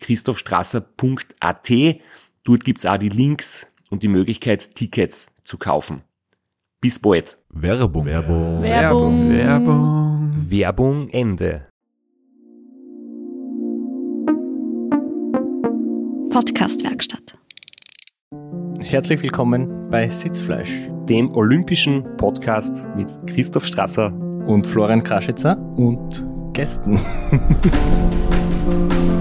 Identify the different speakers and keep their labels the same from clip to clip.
Speaker 1: www.christophstrasser.at. Dort gibt's auch die Links und die Möglichkeit, Tickets zu kaufen. Bis bald.
Speaker 2: Werbung. Werbung.
Speaker 3: Werbung.
Speaker 4: Werbung.
Speaker 1: Werbung Ende.
Speaker 5: Podcastwerkstatt.
Speaker 6: Herzlich willkommen bei Sitzfleisch
Speaker 1: Dem olympischen Podcast mit Christoph Strasser.
Speaker 6: und Florian Kraschitzer und Gästen.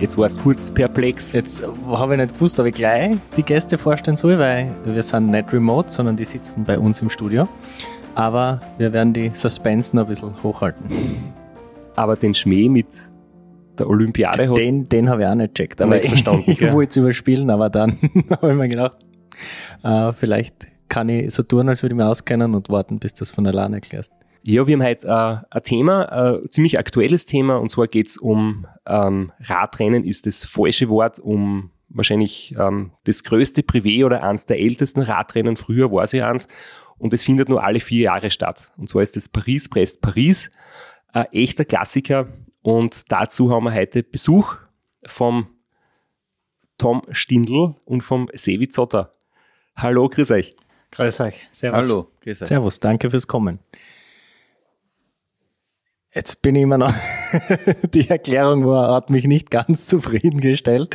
Speaker 1: Jetzt warst du kurz perplex.
Speaker 6: Jetzt habe ich nicht gewusst, ob ich gleich die Gäste vorstellen soll, weil wir sind nicht remote, sondern die sitzen bei uns im Studio. Aber wir werden die Suspense noch ein bisschen hochhalten.
Speaker 1: Aber den Schmäh mit der Olympiade hast
Speaker 6: Den, den habe ich auch nicht checkt. Aber
Speaker 1: Nicht
Speaker 6: ich,
Speaker 1: verstanden,
Speaker 6: ich wollte es überspielen, aber dann habe ich mir gedacht, äh, vielleicht kann ich so tun, als würde ich mich auskennen und warten, bis das von alleine erklärst.
Speaker 1: Ja, wir haben heute äh, ein Thema, äh, ein ziemlich aktuelles Thema, und zwar geht's um ähm, Radrennen, ist das falsche Wort, um wahrscheinlich ähm, das größte Privé oder eins der ältesten Radrennen. Früher war es ja eins. Und es findet nur alle vier Jahre statt. Und zwar ist das Paris-Brest-Paris, ein echter Klassiker. Und dazu haben wir heute Besuch vom Tom Stindl und vom Sevi Zotter. Hallo, grüß euch.
Speaker 3: Grüß euch. Servus.
Speaker 4: Hallo. Grüß euch.
Speaker 6: Servus, danke fürs Kommen. Jetzt bin ich immer noch, die Erklärung war, hat mich nicht ganz zufriedengestellt.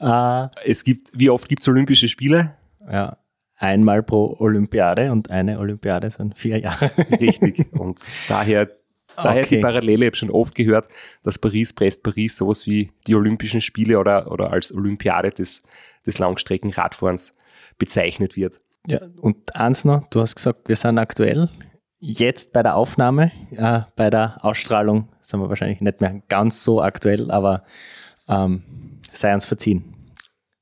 Speaker 6: Äh,
Speaker 1: Es gibt, wie oft gibt's Olympische Spiele?
Speaker 6: ja, einmal pro Olympiade und eine Olympiade sind vier Jahre.
Speaker 1: Richtig. Und daher, daher
Speaker 6: Okay.
Speaker 1: die Parallele, ich habe schon oft gehört, dass Paris, Brest, Paris sowas wie die Olympischen Spiele oder, oder als Olympiade des, des Langstreckenradfahrens bezeichnet wird.
Speaker 6: Ja, und eins noch, du hast gesagt, wir sind aktuell. Jetzt bei der Aufnahme, äh, bei der Ausstrahlung sind wir wahrscheinlich nicht mehr ganz so aktuell, aber ähm, sei uns verziehen.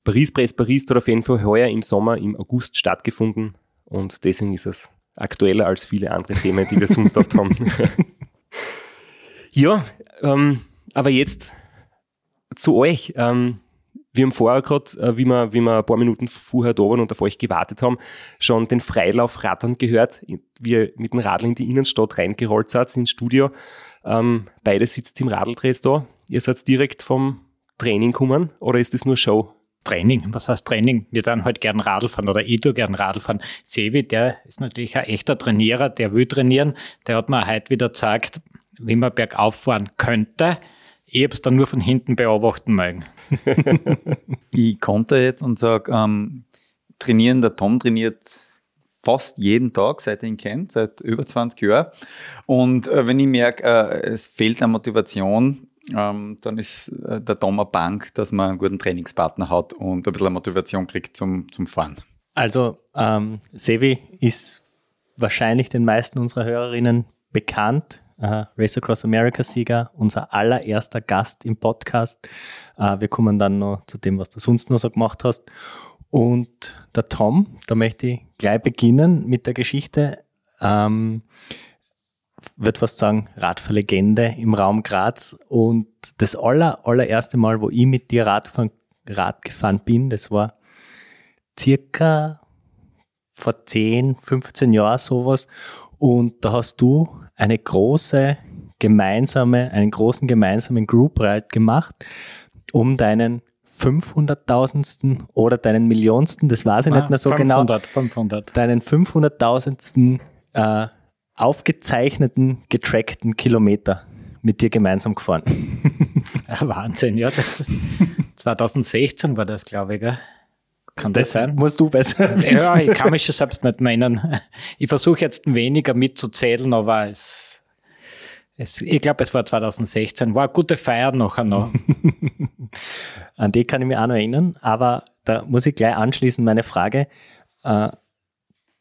Speaker 1: Paris, Brest, Paris hat auf jeden Fall heuer im Sommer, im August stattgefunden und deswegen ist es aktueller als viele andere Themen, die wir sonst oft haben. ja, ähm, aber jetzt zu euch. Ähm, wir haben vorher gerade, äh, wie, wir, wie wir ein paar Minuten vorher da waren und auf euch gewartet haben, schon den Freilaufradern gehört, wie ihr mit dem Radl in die Innenstadt reingerollt seid, ins Studio. Ähm, beide sitzt im Radldress da. Ihr seid direkt vom Training gekommen oder ist das nur Show?
Speaker 3: Training. Was heißt Training? Wir dann halt gern Radl fahren oder ich tue gern Radl fahren. Sevi, der ist natürlich ein echter Trainierer, der will trainieren. Der hat mir heute wieder gezeigt, wie man bergauf fahren könnte. Ich habe es dann nur von hinten beobachten mögen.
Speaker 4: Ich konnte jetzt und sage, ähm, trainieren, der Tom trainiert fast jeden Tag, seit er ihn kennt, seit über 20 Jahren. Und äh, wenn ich merke, äh, es fehlt an Motivation, ähm, dann ist äh, der Tom eine Bank, dass man einen guten Trainingspartner hat und ein bisschen Motivation kriegt zum, zum Fahren.
Speaker 6: Also, ähm, Sevi ist wahrscheinlich den meisten unserer Hörerinnen bekannt. Äh, Race Across America Sieger, unser allererster Gast im Podcast. Äh, wir kommen dann noch zu dem, was du sonst noch so gemacht hast. Und der Tom, da möchte ich gleich beginnen mit der Geschichte. Ähm, würde fast sagen, Radfahrlegende im Raum Graz. Und das aller, allererste Mal, wo ich mit dir Rad, gefahren- Rad gefahren bin, das war circa vor 10, 15 Jahren sowas. Und da hast du eine große gemeinsame, einen großen gemeinsamen Group Ride gemacht, um deinen 500.000. oder deinen Millionsten, das weiß ich nicht mehr so genau,
Speaker 3: 500, 500.
Speaker 6: deinen 500.000. Äh, aufgezeichneten, getrackten Kilometer mit dir gemeinsam gefahren.
Speaker 3: Ja, Wahnsinn, ja. Das ist, 2016 war das, glaube ich. Gell? Kann das, das, sein?
Speaker 6: Musst du besser
Speaker 3: wissen. Ja, ich kann mich schon selbst nicht meinen. Ich versuche jetzt weniger mitzuzählen, aber es, es ich glaube, es war 2016. War eine gute Feier nachher noch.
Speaker 6: An die kann ich mich auch noch erinnern, aber da muss ich gleich anschließen meine Frage. Äh,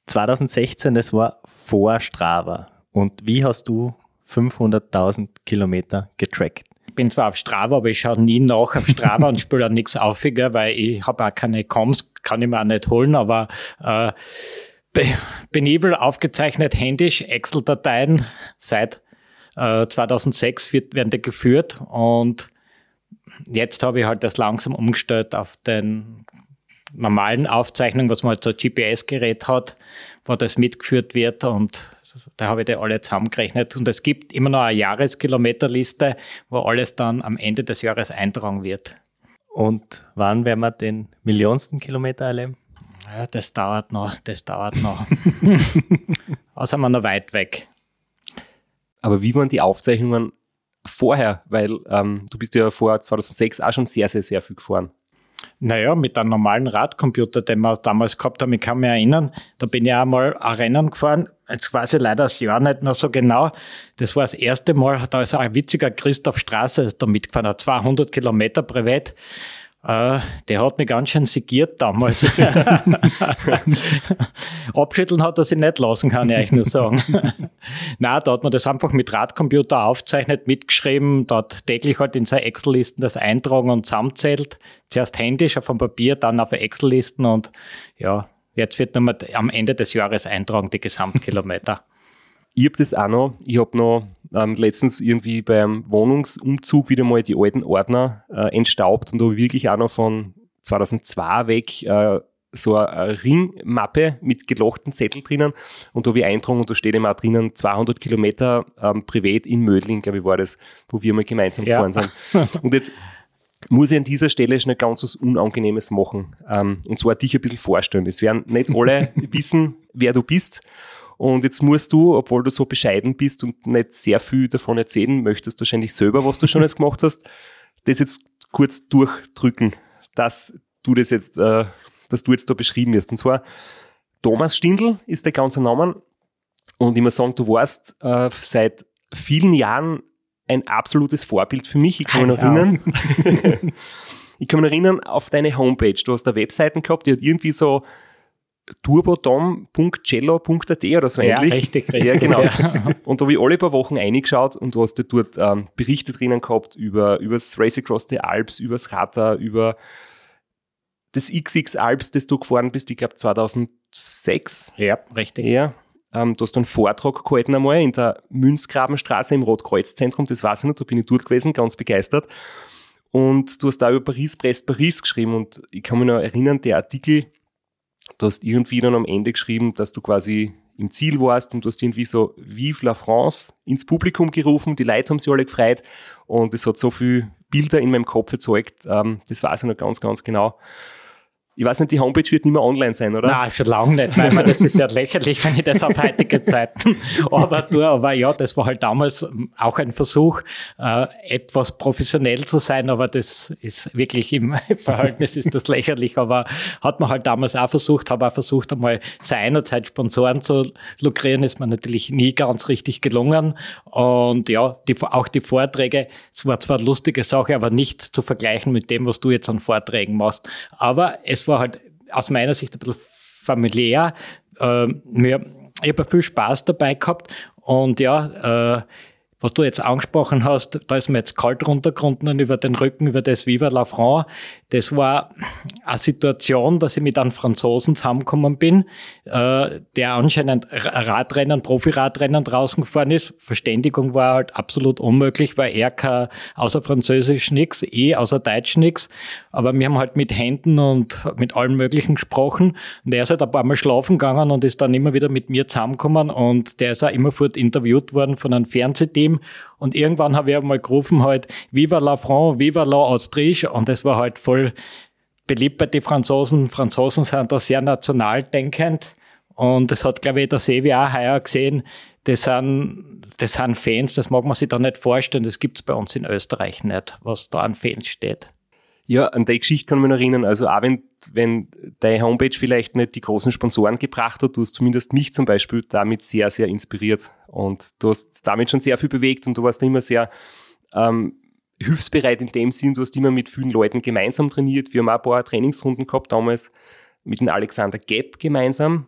Speaker 6: 2016, das war vor Strava. Und wie hast du 500.000 Kilometer getrackt?
Speaker 3: Ich bin zwar auf Strava, aber ich schaue nie nach auf Strava und spüre auch nichts aufiger, weil ich habe auch keine Coms, kann ich mir auch nicht holen, aber äh, benebel aufgezeichnet händisch, Excel-Dateien seit äh, 2006 wird, werden die geführt und jetzt habe ich halt das langsam umgestellt auf den normalen Aufzeichnungen, was man halt so GPS-Gerät hat, wo das mitgeführt wird und da habe ich die alle zusammengerechnet. Und es gibt immer noch eine Jahreskilometerliste, wo alles dann am Ende des Jahres eintragen wird.
Speaker 6: Und wann werden wir den millionsten Kilometer erleben?
Speaker 3: Ja, das dauert noch, das dauert noch. Außer man noch weit weg.
Speaker 1: Aber wie waren die Aufzeichnungen vorher? Weil ähm, du bist ja vor 2006 auch schon sehr, sehr, sehr viel gefahren.
Speaker 3: Naja, mit einem normalen Radcomputer, den wir damals gehabt haben, ich kann mich erinnern, da bin ich einmal ein Rennen gefahren, jetzt ich leider das Jahr nicht mehr so genau. Das war das erste Mal, da ist ein witziger Christoph Straße da mitgefahren, 200 Kilometer privat. Uh, der hat mich ganz schön sigiert damals. Abschütteln hat er sich nicht lassen, kann ich euch nur sagen. Nein, da hat man das einfach mit Radcomputer aufzeichnet, mitgeschrieben, dort täglich halt in seine Excel-Listen das eintragen und zusammenzählt. Zuerst händisch auf dem Papier, dann auf Excel-Listen und ja, jetzt wird nochmal am Ende des Jahres eintragen, die Gesamtkilometer.
Speaker 1: Ich habe das auch noch. Ich habe noch ähm, letztens irgendwie beim Wohnungsumzug wieder mal die alten Ordner äh, entstaubt und da wirklich auch noch von 2002 weg äh, so eine Ringmappe mit gelochten Zettel drinnen und da habe ich eintragen und da steht immer drinnen 200 Kilometer ähm, privat in Mödling, glaube ich, war das, wo wir mal gemeinsam ja. gefahren sind. Und jetzt muss ich an dieser Stelle schnell ganz was Unangenehmes machen ähm, und zwar dich ein bisschen vorstellen. Es werden nicht alle wissen, wer du bist und jetzt musst du, obwohl du so bescheiden bist und nicht sehr viel davon erzählen möchtest, wahrscheinlich selber, was du schon jetzt gemacht hast, das jetzt kurz durchdrücken, dass du das jetzt, äh, dass du jetzt da beschrieben wirst. Und zwar Thomas Stindl ist der ganze Name. Und ich muss sagen, du warst äh, seit vielen Jahren ein absolutes Vorbild für mich. Ich kann mich noch erinnern. ich kann mich erinnern auf deine Homepage. Du hast da Webseiten gehabt, die hat irgendwie so turbodom.cello.at oder so
Speaker 3: ähnlich. Ja, richtig, richtig.
Speaker 1: Ja, genau. Ja. Und da habe ich alle paar Wochen eingeschaut und du hast dir dort ähm, Berichte drinnen gehabt über, über das Race Across the Alps, über das Rata, über das XX Alps, das du gefahren bist, ich glaube 2006.
Speaker 3: Ja, richtig.
Speaker 1: Ja. Ähm, du hast einen Vortrag gehalten einmal in der Münzgrabenstraße im Rotkreuzzentrum, das weiß ich noch, da bin ich dort gewesen, ganz begeistert. Und du hast da über Paris, Brest, Paris geschrieben und ich kann mich noch erinnern, der Artikel, du hast irgendwie dann am Ende geschrieben, dass du quasi im Ziel warst und du hast irgendwie so Vive la France ins Publikum gerufen, die Leute haben sich alle gefreut und es hat so viele Bilder in meinem Kopf erzeugt, ähm, das weiß ich noch ganz, ganz genau. Ich weiß nicht, die Homepage wird nicht mehr online sein, oder?
Speaker 3: Nein, schon lange nicht. Nein, meine, das ist ja lächerlich, wenn ich das auf heutige Zeiten aber tue. Aber ja, das war halt damals auch ein Versuch, äh, etwas professionell zu sein, aber das ist wirklich im Verhältnis ist das lächerlich. Aber hat man halt damals auch versucht, habe auch versucht, einmal seinerzeit Sponsoren zu lukrieren, ist mir natürlich nie ganz richtig gelungen. Und ja, die, auch die Vorträge, es war zwar eine lustige Sache, aber nicht zu vergleichen mit dem, was du jetzt an Vorträgen machst. Aber es war halt aus meiner Sicht ein bisschen familiär. Äh, mir, ich habe viel Spaß dabei gehabt und ja, äh, was du jetzt angesprochen hast, da ist mir jetzt kalt runtergerunden über den Rücken, über das Viva la France. Das war eine Situation, dass ich mit einem Franzosen zusammengekommen bin, äh, der anscheinend Radrennen, Profiradrennen draußen gefahren ist. Verständigung war halt absolut unmöglich, weil er kein, außer Französisch nix, eh außer Deutsch nix. Aber wir haben halt mit Händen und mit allem Möglichen gesprochen. Und er ist halt ein paar Mal schlafen gegangen und ist dann immer wieder mit mir zusammengekommen. Und der ist auch immerfort interviewt worden von einem Fernsehteam. Und irgendwann habe ich einmal gerufen halt, Viva la France, Viva la Autriche. Und das war halt voll beliebt bei den Franzosen. Franzosen sind da sehr national denkend. Und das hat, glaube ich, der Sevi auch heuer gesehen. Das sind das sind Fans, das mag man sich da nicht vorstellen, das gibt es bei uns in Österreich nicht, was da an Fans steht.
Speaker 1: Ja, an die Geschichte kann man erinnern. Also auch wenn, wenn deine Homepage vielleicht nicht die großen Sponsoren gebracht hat, du hast zumindest mich zum Beispiel damit sehr, sehr inspiriert. Und du hast damit schon sehr viel bewegt und du warst immer sehr ähm, hilfsbereit in dem Sinn, du hast immer mit vielen Leuten gemeinsam trainiert. Wir haben auch ein paar Trainingsrunden gehabt, damals mit dem Alexander Gepp gemeinsam.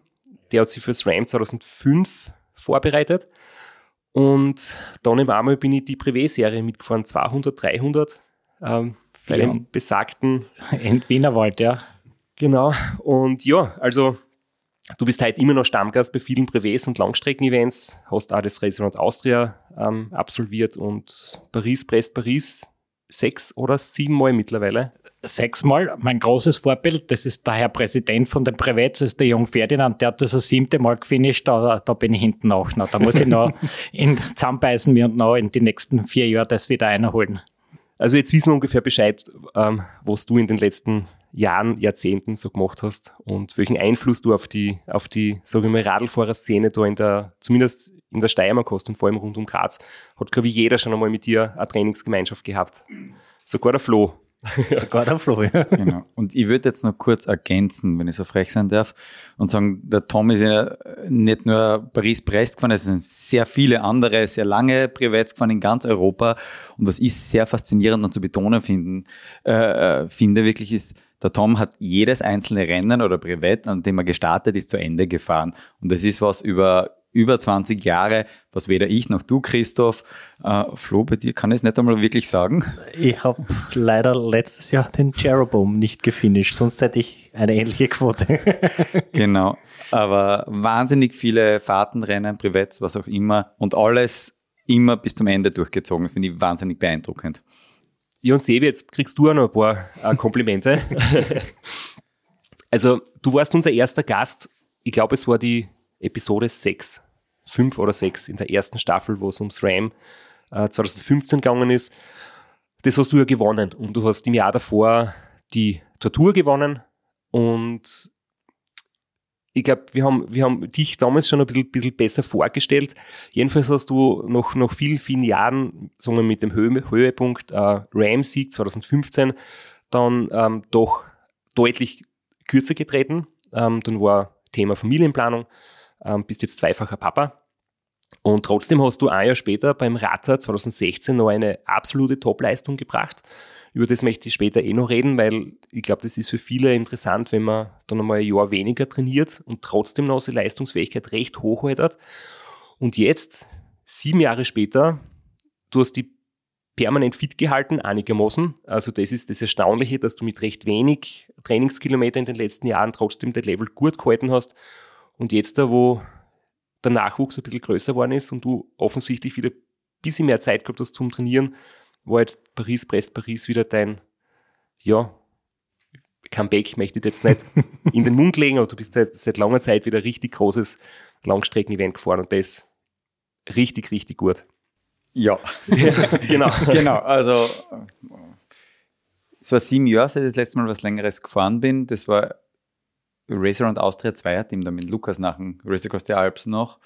Speaker 1: Der hat sich fürs RAM 2005 vorbereitet. Und dann im einmal bin ich die Privé-Serie mitgefahren, 200, 300. Ähm, bei ja. dem besagten.
Speaker 3: In Wienerwald, ja.
Speaker 1: Genau. Und ja, also du bist halt immer noch Stammgast bei vielen Privés und Langstrecken-Events, hast auch das Restaurant Austria ähm, absolviert und Paris, Brest, Paris sechs oder sieben Mal mittlerweile.
Speaker 3: Sechsmal. Mein großes Vorbild, das ist der Herr Präsident von den Privets, das ist der Jung Ferdinand, der hat das das siebte Mal gefinisht, da, da bin ich hinten auch noch. Da muss ich noch in zusammenbeißen mir und noch in die nächsten vier Jahre das wieder einholen.
Speaker 1: Also jetzt wissen wir ungefähr Bescheid, ähm, was du in den letzten Jahren, Jahrzehnten so gemacht hast und welchen Einfluss du auf die, auf die, sage ich mal, Radlfahrerszene da in der, zumindest in der Steiermark hast und vor allem rund um Graz, hat, glaube ich, jeder schon einmal mit dir eine Trainingsgemeinschaft gehabt. Sogar der Flo.
Speaker 4: Sogar der Flo, ja. Genau. Und ich würde jetzt noch kurz ergänzen, wenn ich so frech sein darf, und sagen, der Tom ist ja nicht nur Paris-Brest gefahren, es sind sehr viele andere, sehr lange Privats gefahren in ganz Europa. Und was ich sehr faszinierend und zu betonen finden, äh, äh, finde wirklich ist, der Tom hat jedes einzelne Rennen oder Privat, an dem er gestartet ist, zu Ende gefahren. Und das ist was über über 20 Jahre, was weder ich noch du, Christoph, äh, Flo, bei dir kann ich es nicht einmal wirklich sagen.
Speaker 6: Ich habe leider letztes Jahr den Jeroboam nicht gefinisht, sonst hätte ich eine ähnliche Quote.
Speaker 4: genau, aber wahnsinnig viele Fahrten, Rennen, Privats, was auch immer und alles immer bis zum Ende durchgezogen. Das finde ich wahnsinnig beeindruckend.
Speaker 1: Ja, und Sevi, jetzt kriegst du auch noch ein paar äh, Komplimente. also, du warst unser erster Gast. Ich glaube, es war die Episode 6, 5 oder 6 in der ersten Staffel, wo es ums RAM äh, 2015 gegangen ist. Das hast du ja gewonnen und du hast im Jahr davor die Tortur gewonnen und ich glaube, wir haben, wir haben dich damals schon ein bisschen, bisschen besser vorgestellt. Jedenfalls hast du noch, nach vielen, vielen Jahren, sagen wir mit dem Höhe, Höhepunkt äh, RAM-Sieg 2015, dann ähm, doch deutlich kürzer getreten. Ähm, dann war Thema Familienplanung ähm, bist jetzt zweifacher Papa. Und trotzdem hast du ein Jahr später beim Rata 2016 noch eine absolute Topleistung gebracht. Über das möchte ich später eh noch reden, weil ich glaube, das ist für viele interessant, wenn man dann einmal ein Jahr weniger trainiert und trotzdem noch seine Leistungsfähigkeit recht hoch hat. Und jetzt, sieben Jahre später, du hast die permanent fit gehalten, einigermaßen. Also das ist das Erstaunliche, dass du mit recht wenig Trainingskilometer in den letzten Jahren trotzdem das Level gut gehalten hast und jetzt da, wo der Nachwuchs ein bisschen größer geworden ist und du offensichtlich wieder ein bisschen mehr Zeit gehabt hast zum Trainieren, war jetzt Paris, Brest, Paris wieder dein, ja, Comeback möchte ich jetzt nicht in den Mund legen, aber du bist seit, seit langer Zeit wieder richtig großes Langstrecken-Event gefahren und das richtig, richtig gut.
Speaker 4: Ja, genau. genau, also es war sieben Jahre, seit ich das letzte Mal was Längeres gefahren bin. Das war Racer und Austria Zweierteam, da mit Lukas nach dem Race Across the Alps noch.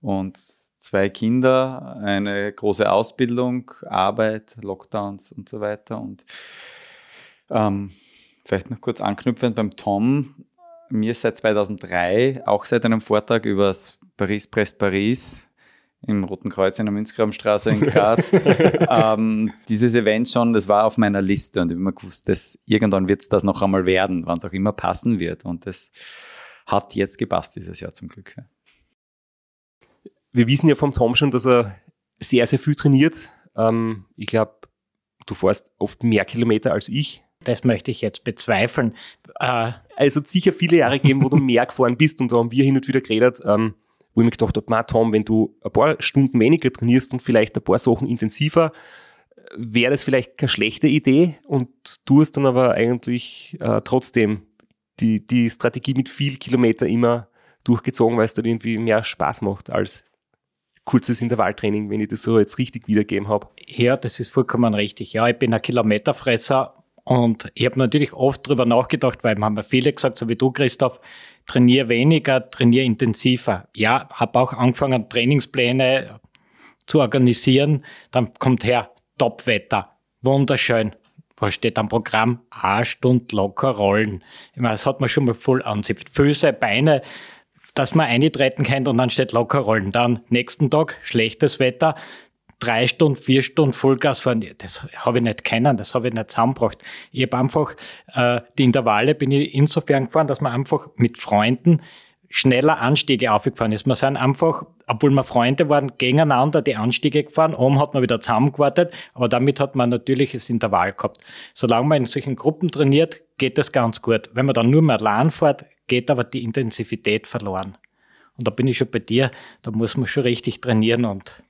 Speaker 4: Und zwei Kinder, eine große Ausbildung, Arbeit, Lockdowns und so weiter. Und ähm, vielleicht noch kurz anknüpfend beim Tom. Mir ist seit 2003, auch seit einem Vortrag über das Paris-Brest-Paris, im Roten Kreuz in der Münzgrabenstraße in Graz. ähm, dieses Event schon, das war auf meiner Liste und ich habe immer gewusst, dass irgendwann wird es das noch einmal werden, wann es auch immer passen wird. Und das hat jetzt gepasst dieses Jahr zum Glück.
Speaker 1: Wir wissen ja vom Tom schon, dass er sehr, sehr viel trainiert. Ähm, ich glaube, du fährst oft mehr Kilometer als ich.
Speaker 3: Das möchte ich jetzt bezweifeln.
Speaker 1: Äh, also sicher viele Jahre geben, wo du mehr gefahren bist und da haben wir hin und wieder geredet. Ähm, wo ich mir gedacht habe, Tom, wenn du ein paar Stunden weniger trainierst und vielleicht ein paar Sachen intensiver, wäre das vielleicht keine schlechte Idee und du hast dann aber eigentlich äh, trotzdem die, die Strategie mit viel Kilometer immer durchgezogen, weil es dann irgendwie mehr Spaß macht als kurzes Intervalltraining, wenn ich das so jetzt richtig wiedergeben habe.
Speaker 3: Ja, das ist vollkommen richtig. Ja, ich bin ein Kilometerfresser und ich habe natürlich oft darüber nachgedacht, weil haben mir viele gesagt, so wie du, Christoph, trainiere weniger, trainiere intensiver. Ja, habe auch angefangen, Trainingspläne zu organisieren. Dann kommt her, Topwetter, wunderschön. Was steht am Programm? Eine Stunde locker rollen. Ich meine, das hat man schon mal voll ansieht. Füße, Beine, dass man eintreten kann und dann steht locker rollen. Dann nächsten Tag schlechtes Wetter, drei Stunden, vier Stunden Vollgas fahren. Das habe ich nicht kennen, das habe ich nicht zusammengebracht. Ich habe einfach äh, die Intervalle bin ich insofern gefahren, dass man einfach mit Freunden schneller Anstiege aufgefahren ist. Wir sind einfach, obwohl wir Freunde waren, gegeneinander die Anstiege gefahren. Oben hat man wieder zusammengewartet, aber damit hat man natürlich das Intervall gehabt. Solange man in solchen Gruppen trainiert, geht das ganz gut. Wenn man dann nur mehr allein fährt, geht aber die Intensität verloren. Und da bin ich schon bei dir, da muss man schon richtig trainieren und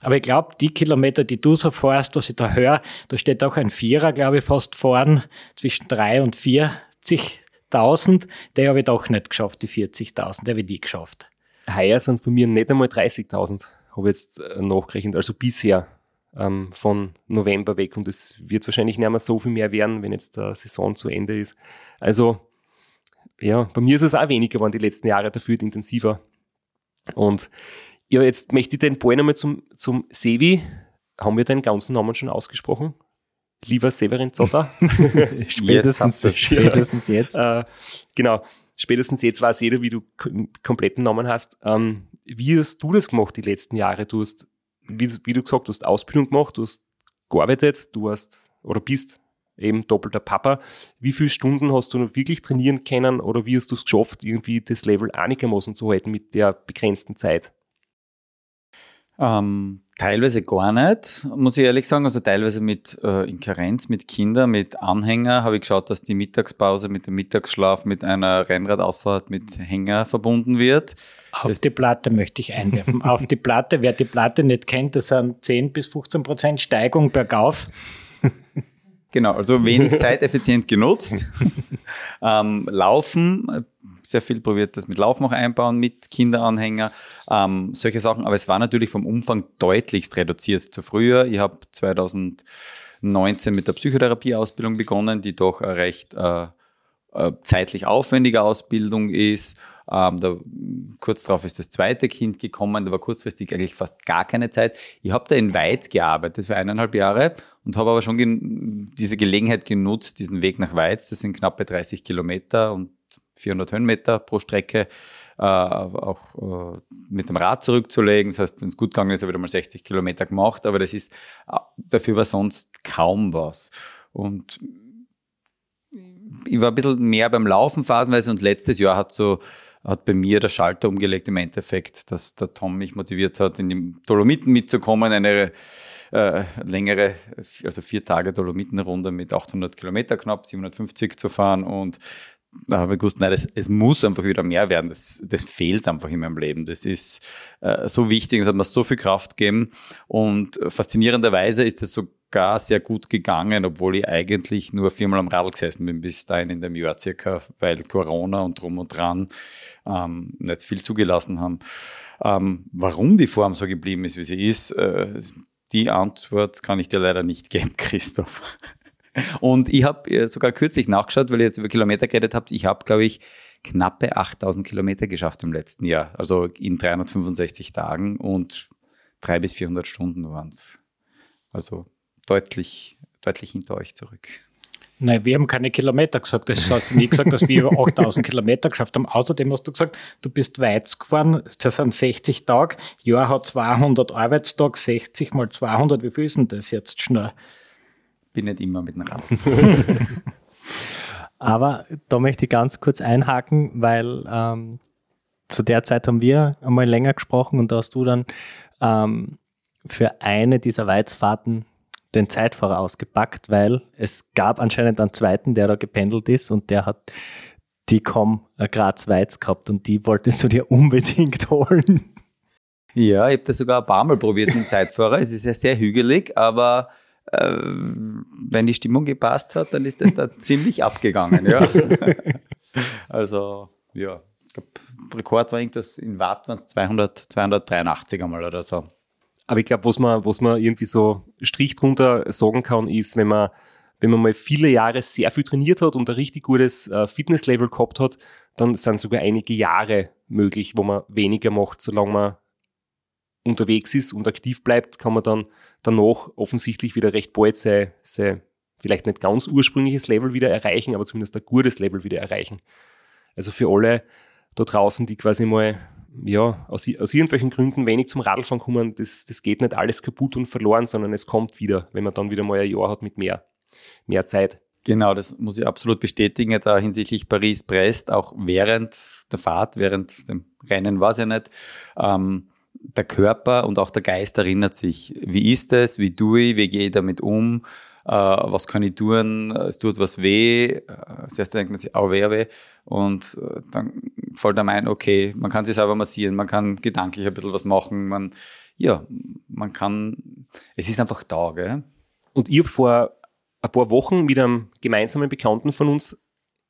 Speaker 3: aber ich glaube, die Kilometer, die du so fährst, was ich da höre, da steht auch ein Vierer, glaube ich, fast vorn, zwischen drei und 40 1000, der habe ich doch nicht geschafft, die 40.000, der habe ich nie geschafft.
Speaker 1: Heuer sind es bei mir nicht einmal 30.000, habe ich jetzt äh, nachgerechnet, also bisher ähm, von November weg und es wird wahrscheinlich nicht mehr so viel mehr werden, wenn jetzt der Saison zu Ende ist. Also ja, bei mir ist es auch weniger geworden die letzten Jahre, dafür intensiver. Und ja, jetzt möchte ich den Ball nochmal zum, zum Sevi. Haben wir deinen ganzen Namen schon ausgesprochen? lieber Severin Zotter.
Speaker 6: spätestens jetzt. Spätestens jetzt.
Speaker 1: äh, genau, spätestens jetzt weiß jeder, wie du kompletten Namen hast. Ähm, wie hast du das gemacht die letzten Jahre? Du hast, wie, wie du gesagt hast, Ausbildung gemacht, du hast gearbeitet, du hast oder bist eben doppelter Papa. Wie viele Stunden hast du noch wirklich trainieren können oder wie hast du es geschafft, irgendwie das Level einigermaßen zu halten mit der begrenzten Zeit?
Speaker 4: Ähm, teilweise gar nicht, muss ich ehrlich sagen. Also teilweise mit äh, in Karenz, mit Kindern, mit Anhänger habe ich geschaut, dass die Mittagspause mit dem Mittagsschlaf mit einer Rennradausfahrt mit Hänger verbunden wird.
Speaker 3: Auf das die Platte möchte ich einwerfen. Auf die Platte, wer die Platte nicht kennt, das sind 10 bis 15 Prozent Steigung bergauf.
Speaker 4: Genau, also wenig zeiteffizient genutzt. ähm, Laufen sehr viel probiert, das mit Laufen auch einbauen, mit Kinderanhänger, ähm, solche Sachen. Aber es war natürlich vom Umfang deutlichst reduziert zu früher. Ich habe 2019 mit der Psychotherapieausbildung begonnen, die doch recht äh, äh, zeitlich aufwendige Ausbildung ist. Ähm, da, kurz darauf ist das zweite Kind gekommen, da war kurzfristig eigentlich fast gar keine Zeit. Ich habe da in Weiz gearbeitet für eineinhalb Jahre und habe aber schon diese Gelegenheit genutzt, diesen Weg nach Weiz, das sind knappe 30 Kilometer und 400 Höhenmeter pro Strecke, äh, auch äh, mit dem Rad zurückzulegen. Das heißt, wenn es gut gegangen ist, habe ich wieder mal 60 Kilometer gemacht, aber das ist, äh, dafür war sonst kaum was. Und ich war ein bisschen mehr beim Laufen phasenweise und letztes Jahr hat so hat bei mir der Schalter umgelegt im Endeffekt, dass der Tom mich motiviert hat, in die Dolomiten mitzukommen, eine äh, längere, also vier Tage Dolomitenrunde mit 800 Kilometer knapp, 750 zu fahren und da habe ich gewusst, nein, das, es muss einfach wieder mehr werden. Das, das fehlt einfach in meinem Leben. Das ist äh, so wichtig, es hat mir so viel Kraft gegeben. Und faszinierenderweise ist es sogar sehr gut gegangen, obwohl ich eigentlich nur viermal am Radl gesessen bin, bis dahin in dem Jahr circa, weil Corona und drum und dran ähm, nicht viel zugelassen haben. Ähm, warum die Form so geblieben ist, wie sie ist, äh, die Antwort kann ich dir leider nicht geben, Christoph. Und ich habe äh, sogar kürzlich nachgeschaut, weil ihr jetzt über Kilometer geredet habt. Ich habe, glaube ich, knappe 8000 Kilometer geschafft im letzten Jahr. Also in 365 Tagen und 300 bis 400 Stunden waren es. Also deutlich, deutlich hinter euch zurück.
Speaker 3: Nein, wir haben keine Kilometer gesagt. Das hast du nie gesagt, dass wir über 8000 Kilometer geschafft haben. Außerdem hast du gesagt, du bist weit gefahren. Das sind 60 Tage. Jahr hat 200 Arbeitstage. 60 mal 200. Wie viel ist denn das jetzt schnell?
Speaker 4: Bin nicht immer mit dem Rad.
Speaker 6: Aber da möchte ich ganz kurz einhaken, weil ähm, zu der Zeit haben wir einmal länger gesprochen und da hast du dann ähm, für eine dieser Weizfahrten den Zeitfahrer ausgepackt, weil es gab anscheinend einen zweiten, der da gependelt ist und der hat die Com Graz Weiz gehabt und die wolltest du dir unbedingt holen.
Speaker 4: Ja, ich habe das sogar ein paar Mal probiert mit Zeitfahrer. Es ist ja sehr hügelig, aber äh, wenn die Stimmung gepasst hat, dann ist das da ziemlich abgegangen. Ja. also, ja, ich glaube, Rekord war irgendwas in Watt waren es 200, 283 einmal oder so.
Speaker 1: Aber ich glaube, was man, was man irgendwie so Strich drunter sagen kann, ist, wenn man, wenn man mal viele Jahre sehr viel trainiert hat und ein richtig gutes äh, Fitnesslevel gehabt hat, dann sind sogar einige Jahre möglich, wo man weniger macht, solange man unterwegs ist und aktiv bleibt, kann man dann danach offensichtlich wieder recht bald sein, sein vielleicht nicht ganz ursprüngliches Level wieder erreichen, aber zumindest ein gutes Level wieder erreichen. Also für alle da draußen, die quasi mal ja, aus, aus irgendwelchen Gründen wenig zum Radlfahren kommen, das, das geht nicht alles kaputt und verloren, sondern es kommt wieder, wenn man dann wieder mal ein Jahr hat mit mehr, mehr Zeit.
Speaker 4: Genau, das muss ich absolut bestätigen. Da hinsichtlich Paris-Brest, auch während der Fahrt, während dem Rennen war es ja nicht, ähm, der Körper und auch der Geist erinnert sich. Wie ist es? Wie tue ich? Wie gehe ich damit um? Äh, was kann ich tun? Es tut was weh. Das erste denkt man sich, au weh, weh. Und äh, dann fällt einem ein, okay, man kann sich selber massieren, man kann gedanklich ein bisschen was machen. Man, ja, man kann, es ist einfach da, gell?
Speaker 1: Und ich habe vor ein paar Wochen mit einem gemeinsamen Bekannten von uns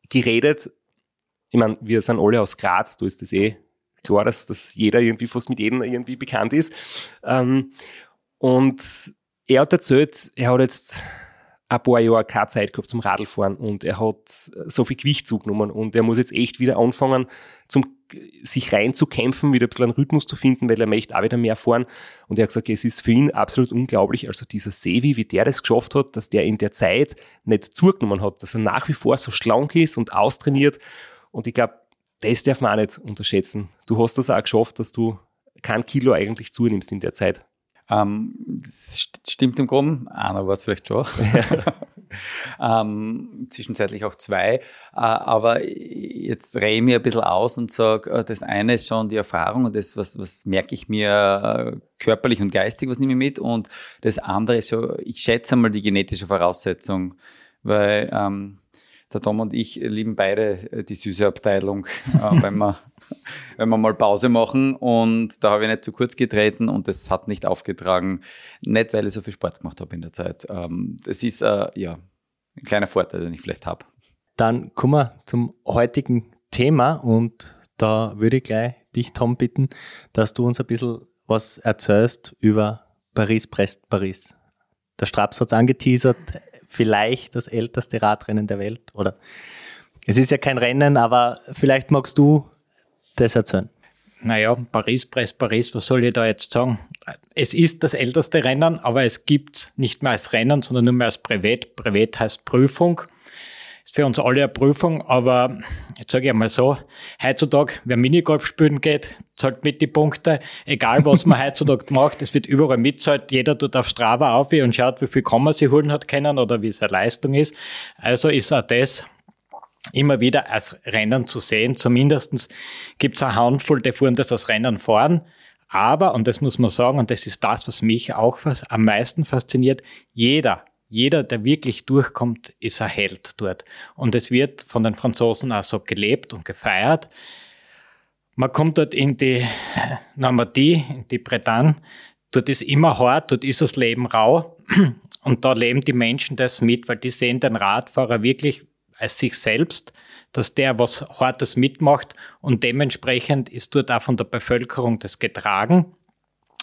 Speaker 1: geredet. Ich meine, wir sind alle aus Graz, da ist das eh klar, dass, dass jeder irgendwie fast mit jedem irgendwie bekannt ist. Ähm, und er hat erzählt, er hat jetzt ein paar Jahre keine Zeit gehabt zum Radlfahren und er hat so viel Gewicht zugenommen und er muss jetzt echt wieder anfangen, zum, sich reinzukämpfen, wieder ein bisschen einen Rhythmus zu finden, weil er möchte auch wieder mehr fahren. Und er hat gesagt, es ist für ihn absolut unglaublich, also dieser Sevi, wie der das geschafft hat, dass der in der Zeit nicht zugenommen hat, dass er nach wie vor so schlank ist und austrainiert. Und ich glaube, das darf man auch nicht unterschätzen. Du hast das auch geschafft, dass du kein Kilo eigentlich zunimmst in der Zeit.
Speaker 4: Ähm, das stimmt im Grunde, einer war es vielleicht schon. ähm, zwischenzeitlich auch zwei. Äh, aber jetzt drehe ich mir ein bisschen aus und sage, äh, das eine ist schon die Erfahrung und das, was, was merke ich mir äh, körperlich und geistig, was nehme ich mit. Und das andere ist so, ich schätze mal die genetische Voraussetzung. Weil ähm, der Tom und ich lieben beide äh, die süße Abteilung, äh, wenn, wir, wenn wir mal Pause machen. Und da habe ich nicht zu kurz getreten und das hat nicht aufgetragen. Nicht, weil ich so viel Sport gemacht habe in der Zeit. Ähm, das ist äh, ja ein kleiner Vorteil, den ich vielleicht habe.
Speaker 6: Dann kommen wir zum heutigen Thema und da würde ich gleich dich, Tom, bitten, dass du uns ein bisschen was erzählst über Paris-Brest-Paris. Der Straps hat es angeteasert, vielleicht das älteste Radrennen der Welt. Oder es ist ja kein Rennen, aber vielleicht magst du das erzählen.
Speaker 3: Naja, Paris, Press, Paris, was soll ich da jetzt sagen? Es ist das älteste Rennen, aber es gibt nicht mehr als Rennen, sondern nur mehr als Brevet. Brevet heißt Prüfung für uns alle eine Prüfung, aber jetzt sage ich einmal so, heutzutage, wer Minigolf spielen geht, zahlt mit die Punkte, egal was man heutzutage macht, es wird überall mitzahlt, jeder tut auf Strava auf und schaut, wie viel Komma sie holen hat können oder wie seine Leistung ist. Also ist auch das immer wieder als Rennen zu sehen. Zumindest gibt es eine Handvoll, die fuhren das als Rennen fahren. Aber, und das muss man sagen, und das ist das, was mich auch am meisten fasziniert, jeder jeder, der wirklich durchkommt, ist ein Held dort. Und es wird von den Franzosen auch so gelebt und gefeiert. Man kommt dort in die Normandie, in die Bretagne. Dort ist immer hart, dort ist das Leben rau. Und da leben die Menschen das mit, weil die sehen den Radfahrer wirklich als sich selbst, dass der was Hartes mitmacht und dementsprechend ist dort auch von der Bevölkerung das getragen.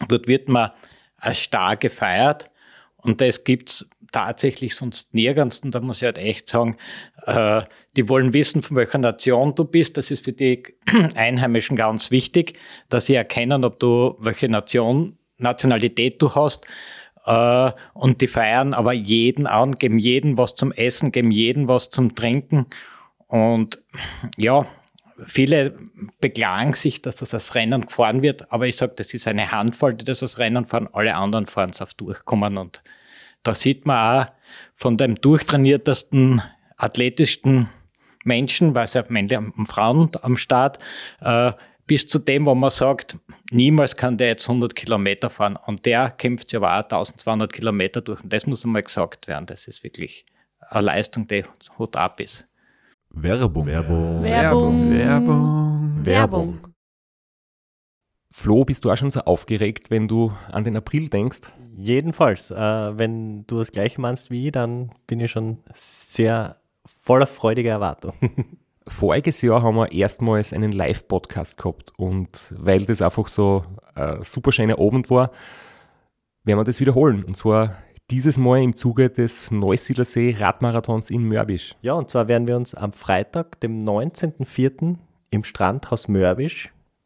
Speaker 3: Dort wird man als stark gefeiert und das gibt's tatsächlich sonst nirgends. Und da muss ich halt echt sagen, äh, die wollen wissen, von welcher Nation du bist. Das ist für die Einheimischen ganz wichtig, dass sie erkennen, ob du welche Nation, Nationalität du hast. Äh, und die feiern aber jeden an, geben jeden was zum Essen, geben jeden was zum Trinken. Und ja, viele beklagen sich, dass das als Rennen gefahren wird, aber ich sage, das ist eine Handvoll, die das als Rennen fahren. Alle anderen fahren es auf Durchkommen und da sieht man auch von dem durchtrainiertesten, athletischsten Menschen, weil es ja Männer und Frauen am Start, äh, bis zu dem, wo man sagt, niemals kann der jetzt 100 Kilometer fahren. Und der kämpft ja auch 1200 Kilometer durch. Und das muss einmal gesagt werden. Das ist wirklich eine Leistung, die hot ab ist.
Speaker 2: Werbung. Werbung.
Speaker 7: Werbung. Werbung.
Speaker 2: Werbung.
Speaker 1: Flo, bist du auch schon so aufgeregt, wenn du an den April denkst?
Speaker 6: Jedenfalls. Äh, wenn du das gleiche meinst wie ich, dann bin ich schon sehr voller freudiger Erwartung.
Speaker 1: Voriges Jahr haben wir erstmals einen Live-Podcast gehabt und weil das einfach so ein super schöner Abend war, werden wir das wiederholen. Und zwar dieses Mal im Zuge des Neusiedlersee Radmarathons in Mörbisch.
Speaker 6: Ja, und zwar werden wir uns am Freitag, dem 19.04. im Strandhaus Mörbisch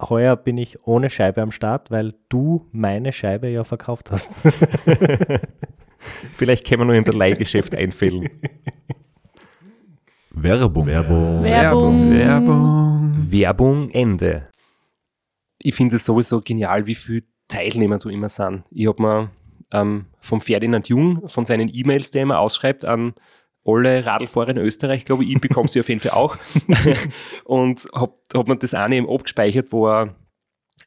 Speaker 6: Heuer bin ich ohne Scheibe am Start, weil du meine Scheibe ja verkauft hast.
Speaker 1: Vielleicht können wir nur in der Leihgeschäft einfällen.
Speaker 2: Werbung. Werbung.
Speaker 5: Werbung.
Speaker 7: Werbung.
Speaker 1: Werbung Ende. Ich finde es sowieso genial, wie viele Teilnehmer du immer sind. Ich habe mir ähm, vom Ferdinand Jung, von seinen E-Mails, die er immer ausschreibt, an alle Radlfahrer in Österreich, glaube ich, ich bekomme sie auf jeden Fall auch. und habe hab mir das eine eben abgespeichert, wo er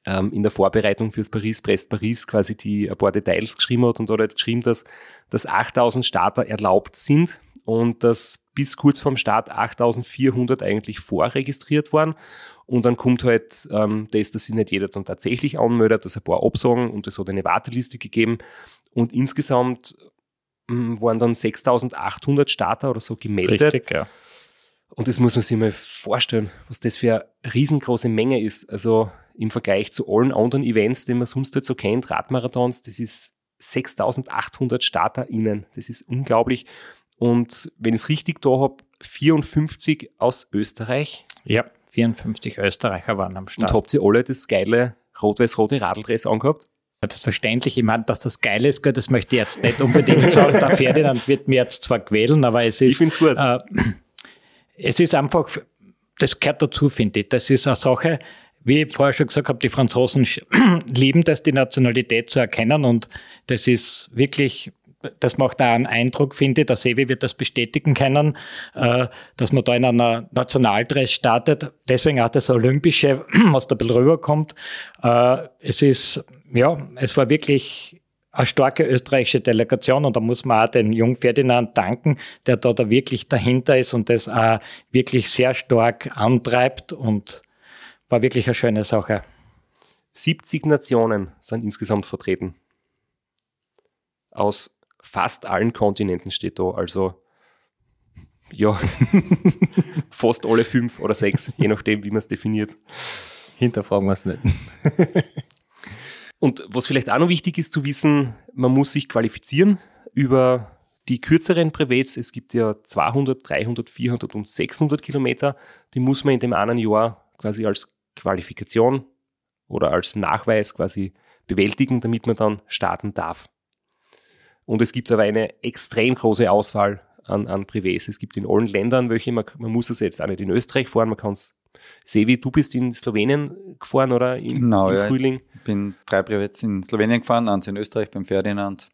Speaker 1: ähm, in der Vorbereitung fürs Paris-Brest-Paris quasi die ein paar Details geschrieben hat und hat jetzt geschrieben, dass, dass 8000 Starter erlaubt sind und dass bis kurz vorm Start 8400 eigentlich vorregistriert waren. Und dann kommt halt ähm, das, dass sich nicht jeder dann tatsächlich anmeldet, dass ein paar absagen und es hat eine Warteliste gegeben. Und insgesamt waren dann 6800 Starter oder so gemeldet.
Speaker 3: Richtig, ja.
Speaker 1: Und das muss man sich mal vorstellen, was das für eine riesengroße Menge ist. Also im Vergleich zu allen anderen Events, die man sonst halt so kennt, Radmarathons, das ist 6800 StarterInnen. Das ist unglaublich. Und wenn ich es richtig da habe, 54 aus Österreich.
Speaker 3: Ja, 54 Österreicher waren am Start.
Speaker 1: Und habt ihr alle das geile rot-weiß-rote Radldress angehabt?
Speaker 3: Selbstverständlich, ich meine, dass das geil ist, gut, das möchte ich jetzt nicht unbedingt sagen. Der Ferdinand wird mir jetzt zwar quälen, aber es ist.
Speaker 1: Ich find's gut.
Speaker 3: Äh, es ist einfach, das gehört dazu, finde ich. Das ist eine Sache, wie ich vorher schon gesagt habe, die Franzosen lieben das, die Nationalität zu erkennen und das ist wirklich, das macht auch einen Eindruck, finde der Sevi wird das bestätigen können, äh, dass man da in einer Nationaldress startet. Deswegen auch das Olympische, was da ein bisschen rüberkommt. Äh, es ist, ja, es war wirklich eine starke österreichische Delegation und da muss man auch den Jung Ferdinand danken, der da, da wirklich dahinter ist und das auch wirklich sehr stark antreibt und war wirklich eine schöne Sache.
Speaker 1: 70 Nationen sind insgesamt vertreten. Aus fast allen Kontinenten steht da. Also ja, fast alle fünf oder sechs, je nachdem, wie man es definiert.
Speaker 6: Hinterfragen wir es nicht.
Speaker 1: Und was vielleicht auch noch wichtig ist zu wissen, man muss sich qualifizieren über die kürzeren Brevets. Es gibt ja 200, 300, 400 und 600 Kilometer. Die muss man in dem einen Jahr quasi als Qualifikation oder als Nachweis quasi bewältigen, damit man dann starten darf. Und es gibt aber eine extrem große Auswahl an, an Privés. Es gibt in allen Ländern welche, man, man muss es jetzt auch nicht in Österreich fahren, man kann es Sevi, du bist in Slowenien gefahren oder im,
Speaker 4: Genau,
Speaker 1: im
Speaker 4: ja.
Speaker 1: Frühling?
Speaker 4: Ich bin drei Brevets in Slowenien gefahren, eins in Österreich beim Ferdinand.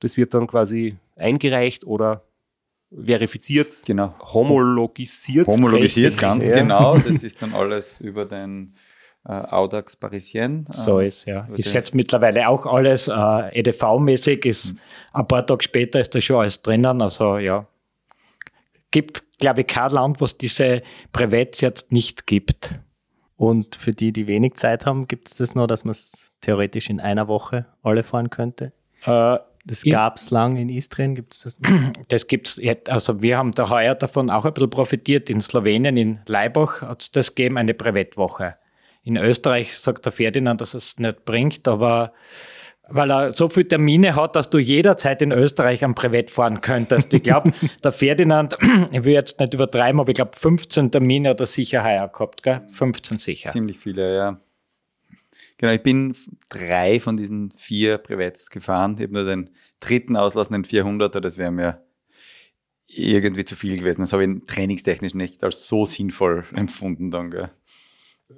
Speaker 1: Das wird dann quasi eingereicht oder verifiziert,
Speaker 4: Genau.
Speaker 1: homologisiert.
Speaker 4: Homologisiert, ganz
Speaker 1: ja.
Speaker 4: genau. Das ist dann alles über den äh, Audax Parisien.
Speaker 3: So
Speaker 4: Äh,
Speaker 3: ist ja. Ist jetzt mittlerweile auch alles äh, EDV-mäßig, ist ein paar Tage später ist da schon alles drinnen. Also ja. Gibt, glaube ich, kein Land, was diese Brevets jetzt nicht gibt.
Speaker 6: Und für die, die wenig Zeit haben, gibt es das noch, dass man es theoretisch in einer Woche alle fahren könnte?
Speaker 3: Äh,
Speaker 6: Das
Speaker 3: In-
Speaker 6: gab es lang in Istrien, gibt es das noch?
Speaker 3: Das gibt's jetzt, also wir haben da heuer davon auch ein bisschen profitiert. In Slowenien, in Leibach hat es das gegeben, eine Brevettwoche. In Österreich sagt der Ferdinand, dass es nicht bringt, aber weil er so viele Termine hat, dass du jederzeit in Österreich am Brevett fahren könntest. Ich glaube, der Ferdinand, ich will jetzt nicht übertreiben, aber ich glaube 15 Termine hat er sicher heuer gehabt, gell? 15 sicher.
Speaker 4: Ziemlich viele, ja. Genau, ich bin drei von diesen vier Brevets gefahren. Ich habe nur den dritten auslassen, den 400er, das wäre mir irgendwie zu viel gewesen. Das habe ich trainingstechnisch nicht als so sinnvoll empfunden dann. Gell.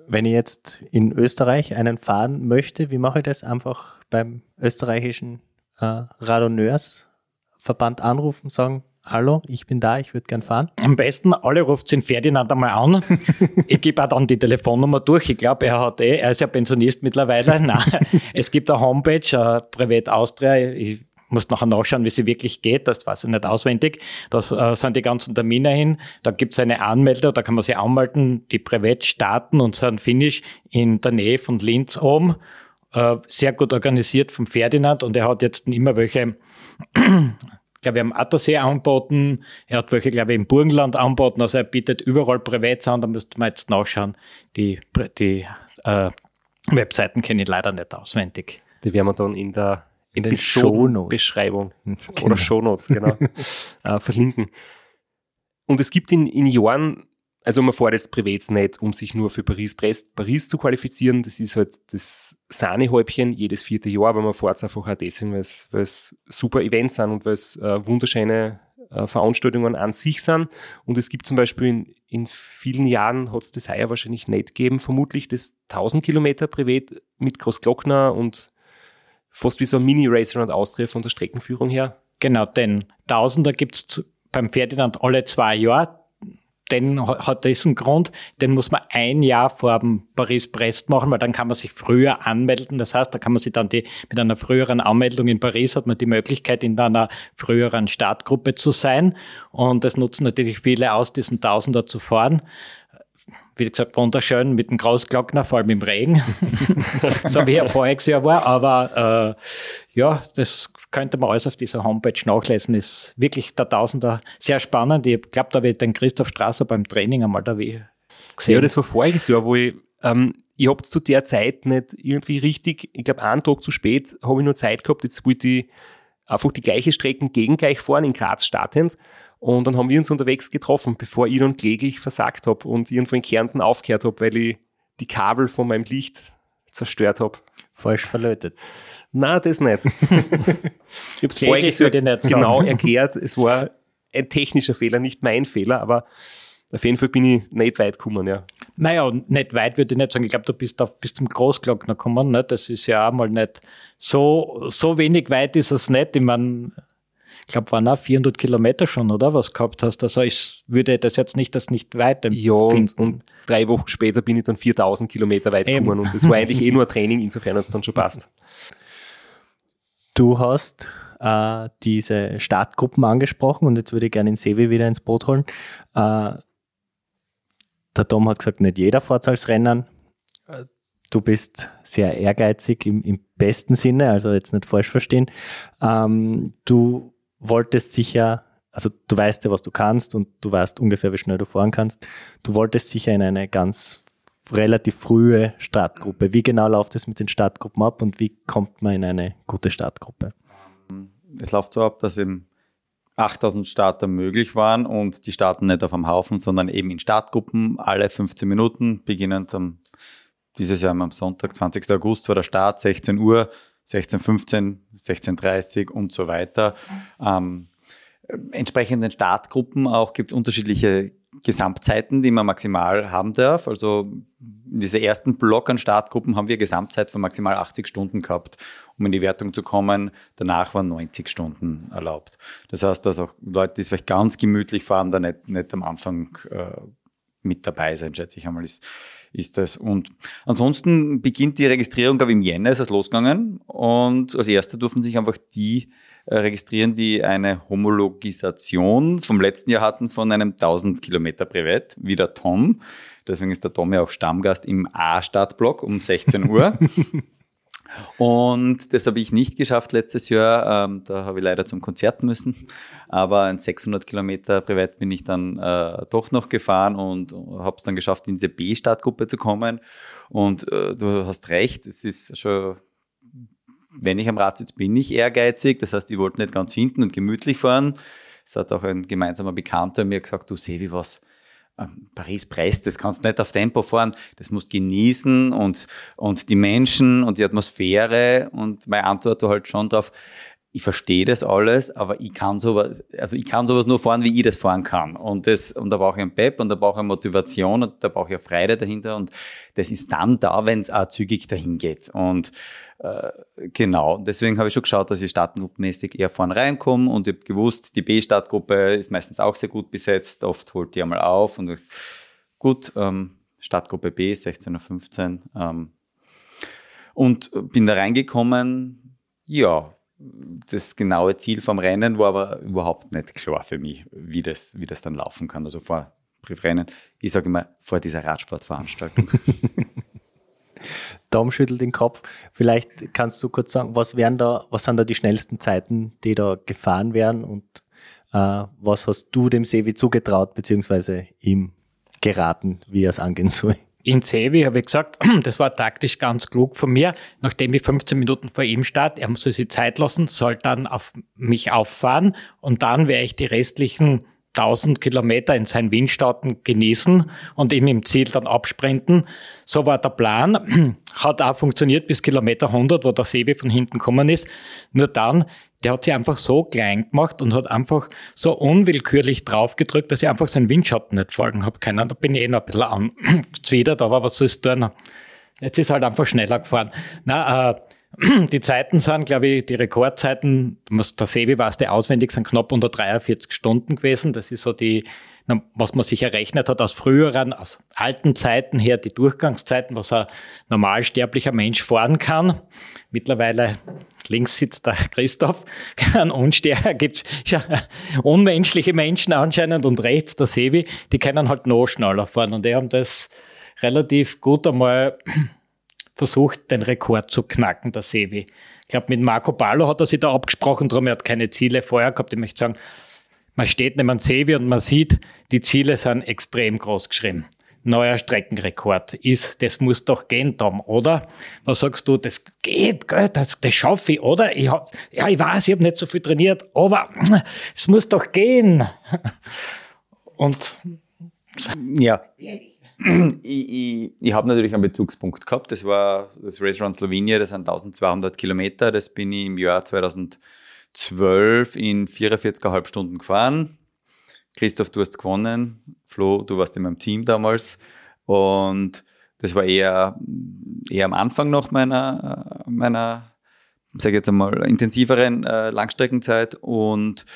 Speaker 6: Wenn ich jetzt in Österreich einen fahren möchte, wie mache ich das? Einfach beim österreichischen äh, Radonneursverband anrufen, sagen, hallo, ich bin da, ich würde gern fahren.
Speaker 3: Am besten, alle ruft den Ferdinand einmal an. Ich gebe auch dann die Telefonnummer durch. Ich glaube, er hat eh, er ist ja Pensionist mittlerweile. Nein, es gibt eine Homepage, äh, Privat Austria. Ich muss nachher nachschauen, wie sie wirklich geht. Das weiß ich nicht auswendig. Das äh, sind die ganzen Termine hin. Da gibt es eine Anmeldung, da kann man sich anmelden, die Privat starten und ein Finish in der Nähe von Linz oben. Äh, sehr gut organisiert vom Ferdinand und er hat jetzt immer welche ich glaube, wir haben Attersee angeboten, er hat welche, glaube ich, im Burgenland angeboten, also er bietet überall Privats an, da müsste man jetzt nachschauen. Die, die äh, Webseiten kenne ich leider nicht auswendig.
Speaker 1: Die werden wir dann in der
Speaker 6: In den
Speaker 1: Episodenbeschreibung
Speaker 6: Genau.
Speaker 1: oder Shownotes, genau, äh, verlinken. Und es gibt in, in Jahren, also man fährt jetzt Privats nicht, um sich nur für Paris, Paris zu qualifizieren. Das ist halt das Sahnehäubchen jedes vierte Jahr, aber man fährt es einfach auch deswegen, weil es, weil es super Events sind und weil es äh, wunderschöne äh, Veranstaltungen an sich sind. Und es gibt zum Beispiel in, in vielen Jahren, hat es das heuer wahrscheinlich nicht gegeben, vermutlich das 1000 Kilometer Privat mit Großglockner und fast wie so ein Mini-Racer und Austria von der Streckenführung her.
Speaker 3: Genau, den Tausender gibt es beim Ferdinand alle zwei Jahre. Den ha- hat diesen Grund, den muss man ein Jahr vor dem Paris-Brest machen, weil dann kann man sich früher anmelden. Das heißt, da kann man sich dann die, mit einer früheren Anmeldung in Paris hat man die Möglichkeit, in einer früheren Startgruppe zu sein. Und das nutzen natürlich viele aus, diesen Tausender zu fahren. Wie gesagt, wunderschön mit dem Großglockner, vor allem im Regen. so wie er voriges Jahr war. Aber äh, ja, das könnte man alles auf dieser Homepage nachlesen. Ist wirklich der Tausender sehr spannend. Ich glaube, da ich den Christoph Strasser beim Training einmal da wie gesehen.
Speaker 1: Ja, das war voriges Jahr, wo ich, ähm, ich habe zu der Zeit nicht irgendwie richtig, ich glaube, einen Tag zu spät habe ich nur Zeit gehabt, jetzt wollte ich einfach die gleiche Strecken gegengleich fahren, in Graz startend. Und dann haben wir uns unterwegs getroffen, bevor ich dann kläglich versagt habe und irgendwo in Kärnten aufgehört habe, weil ich die Kabel von meinem Licht zerstört habe.
Speaker 6: Falsch verlötet.
Speaker 1: Na, das nicht. ich habe es
Speaker 3: nicht sagen.
Speaker 1: genau erklärt. Es war ein technischer Fehler, nicht mein Fehler, aber auf jeden Fall bin ich nicht weit gekommen, ja.
Speaker 3: Naja, nicht weit würde ich nicht sagen. Ich glaube, du bist auf, bis zum Großglockner gekommen. Ne? Das ist ja auch mal nicht so, so wenig weit ist es nicht. Ich meine, ich glaube, waren auch 400 Kilometer schon, oder? Was gehabt hast. Also ich würde das jetzt nicht das nicht weit
Speaker 1: Ja, und,
Speaker 3: empfinden.
Speaker 1: und drei Wochen später bin ich dann 4000 Kilometer weit
Speaker 3: Eben.
Speaker 1: gekommen und das war eigentlich eh nur ein Training, insofern hat es dann schon passt.
Speaker 6: Du hast äh, diese Startgruppen angesprochen und jetzt würde ich gerne den Sevi wieder ins Boot holen. Äh, der Tom hat gesagt, nicht jeder fährt als Rennen. Äh, Du bist sehr ehrgeizig im, im besten Sinne, also jetzt nicht falsch verstehen. Ähm, du wolltest sicher, also du weißt ja, was du kannst und du weißt ungefähr, wie schnell du fahren kannst. Du wolltest sicher in eine ganz relativ frühe Startgruppe. Wie genau läuft es mit den Startgruppen ab und wie kommt man in eine gute Startgruppe?
Speaker 4: Es läuft so ab, dass eben 8000 Starter möglich waren und die starten nicht auf einem Haufen, sondern eben in Startgruppen alle 15 Minuten, beginnend am, dieses Jahr am Sonntag, 20. August war der Start, 16 Uhr, 16.15 16.30 und so weiter. Ähm, entsprechenden Startgruppen auch gibt es unterschiedliche Gesamtzeiten, die man maximal haben darf. Also in dieser ersten Block an Startgruppen haben wir Gesamtzeit von maximal 80 Stunden gehabt, um in die Wertung zu kommen. Danach waren 90 Stunden erlaubt. Das heißt, dass auch Leute, die es vielleicht ganz gemütlich fahren, da nicht, nicht am Anfang äh, mit dabei sein, schätze ich einmal, ist, ist das. Und ansonsten beginnt die Registrierung, glaube ich, im Jänner ist es losgegangen. Und als erster durften sich einfach die äh, registrieren, die eine Homologisation vom letzten Jahr hatten von einem 1000 Kilometer Brevet, wie der Tom. Deswegen ist der Tom ja auch Stammgast im A-Startblock um 16 Uhr. Und das habe ich nicht geschafft letztes Jahr. Ähm, da habe ich leider zum Konzert müssen. Aber ein 600 Kilometer Privat bin ich dann äh, doch noch gefahren und habe es dann geschafft, in diese B-Startgruppe zu kommen. Und äh, du hast recht, es ist schon, wenn ich am Rad sitze, bin ich ehrgeizig. Das heißt, ich wollte nicht ganz hinten und gemütlich fahren. Es hat auch ein gemeinsamer Bekannter mir gesagt, du Sevi, was, ähm, Paris-Brest, das kannst du nicht auf Tempo fahren, das musst genießen und, und die Menschen und die Atmosphäre und meine Antwort halt schon drauf, ich verstehe das alles, aber ich kann sowas, also ich kann sowas nur fahren, wie ich das fahren kann. Und das, und da brauche ich einen Pep und da brauche ich Motivation und da brauche ich Freude dahinter und das ist dann da, wenn es auch zügig dahin geht. Und genau, deswegen habe ich schon geschaut, dass ich startgruppenmäßig eher vorne reinkomme und ich habe gewusst, die B-Startgruppe ist meistens auch sehr gut besetzt, oft holt die einmal auf und gut, ähm, Startgruppe B, 16 oder 15. Ähm, und bin da reingekommen, ja, das genaue Ziel vom Rennen war aber überhaupt nicht klar für mich, wie das, wie das dann laufen kann. Also vor Rennen, ich sage immer, vor dieser Radsportveranstaltung.
Speaker 6: Dom schüttelt den Kopf. Vielleicht kannst du kurz sagen, was wären da, was sind da die schnellsten Zeiten, die da gefahren werden und äh, was hast du dem Sevi zugetraut, beziehungsweise ihm geraten, wie er es angehen soll?
Speaker 3: in Sevi habe ich gesagt, das war taktisch ganz klug von mir, nachdem ich 15 Minuten vor ihm start, er muss sich Zeit lassen, soll dann auf mich auffahren und dann werde ich die restlichen 1000 Kilometer in seinen Windstaaten genießen und ihm im Ziel dann absprinten. So war der Plan. Hat auch funktioniert bis Kilometer 100, wo der Sebi von hinten gekommen ist. Nur dann der hat sich einfach so klein gemacht und hat einfach so unwillkürlich draufgedrückt, dass ich einfach seinen Windschatten nicht folgen habe können. Da bin ich eh noch ein bisschen angezwidert, aber was soll es tun? Jetzt ist halt einfach schneller gefahren. Na, äh, die Zeiten sind, glaube ich, die Rekordzeiten, der Sebi weiß der auswendig, sind knapp unter 43 Stunden gewesen. Das ist so die, was man sich errechnet hat aus früheren, aus alten Zeiten her, die Durchgangszeiten, was ein normalsterblicher Mensch fahren kann. Mittlerweile links sitzt der Christoph, ein Unsteher, gibt's unmenschliche Menschen anscheinend und rechts der Sevi, die können halt noch schneller fahren und die haben das relativ gut einmal versucht, den Rekord zu knacken, der Sevi. Ich glaube, mit Marco Palo hat er sich da abgesprochen, darum er hat keine Ziele vorher gehabt. Ich möchte sagen, man steht neben Sevi und man sieht, die Ziele sind extrem groß geschrieben. Neuer Streckenrekord ist, das muss doch gehen, Tom, oder? Was sagst du, das geht, gell, das, das schaffe ich, oder? Ich hab, ja, ich weiß, ich habe nicht so viel trainiert, aber es muss doch gehen. Und
Speaker 4: ja, ich, ich, ich habe natürlich einen Bezugspunkt gehabt. Das war das Run Slovenia, das sind 1200 Kilometer. Das bin ich im Jahr 2012 in 44,5 Stunden gefahren. Christoph, du hast gewonnen. Flo, du warst in meinem Team damals. Und das war eher, eher am Anfang noch meiner, meiner sage jetzt einmal, intensiveren äh, Langstreckenzeit. Und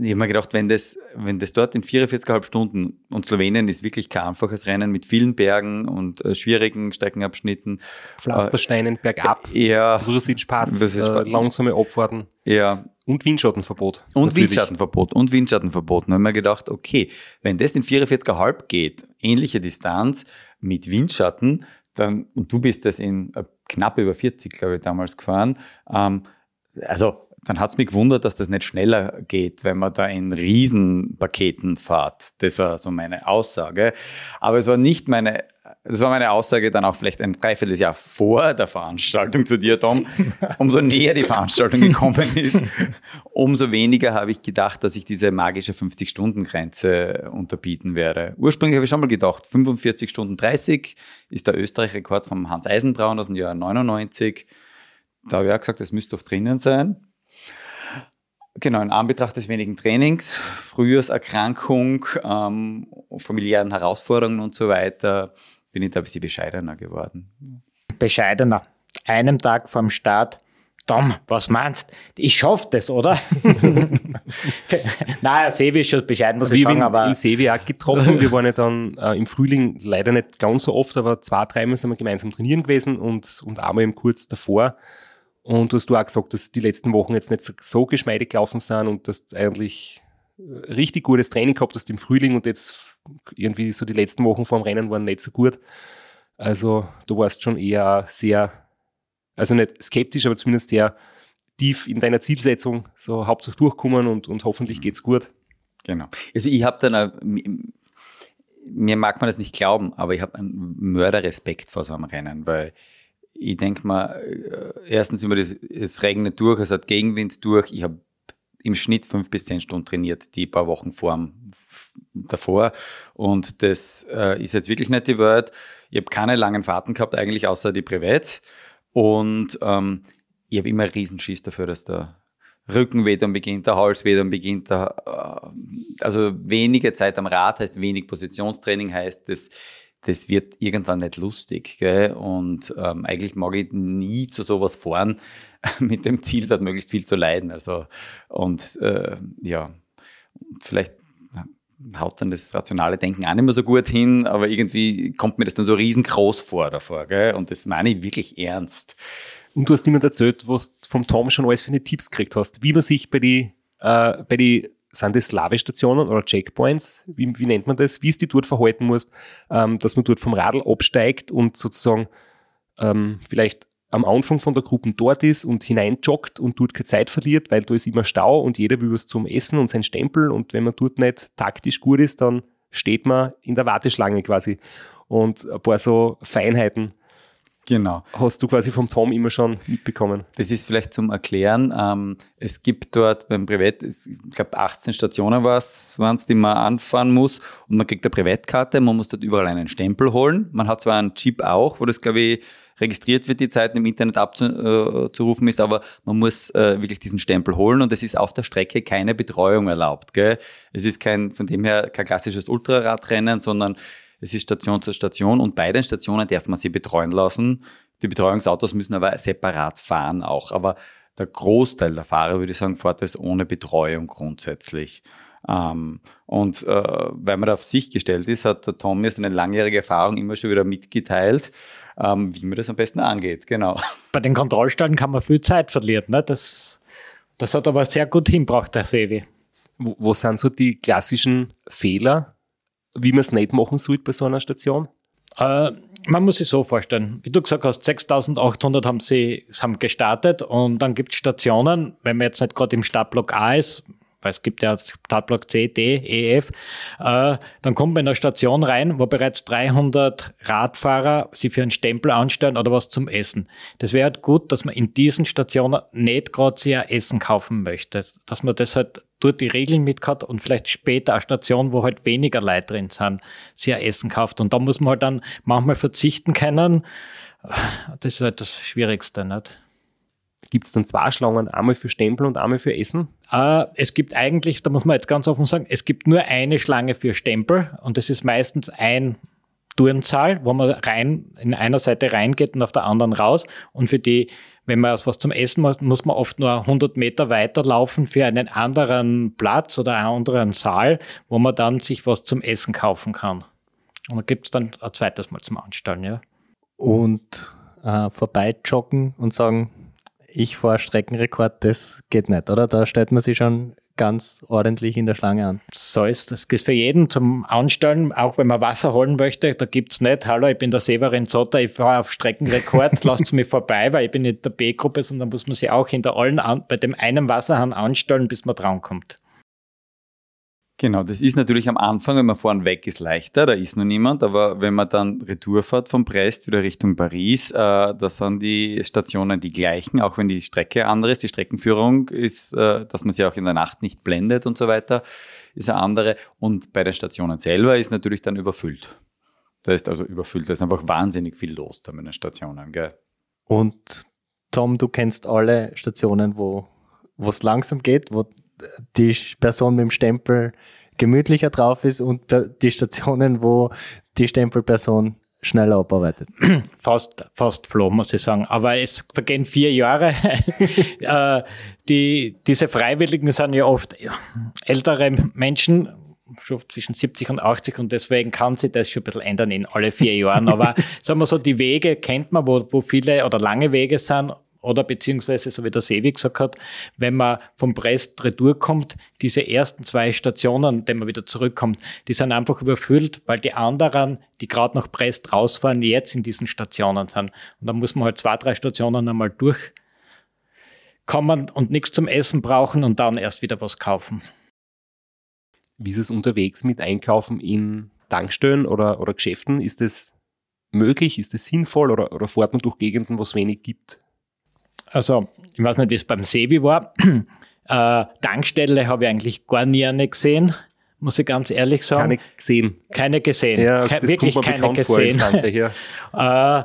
Speaker 4: ich habe mir gedacht, wenn das, wenn das dort in 44,5 Stunden und Slowenien ist wirklich kein einfaches Rennen mit vielen Bergen und äh, schwierigen Streckenabschnitten.
Speaker 1: Pflastersteinen, äh, bergab,
Speaker 4: ja,
Speaker 1: Vrsic-Pass, äh, langsame Abfahrten.
Speaker 4: Ja.
Speaker 1: Und Windschattenverbot.
Speaker 4: Und natürlich. Windschattenverbot. Und Windschattenverbot. Da habe mir gedacht, okay, wenn das in 44,5 geht, ähnliche Distanz mit Windschatten, dann, und du bist das in äh, knapp über 40, glaube ich, damals gefahren, ähm, also dann hat es mich gewundert, dass das nicht schneller geht, wenn man da in Riesenpaketen fährt. Das war so meine Aussage. Aber es war nicht meine, das war meine Aussage dann auch vielleicht ein Dreivierteljahr vor der Veranstaltung zu dir, Tom. Umso näher die Veranstaltung gekommen ist, umso weniger habe ich gedacht, dass ich diese magische 50-Stunden-Grenze unterbieten werde. Ursprünglich habe ich schon mal gedacht, 45 Stunden 30 ist der Österreich-Rekord vom Hans Eisenbraun aus dem Jahr 99. Da habe ich auch gesagt, das müsste doch drinnen sein Genau, in Anbetracht des wenigen Trainings, Frühjahrserkrankung, ähm, familiären Herausforderungen und so weiter, bin ich da ein bisschen bescheidener geworden.
Speaker 3: Bescheidener. Einem Tag vom Start. Tom, was meinst Ich schaff das, oder? Nein, Sevi ist schon bescheiden, muss
Speaker 1: ich
Speaker 3: sagen.
Speaker 1: Wir
Speaker 3: aber
Speaker 1: in Sevi auch getroffen. Wir waren ja dann äh, im Frühling leider nicht ganz so oft, aber zwei, dreimal sind wir gemeinsam trainieren gewesen und, und einmal eben kurz davor. Und du hast du auch gesagt, dass die letzten Wochen jetzt nicht so geschmeidig gelaufen sind und dass du eigentlich äh, richtig gutes Training gehabt hast im Frühling und jetzt irgendwie so die letzten Wochen vor dem Rennen waren nicht so gut. Also du warst schon eher sehr also nicht skeptisch, aber zumindest sehr tief in deiner Zielsetzung, so hauptsächlich durchkommen und, und hoffentlich mhm. geht's gut.
Speaker 4: Genau. Also ich habe dann, mir mag man das nicht glauben, aber ich habe einen Mörderrespekt vor so einem Rennen, weil ich denke mal, äh, erstens immer, es regnet durch, es hat Gegenwind durch. Ich habe im Schnitt fünf bis zehn Stunden trainiert, die paar Wochen vor davor. Und das äh, ist jetzt wirklich nicht die Welt. Ich habe keine langen Fahrten gehabt, eigentlich außer die Privats. Und ähm, ich habe immer Riesenschiss dafür, dass der Rücken weh dann beginnt, der Hals weh dann beginnt. Der, äh, also wenige Zeit am Rad heißt wenig Positionstraining heißt, das, das wird irgendwann nicht lustig. Gell? Und ähm, eigentlich mag ich nie zu sowas fahren mit dem Ziel, dort möglichst viel zu leiden. Also und äh, ja, vielleicht haut dann das rationale Denken auch nicht mehr so gut hin, aber irgendwie kommt mir das dann so riesengroß vor davor. Gell? Und das meine ich wirklich ernst.
Speaker 1: Und du hast niemand erzählt, was du vom Tom schon alles für eine Tipps gekriegt hast, wie man sich bei die, äh, sind das Lavestationen oder Checkpoints, wie, wie nennt man das, wie es die dort verhalten muss, ähm, dass man dort vom Radl absteigt und sozusagen ähm, vielleicht am Anfang von der Gruppe dort ist und hineinjoggt und dort keine Zeit verliert, weil da ist immer Stau und jeder will was zum Essen und sein Stempel und wenn man dort nicht taktisch gut ist, dann steht man in der Warteschlange quasi. Und ein paar so Feinheiten
Speaker 4: Genau.
Speaker 1: Hast du quasi vom Tom immer schon mitbekommen?
Speaker 4: Das ist vielleicht zum Erklären. Ähm, es gibt dort beim Privat, ich glaube 18 Stationen waren es, die man anfahren muss und man kriegt eine Privatkarte, man muss dort überall einen Stempel holen. Man hat zwar einen Chip auch, wo das glaube ich registriert wird, die Zeiten im Internet abzurufen ist, aber man muss äh, wirklich diesen Stempel holen und es ist auf der Strecke keine Betreuung erlaubt. Gell? Es ist kein, von dem her kein klassisches Ultraradrennen, sondern es ist Station zu Station und bei den Stationen darf man sie betreuen lassen. Die Betreuungsautos müssen aber separat fahren auch. Aber der Großteil der Fahrer, würde ich sagen, fährt es ohne Betreuung grundsätzlich. Ähm, und äh, weil man da auf sich gestellt ist, hat der Tom mir seine langjährige Erfahrung immer schon wieder mitgeteilt, ähm, wie man das am besten angeht. Genau.
Speaker 3: Bei den Kontrollstellen kann man viel Zeit verlieren. Ne? Das, das hat aber sehr gut hinbracht, der Sevi.
Speaker 1: Wo, wo sind so die klassischen Fehler, wie man es nicht machen sollte bei so einer Station?
Speaker 3: Äh, man muss sich so vorstellen, wie du gesagt hast, 6800 haben sie haben gestartet und dann gibt es Stationen, wenn man jetzt nicht gerade im Startblock A ist, weil es gibt ja Startblock C, D, E, F, äh, dann kommt man in eine Station rein, wo bereits 300 Radfahrer sie für einen Stempel anstellen oder was zum Essen. Das wäre halt gut, dass man in diesen Stationen nicht gerade sehr Essen kaufen möchte, dass man das halt dort die Regeln mit hat und vielleicht später eine Station, wo halt weniger Leute drin sind, sehr Essen kauft. Und da muss man halt dann manchmal verzichten können. Das ist halt das Schwierigste, nicht?
Speaker 1: Gibt es dann zwei Schlangen, einmal für Stempel und einmal für Essen?
Speaker 3: Äh, es gibt eigentlich, da muss man jetzt ganz offen sagen, es gibt nur eine Schlange für Stempel und das ist meistens ein Turnzahl, wo man rein in einer Seite reingeht und auf der anderen raus. Und für die, wenn man was zum Essen macht, muss man oft nur 100 Meter weiterlaufen für einen anderen Platz oder einen anderen Saal, wo man dann sich was zum Essen kaufen kann. Und da gibt es dann ein zweites Mal zum Anstellen, ja.
Speaker 6: Und äh, vorbeijoggen und sagen, ich fahre Streckenrekord, das geht nicht, oder? Da stellt man sich schon ganz ordentlich in der Schlange an.
Speaker 3: So ist das. Das ist für jeden zum Anstellen, auch wenn man Wasser holen möchte, da gibt es nicht, hallo, ich bin der Severin Zotter, ich fahre auf Streckenrekord, lasst mich vorbei, weil ich bin nicht der B-Gruppe, sondern muss man sich auch hinter allen an, bei dem einen Wasserhahn anstellen, bis man drankommt.
Speaker 4: Genau, das ist natürlich am Anfang, wenn man vorn weg ist, leichter, da ist noch niemand, aber wenn man dann Retour fährt von Brest wieder Richtung Paris, äh, da sind die Stationen die gleichen, auch wenn die Strecke andere ist. Die Streckenführung ist, äh, dass man sie auch in der Nacht nicht blendet und so weiter, ist eine andere. Und bei den Stationen selber ist natürlich dann überfüllt. Da ist also überfüllt, da ist einfach wahnsinnig viel los da mit den Stationen. Gell?
Speaker 6: Und Tom, du kennst alle Stationen, wo es langsam geht, wo die Person mit dem Stempel gemütlicher drauf ist und die Stationen, wo die Stempelperson schneller abarbeitet.
Speaker 3: Fast, fast floh, muss ich sagen. Aber es vergehen vier Jahre. Äh, die, diese Freiwilligen sind ja oft ältere Menschen, schon zwischen 70 und 80 und deswegen kann sich das schon ein bisschen ändern in alle vier Jahren. Aber sagen wir so, die Wege kennt man, wo, wo viele oder lange Wege sind oder beziehungsweise, so wie der Sevi gesagt hat, wenn man vom Brest retour kommt, diese ersten zwei Stationen, wenn man wieder zurückkommt, die sind einfach überfüllt, weil die anderen, die gerade nach Brest rausfahren, jetzt in diesen Stationen sind. Und da muss man halt zwei, drei Stationen einmal durchkommen und nichts zum Essen brauchen und dann erst wieder was kaufen.
Speaker 1: Wie ist es unterwegs mit Einkaufen in Tankstellen oder, oder Geschäften? Ist das möglich? Ist das sinnvoll oder, oder fährt man durch Gegenden, wo es wenig gibt?
Speaker 3: Also, ich weiß nicht, wie es beim Sebi war. Äh, Tankstelle habe ich eigentlich gar nie eine gesehen, muss ich ganz ehrlich sagen.
Speaker 1: Keine gesehen.
Speaker 3: Keine gesehen.
Speaker 1: Ja,
Speaker 3: Ke wirklich keine gesehen.
Speaker 1: Vor,
Speaker 3: ja. äh,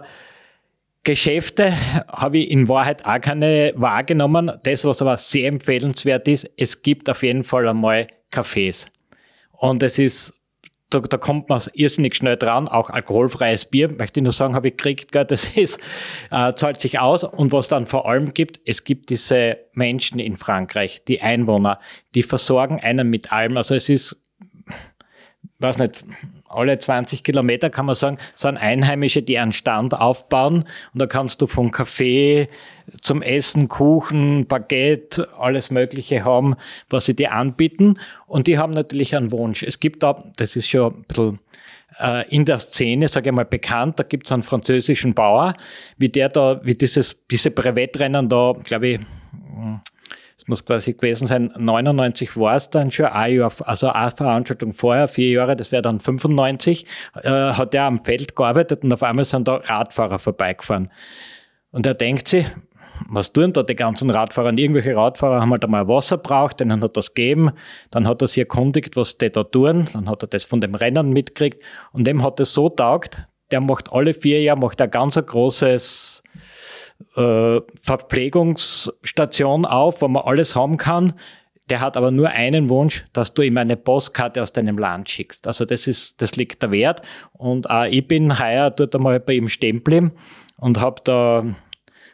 Speaker 3: Geschäfte habe ich in Wahrheit auch keine wahrgenommen. Das, was aber sehr empfehlenswert ist, es gibt auf jeden Fall einmal Cafés. Und es ist da, da kommt man irrsinnig schnell dran, auch alkoholfreies Bier, möchte ich nur sagen, habe ich gekriegt, das ist, äh, zahlt sich aus. Und was dann vor allem gibt, es gibt diese Menschen in Frankreich, die Einwohner, die versorgen einen mit allem. Also es ist, weiß nicht, alle 20 Kilometer kann man sagen, sind Einheimische, die einen Stand aufbauen. Und da kannst du von Kaffee zum Essen, Kuchen, Baguette, alles Mögliche haben, was sie dir anbieten. Und die haben natürlich einen Wunsch. Es gibt da, das ist schon ein bisschen äh, in der Szene, sage ich mal, bekannt. Da gibt es einen französischen Bauer, wie der da, wie dieses, diese Brevettrennen da, glaube ich, es muss quasi gewesen sein, 99 war es dann schon, ein Jahr, also eine Veranstaltung vorher, vier Jahre, das wäre dann 95, äh, hat er am Feld gearbeitet und auf einmal sind da Radfahrer vorbeigefahren. Und er denkt sich, was tun da die ganzen Radfahrer? Und irgendwelche Radfahrer haben halt einmal Wasser braucht, denen hat das gegeben, dann hat er sich erkundigt, was die da tun, dann hat er das von dem Rennen mitgekriegt und dem hat es so taugt, der macht alle vier Jahre macht ein ganz großes äh, Verpflegungsstation auf, wo man alles haben kann. Der hat aber nur einen Wunsch, dass du ihm eine Postkarte aus deinem Land schickst. Also das ist, das liegt der Wert. Und auch ich bin heuer dort einmal bei ihm stehen geblieben und habe da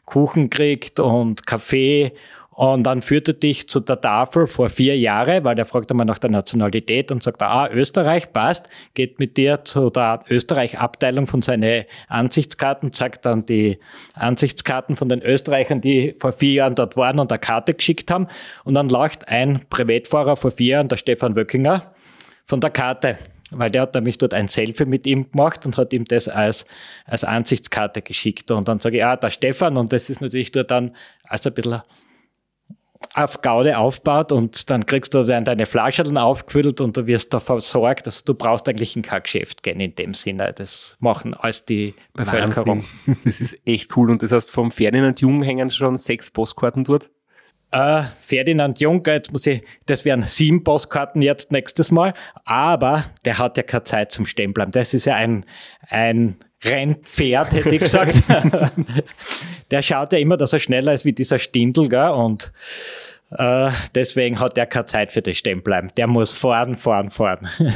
Speaker 3: Kuchen gekriegt und Kaffee und dann führt er dich zu der Tafel vor vier Jahren, weil der fragt einmal nach der Nationalität und sagt, ah, Österreich passt, geht mit dir zu der Österreich-Abteilung von seinen Ansichtskarten, zeigt dann die Ansichtskarten von den Österreichern, die vor vier Jahren dort waren und eine Karte geschickt haben. Und dann lacht ein Privatfahrer vor vier Jahren, der Stefan Wöckinger, von der Karte weil der hat nämlich dort ein Selfie mit ihm gemacht und hat ihm das als, als Ansichtskarte geschickt. Und dann sage ich, ah, der Stefan, und das ist natürlich dort dann als ein bisschen auf Gaude aufbaut und dann kriegst du dann deine Flaschen aufgefüllt und du wirst da versorgt. Also du brauchst eigentlich in kein Geschäft gehen in dem Sinne. Das machen alles die Bevölkerung.
Speaker 1: Wahnsinn. Das ist echt cool. Und das heißt, vom Ferdinand Jung hängen schon sechs Postkarten dort?
Speaker 3: Äh, Ferdinand Jung, jetzt muss ich, das wären sieben Postkarten jetzt nächstes Mal, aber der hat ja keine Zeit zum Stempeln. Das ist ja ein, ein Rennpferd, hätte ich gesagt. der schaut ja immer, dass er schneller ist wie dieser Stindl, gell? und äh, deswegen hat er keine Zeit für das Stempeln. Der muss fahren, fahren, fahren.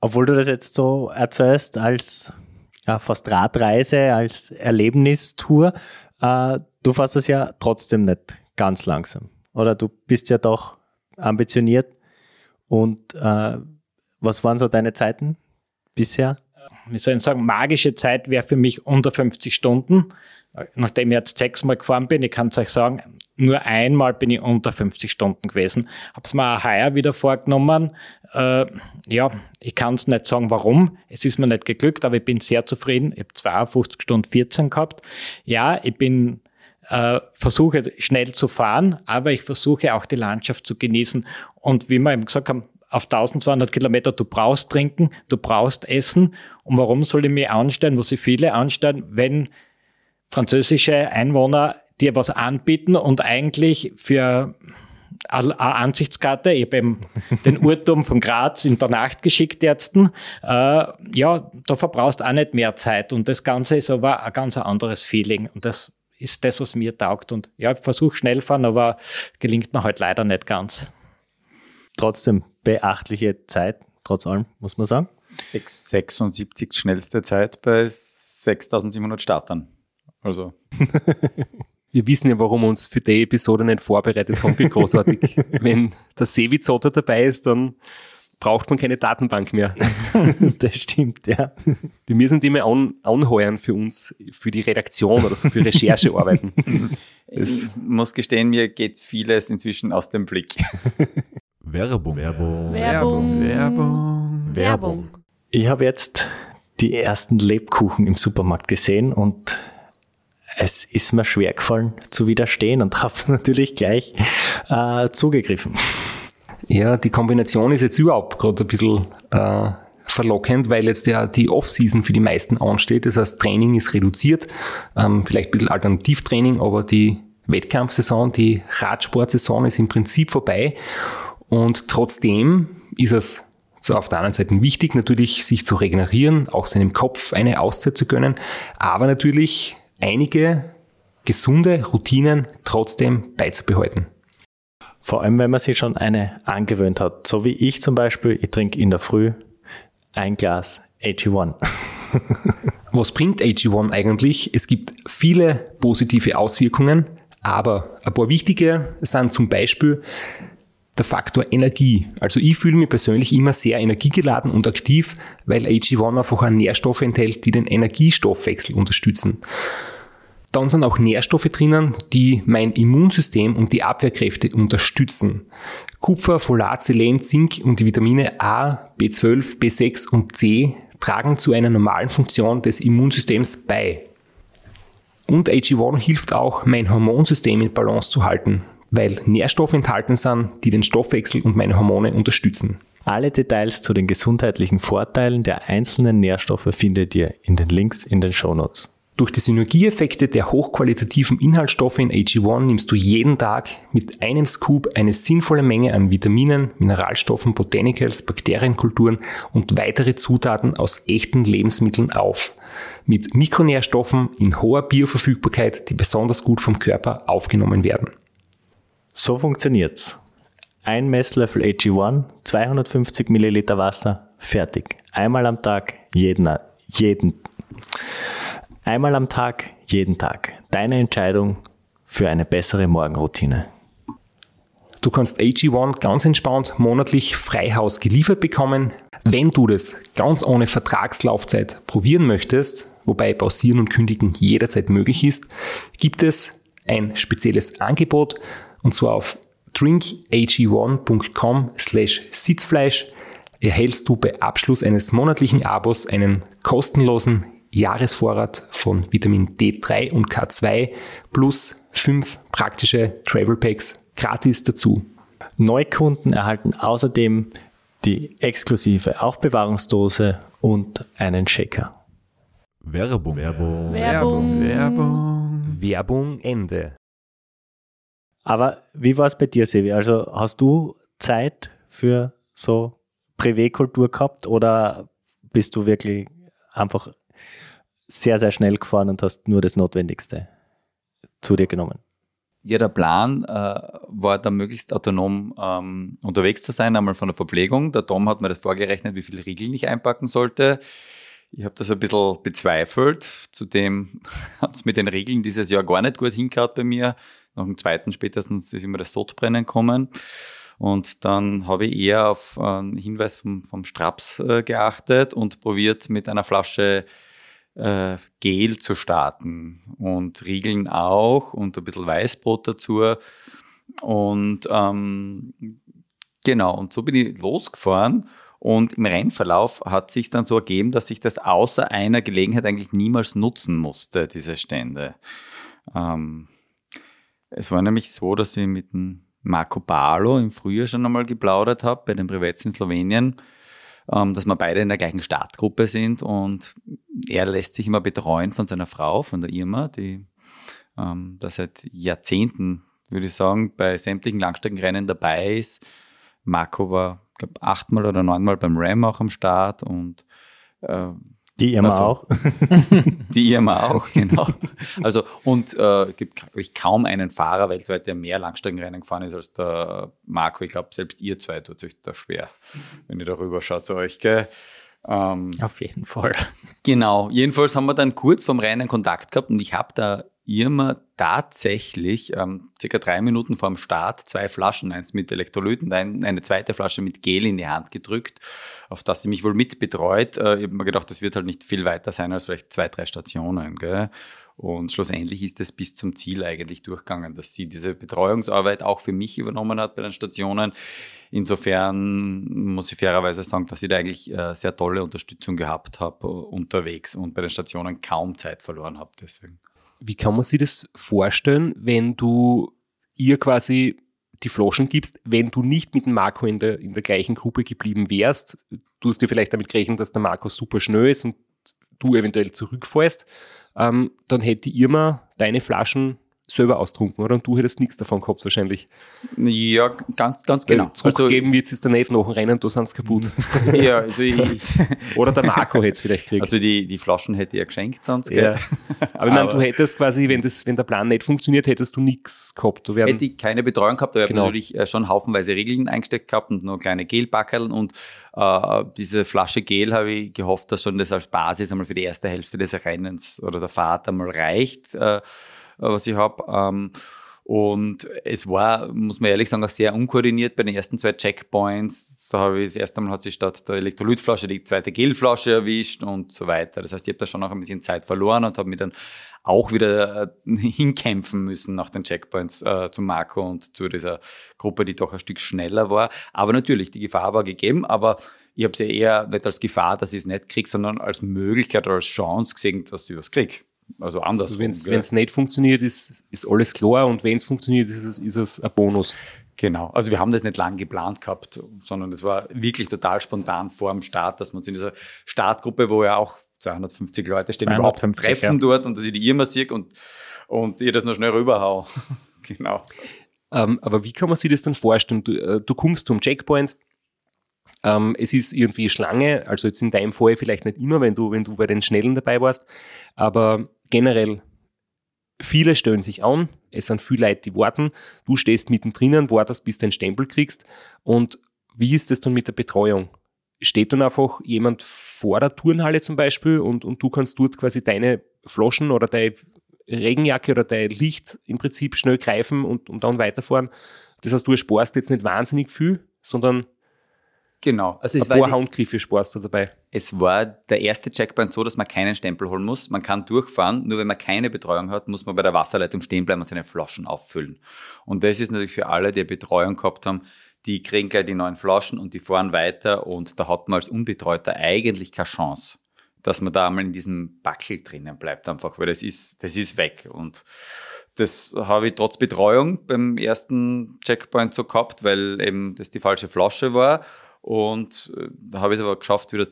Speaker 6: Obwohl du das jetzt so erzählst als ja, fast Radreise, als Erlebnistour, äh, du fährst das ja trotzdem nicht ganz langsam. Oder du bist ja doch ambitioniert. Und äh, was waren so deine Zeiten? Bisher?
Speaker 3: Wie soll ich sagen, magische Zeit wäre für mich unter 50 Stunden. Nachdem ich jetzt sechsmal gefahren bin, ich kann es euch sagen, nur einmal bin ich unter 50 Stunden gewesen. Habe es mir auch heuer wieder vorgenommen. Äh, ja, ich kann es nicht sagen, warum. Es ist mir nicht geglückt, aber ich bin sehr zufrieden. Ich habe 52 Stunden 14 gehabt. Ja, ich bin äh, versuche schnell zu fahren, aber ich versuche auch die Landschaft zu genießen. Und wie wir eben gesagt haben, auf 1200 Kilometer, du brauchst trinken, du brauchst essen. Und warum soll ich mich anstellen, wo sich viele anstellen, wenn französische Einwohner dir was anbieten und eigentlich für eine Ansichtskarte, ich habe eben den Urturm von Graz in der Nacht geschickt jetzt, äh, ja, da verbrauchst auch nicht mehr Zeit und das Ganze ist aber ein ganz anderes Feeling und das ist das, was mir taugt. Und ja, ich versuche schnell fahren, aber gelingt mir halt leider nicht ganz.
Speaker 6: Trotzdem beachtliche Zeit, trotz allem, muss man sagen.
Speaker 4: 76 schnellste Zeit bei 6700 Startern. Also.
Speaker 1: Wir wissen ja, warum wir uns für die Episode nicht vorbereitet haben, wie großartig. Wenn der Sevi-Zotter dabei ist, dann braucht man keine Datenbank mehr.
Speaker 6: das stimmt, ja.
Speaker 1: Wir müssen die mal an, anheuern für uns, für die Redaktion oder so, für Recherchearbeiten.
Speaker 4: ich muss gestehen, mir geht vieles inzwischen aus dem Blick.
Speaker 2: Werbung.
Speaker 7: Werbung. Werbung. Werbung.
Speaker 5: Werbung.
Speaker 6: Ich habe jetzt die ersten Lebkuchen im Supermarkt gesehen und es ist mir schwer gefallen zu widerstehen und habe natürlich gleich äh, zugegriffen.
Speaker 1: Ja, die Kombination ist jetzt überhaupt gerade ein bisschen äh, verlockend, weil jetzt ja die Off-Season für die meisten ansteht. Das heißt, Training ist reduziert, ähm, vielleicht ein bisschen Alternativtraining, aber die Wettkampfsaison, die Radsportsaison ist im Prinzip vorbei. Und trotzdem ist es so auf der anderen Seite wichtig, natürlich sich zu regenerieren, auch seinem Kopf eine Auszeit zu gönnen, aber natürlich einige gesunde Routinen trotzdem beizubehalten.
Speaker 6: Vor allem, wenn man sich schon eine angewöhnt hat. So wie ich zum Beispiel, ich trinke in der Früh ein Glas AG1.
Speaker 1: Was bringt AG1 eigentlich? Es gibt viele positive Auswirkungen, aber ein paar wichtige sind zum Beispiel der Faktor Energie. Also ich fühle mich persönlich immer sehr energiegeladen und aktiv, weil AG1 einfach Nährstoffe enthält, die den Energiestoffwechsel unterstützen. Dann sind auch Nährstoffe drinnen, die mein Immunsystem und die Abwehrkräfte unterstützen. Kupfer, Folat, Selen, Zink und die Vitamine A, B12, B6 und C tragen zu einer normalen Funktion des Immunsystems bei. Und AG1 hilft auch, mein Hormonsystem in Balance zu halten, weil Nährstoffe enthalten sind, die den Stoffwechsel und meine Hormone unterstützen.
Speaker 6: Alle Details zu den gesundheitlichen Vorteilen der einzelnen Nährstoffe findet ihr in den Links in den Shownotes.
Speaker 1: Durch die Synergieeffekte der hochqualitativen Inhaltsstoffe in AG1 nimmst du jeden Tag mit einem Scoop eine sinnvolle Menge an Vitaminen, Mineralstoffen, Botanicals, Bakterienkulturen und weitere Zutaten aus echten Lebensmitteln auf. Mit Mikronährstoffen in hoher Bioverfügbarkeit, die besonders gut vom Körper aufgenommen werden.
Speaker 6: So funktioniert's. Ein Messlöffel AG1, 250 Milliliter Wasser, fertig. Einmal am Tag, jeden, jeden. Einmal am Tag, jeden Tag. Deine Entscheidung für eine bessere Morgenroutine.
Speaker 1: Du kannst AG1 ganz entspannt monatlich Freihaus geliefert bekommen. Wenn du das ganz ohne Vertragslaufzeit probieren möchtest, wobei pausieren und kündigen jederzeit möglich ist, gibt es ein spezielles Angebot und zwar auf drinkag1.com slash Sitzfleisch erhältst du bei Abschluss eines monatlichen Abos einen kostenlosen Jahresvorrat von Vitamin D3 und K2 plus fünf praktische Travel Packs gratis dazu.
Speaker 6: Neukunden erhalten außerdem die exklusive Aufbewahrungsdose und einen Shaker.
Speaker 2: Werbung.
Speaker 7: Werbung. Werbung. Werbung.
Speaker 1: Werbung Ende.
Speaker 6: Aber wie war es bei dir, Sevi? Also hast du Zeit für so Privatkultur gehabt oder bist du wirklich einfach sehr, sehr schnell gefahren und hast nur das Notwendigste zu dir genommen?
Speaker 4: Ja, der Plan äh, war da möglichst autonom ähm, unterwegs zu sein, einmal von der Verpflegung. Der Tom hat mir das vorgerechnet, wie viele Regeln ich einpacken sollte. Ich habe das ein bisschen bezweifelt. Zudem hat es mit den Regeln dieses Jahr gar nicht gut hingehauen bei mir. Nach dem zweiten spätestens ist immer das Sodbrennen kommen. Und dann habe ich eher auf einen Hinweis vom, vom Straps äh, geachtet und probiert mit einer Flasche äh, Gel zu starten und Riegeln auch und ein bisschen Weißbrot dazu. Und ähm, genau, und so bin ich losgefahren. Und im Rennverlauf hat sich dann so ergeben, dass ich das außer einer Gelegenheit eigentlich niemals nutzen musste, diese Stände. Ähm, es war nämlich so, dass ich mit dem Marco Barlo im Frühjahr schon einmal geplaudert habe bei den Privats in Slowenien, ähm, dass wir beide in der gleichen Startgruppe sind und er lässt sich immer betreuen von seiner Frau, von der Irma, die ähm, da seit Jahrzehnten, würde ich sagen, bei sämtlichen Langstreckenrennen dabei ist. Marco war, glaube achtmal oder neunmal beim Ram auch am Start und äh,
Speaker 6: Die Irma
Speaker 4: Also,
Speaker 6: auch.
Speaker 4: Die Irma auch, genau. Also, und äh, gibt ich, kaum einen Fahrer weltweit, der mehr Langstreckenrennen gefahren ist als der Marco. Ich glaube, selbst ihr zwei tut euch da schwer, wenn ihr darüber schaut zu euch, gell? Ähm,
Speaker 3: Auf jeden Fall.
Speaker 4: Genau, jedenfalls haben wir dann kurz vom Rennen Kontakt gehabt und ich habe da Irma tatsächlich ähm, circa drei Minuten vor dem Start zwei Flaschen, eins mit Elektrolyten eine zweite Flasche mit Gel in die Hand gedrückt, auf das sie mich wohl mitbetreut. Äh, ich habe mir gedacht, das wird halt nicht viel weiter sein als vielleicht zwei, drei Stationen. Gell? Und schlussendlich ist es bis zum Ziel eigentlich durchgegangen, dass sie diese Betreuungsarbeit auch für mich übernommen hat bei den Stationen. Insofern muss ich fairerweise sagen, dass ich da eigentlich äh, sehr tolle Unterstützung gehabt habe äh, unterwegs und bei den Stationen kaum Zeit verloren habe. Deswegen.
Speaker 1: Wie kann man sich das vorstellen, wenn du ihr quasi die Flaschen gibst, wenn du nicht mit dem Marco in der, in der gleichen Gruppe geblieben wärst? Du hast dir vielleicht damit gerechnet, dass der Marco super schnell ist und du eventuell zurückfährst, ähm, dann hätte Irma deine Flaschen selber austrunken, oder? Und du hättest nichts davon gehabt wahrscheinlich.
Speaker 4: Ja, ganz, ganz genau.
Speaker 1: Zurückgeben wird es dann nicht nach dem Rennen, da sind sie kaputt.
Speaker 4: ja, also ich,
Speaker 1: Oder der Marco hätte es vielleicht gekriegt.
Speaker 4: also die, die Flaschen hätte ja geschenkt sonst.
Speaker 1: ja.
Speaker 4: Gell?
Speaker 1: Aber ich meine, du hättest quasi, wenn, das, wenn der Plan nicht funktioniert, hättest du nichts gehabt. Du
Speaker 4: Hätte ich keine Betreuung gehabt, aber ich
Speaker 1: Genau.
Speaker 4: habe natürlich äh, schon haufenweise Regeln eingesteckt gehabt und noch kleine Gelbackerl und äh, diese Flasche Gel habe ich gehofft, dass schon das als Basis einmal für die erste Hälfte des Rennens oder der Fahrt einmal reicht, äh, was ich habe. Ähm, und es war, muss man ehrlich sagen, auch sehr unkoordiniert bei den ersten zwei Checkpoints. Da habe ich das erste Mal hat sich statt der Elektrolytflasche die zweite Gelflasche erwischt und so weiter. Das heißt, ich habe da schon auch ein bisschen Zeit verloren und habe mich dann auch wieder äh, hinkämpfen müssen nach den Checkpoints äh, zu Marco und zu dieser Gruppe, die doch ein Stück schneller war. Aber natürlich, die Gefahr war gegeben, aber ich habe sie eher nicht als Gefahr, dass ich es nicht kriege, sondern als Möglichkeit oder als Chance gesehen, dass ich was kriege. Also anders.
Speaker 1: Also wenn es nicht funktioniert, ist, ist alles klar und wenn es funktioniert, ist es, ist es ein Bonus.
Speaker 4: Genau, also wir haben das nicht lang geplant gehabt, sondern es war wirklich total spontan vor dem Start, dass wir uns in dieser Startgruppe, wo ja auch 250 Leute stehen, überhaupt
Speaker 3: 250,
Speaker 4: treffen
Speaker 3: ja.
Speaker 4: dort und dass ich die Irma sehe und, und ihr das noch schnell rüberhau. genau.
Speaker 1: Ähm, aber wie kann man sich das dann vorstellen? Du, äh, du kommst zum Checkpoint, ähm, es ist irgendwie Schlange, also jetzt in deinem Fall vielleicht nicht immer, wenn du, wenn du bei den Schnellen dabei warst, aber generell, viele stellen sich an, es sind viele Leute, die warten, du stehst mittendrin, wartest, bis du den Stempel kriegst und wie ist das dann mit der Betreuung? Steht dann einfach jemand vor der Turnhalle zum Beispiel und, und du kannst dort quasi deine Flaschen oder deine Regenjacke oder dein Licht im Prinzip schnell greifen und, und dann weiterfahren. Das heißt, du sparst jetzt nicht wahnsinnig viel, sondern
Speaker 4: Genau. Also
Speaker 1: ein
Speaker 4: es war,
Speaker 1: paar Handgriffe sparst du dabei.
Speaker 4: es war der erste Checkpoint so, dass man keinen Stempel holen muss. Man kann durchfahren, nur wenn man keine Betreuung hat, muss man bei der Wasserleitung stehen bleiben und seine Flaschen auffüllen. Und das ist natürlich für alle, die Betreuung gehabt haben, die kriegen gleich die neuen Flaschen und die fahren weiter und da hat man als Unbetreuter eigentlich keine Chance, dass man da einmal in diesem Backel drinnen bleibt einfach, weil das ist, das ist weg und das habe ich trotz Betreuung beim ersten Checkpoint so gehabt, weil eben das die falsche Flasche war und äh, da habe ich es aber geschafft, wieder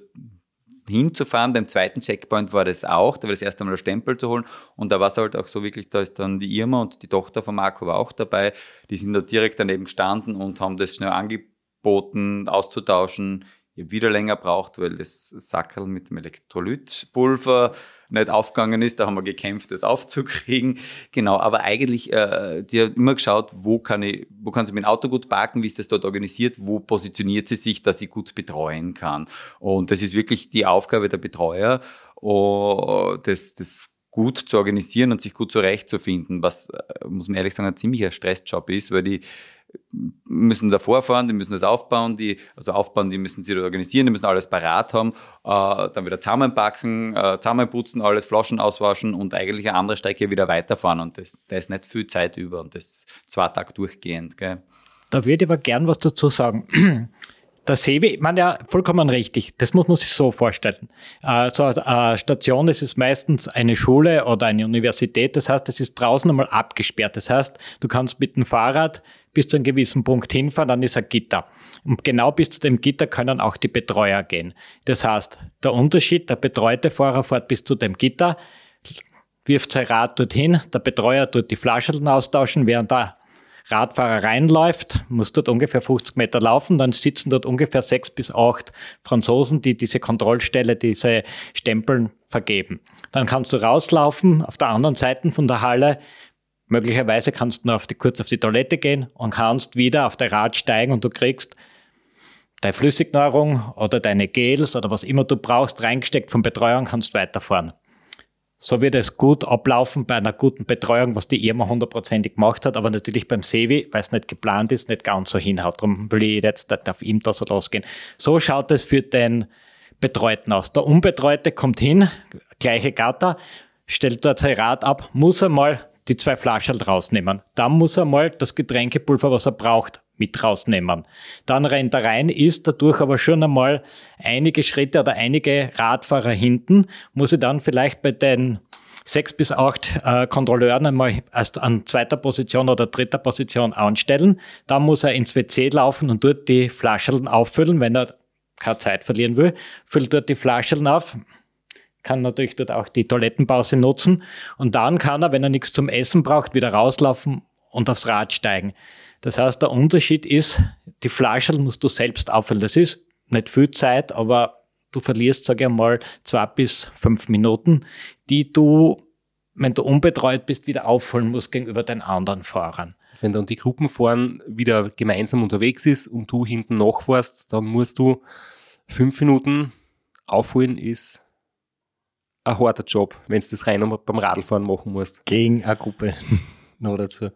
Speaker 4: hinzufahren. Beim zweiten Checkpoint war das auch, da war das erste Mal der Stempel zu holen und da war es halt auch so wirklich, da ist dann die Irma und die Tochter von Marco war auch dabei, die sind da direkt daneben gestanden und haben das schnell angeboten, auszutauschen. Wieder länger braucht, weil das Sackerl mit dem Elektrolytpulver nicht aufgegangen ist. Da haben wir gekämpft, das aufzukriegen. Genau, aber eigentlich, äh, die hat immer geschaut, wo kann ich, wo kann sie dem Auto gut parken, wie ist das dort organisiert, wo positioniert sie sich, dass sie gut betreuen kann. Und das ist wirklich die Aufgabe der Betreuer, oh, das, das gut zu organisieren und sich gut zurechtzufinden, was, äh, muss man ehrlich sagen, ein ziemlicher Stressjob ist, weil die müssen davor fahren, die müssen das aufbauen, die, also aufbauen, die müssen sie organisieren, die müssen alles parat haben, äh, dann wieder zusammenpacken, äh, zusammenputzen, alles Flaschen auswaschen und eigentlich eine andere Strecke wieder weiterfahren und das, da ist nicht viel Zeit über und das zwei Tage durchgehend. Gell?
Speaker 3: Da würde ich aber gern was dazu sagen. Der Sebi, meine ja vollkommen richtig, das muss man sich so vorstellen. Äh, so eine Station, das ist meistens eine Schule oder eine Universität, das heißt, es ist draußen einmal abgesperrt. Das heißt, du kannst mit dem Fahrrad bis zu einem gewissen Punkt hinfahren, dann ist ein Gitter. Und genau bis zu dem Gitter können auch die Betreuer gehen. Das heißt, der Unterschied, der betreute Fahrer fährt bis zu dem Gitter, wirft sein Rad dorthin, der Betreuer tut die Flaschen austauschen, während der Radfahrer reinläuft, muss dort ungefähr 50 Meter laufen, dann sitzen dort ungefähr sechs bis acht Franzosen, die diese Kontrollstelle, diese Stempeln vergeben. Dann kannst du rauslaufen auf der anderen Seite von der Halle. Möglicherweise kannst du noch auf die, kurz auf die Toilette gehen und kannst wieder auf dein Rad steigen und du kriegst deine Flüssignahrung oder deine Gels oder was immer du brauchst reingesteckt vom Betreuer und kannst weiterfahren. So wird es gut ablaufen bei einer guten Betreuung, was die Irma hundertprozentig gemacht hat, aber natürlich beim Sevi, weil es nicht geplant ist, nicht ganz so hinhaut. Darum will ich jetzt nicht auf ihm da so losgehen. So schaut es für den Betreuten aus. Der Unbetreute kommt hin, gleiche Gatter, stellt dort sein Rad ab, muss er mal die zwei Flaschen rausnehmen. Dann muss er mal das Getränkepulver, was er braucht, mit rausnehmen. Dann rennt er rein, ist dadurch aber schon einmal einige Schritte oder einige Radfahrer hinten, muss er dann vielleicht bei den sechs bis acht äh, Kontrolleuren einmal erst an zweiter Position oder dritter Position anstellen. Dann muss er ins WC laufen und dort die Flaschen auffüllen, wenn er keine Zeit verlieren will. Füllt dort die Flaschen auf, kann natürlich dort auch die Toilettenpause nutzen und dann kann er, wenn er nichts zum Essen braucht, wieder rauslaufen und aufs Rad steigen. Das heißt, der Unterschied ist, die Flaschen musst du selbst auffüllen. Das ist nicht viel Zeit, aber du verlierst, sage ich mal, zwei bis fünf Minuten, die du, wenn du unbetreut bist, wieder auffüllen musst gegenüber den anderen Fahrern.
Speaker 1: Wenn dann die Gruppenfahren wieder gemeinsam unterwegs ist und du hinten nachfährst, dann musst du fünf Minuten aufholen, ist ein harter Job, wenn du das rein beim Radlfahren machen musst.
Speaker 6: Gegen eine Gruppe noch dazu.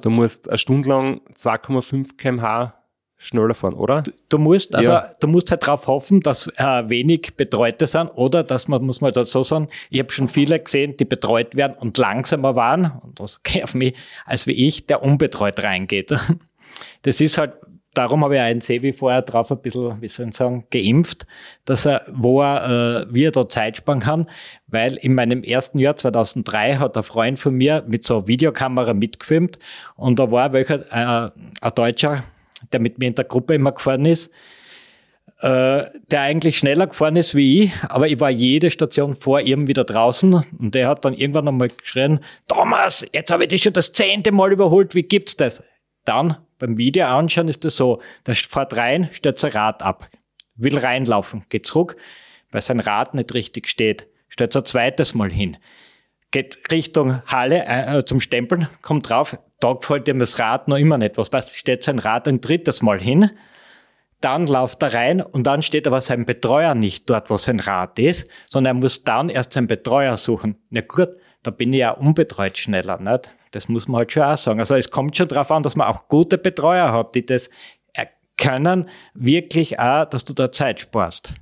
Speaker 1: Du musst eine Stunde lang 2,5 km/h schneller fahren, oder?
Speaker 3: Du, du musst, also ja. du musst halt darauf hoffen, dass äh, wenig Betreute sind oder dass man, muss man da so sagen, ich habe schon viele gesehen, die betreut werden und langsamer waren, und das geht auf mich, als wie ich, der unbetreut reingeht. Das ist halt darum habe ich einen Sebi vorher drauf ein bisschen, wie soll ich sagen, geimpft, dass er, wo er, äh, wie er da Zeit sparen kann, weil in meinem ersten Jahr 2003 hat ein Freund von mir mit so einer Videokamera mitgefilmt und da war welcher, äh, ein Deutscher, der mit mir in der Gruppe immer gefahren ist, äh, der eigentlich schneller gefahren ist wie ich, aber ich war jede Station vor ihm wieder draußen und der hat dann irgendwann einmal geschrien, Thomas, jetzt habe ich dich schon das zehnte Mal überholt, wie gibt's das? Dann beim Video anschauen ist das so, der fährt rein, stellt sein Rad ab, will reinlaufen, geht zurück, weil sein Rad nicht richtig steht, stellt ein zweites Mal hin, geht Richtung Halle äh, zum Stempeln, kommt drauf, da gefällt ihm das Rad noch immer nicht. Was heißt, stellt sein Rad ein drittes Mal hin, dann läuft er rein und dann steht aber sein Betreuer nicht dort, wo sein Rad ist, sondern er muss dann erst seinen Betreuer suchen. Na gut, da bin ich ja unbetreut schneller, nicht? Das muss man halt schon auch sagen. Also es kommt schon darauf an, dass man auch gute Betreuer hat, die das können, wirklich auch, dass du da Zeit sparst.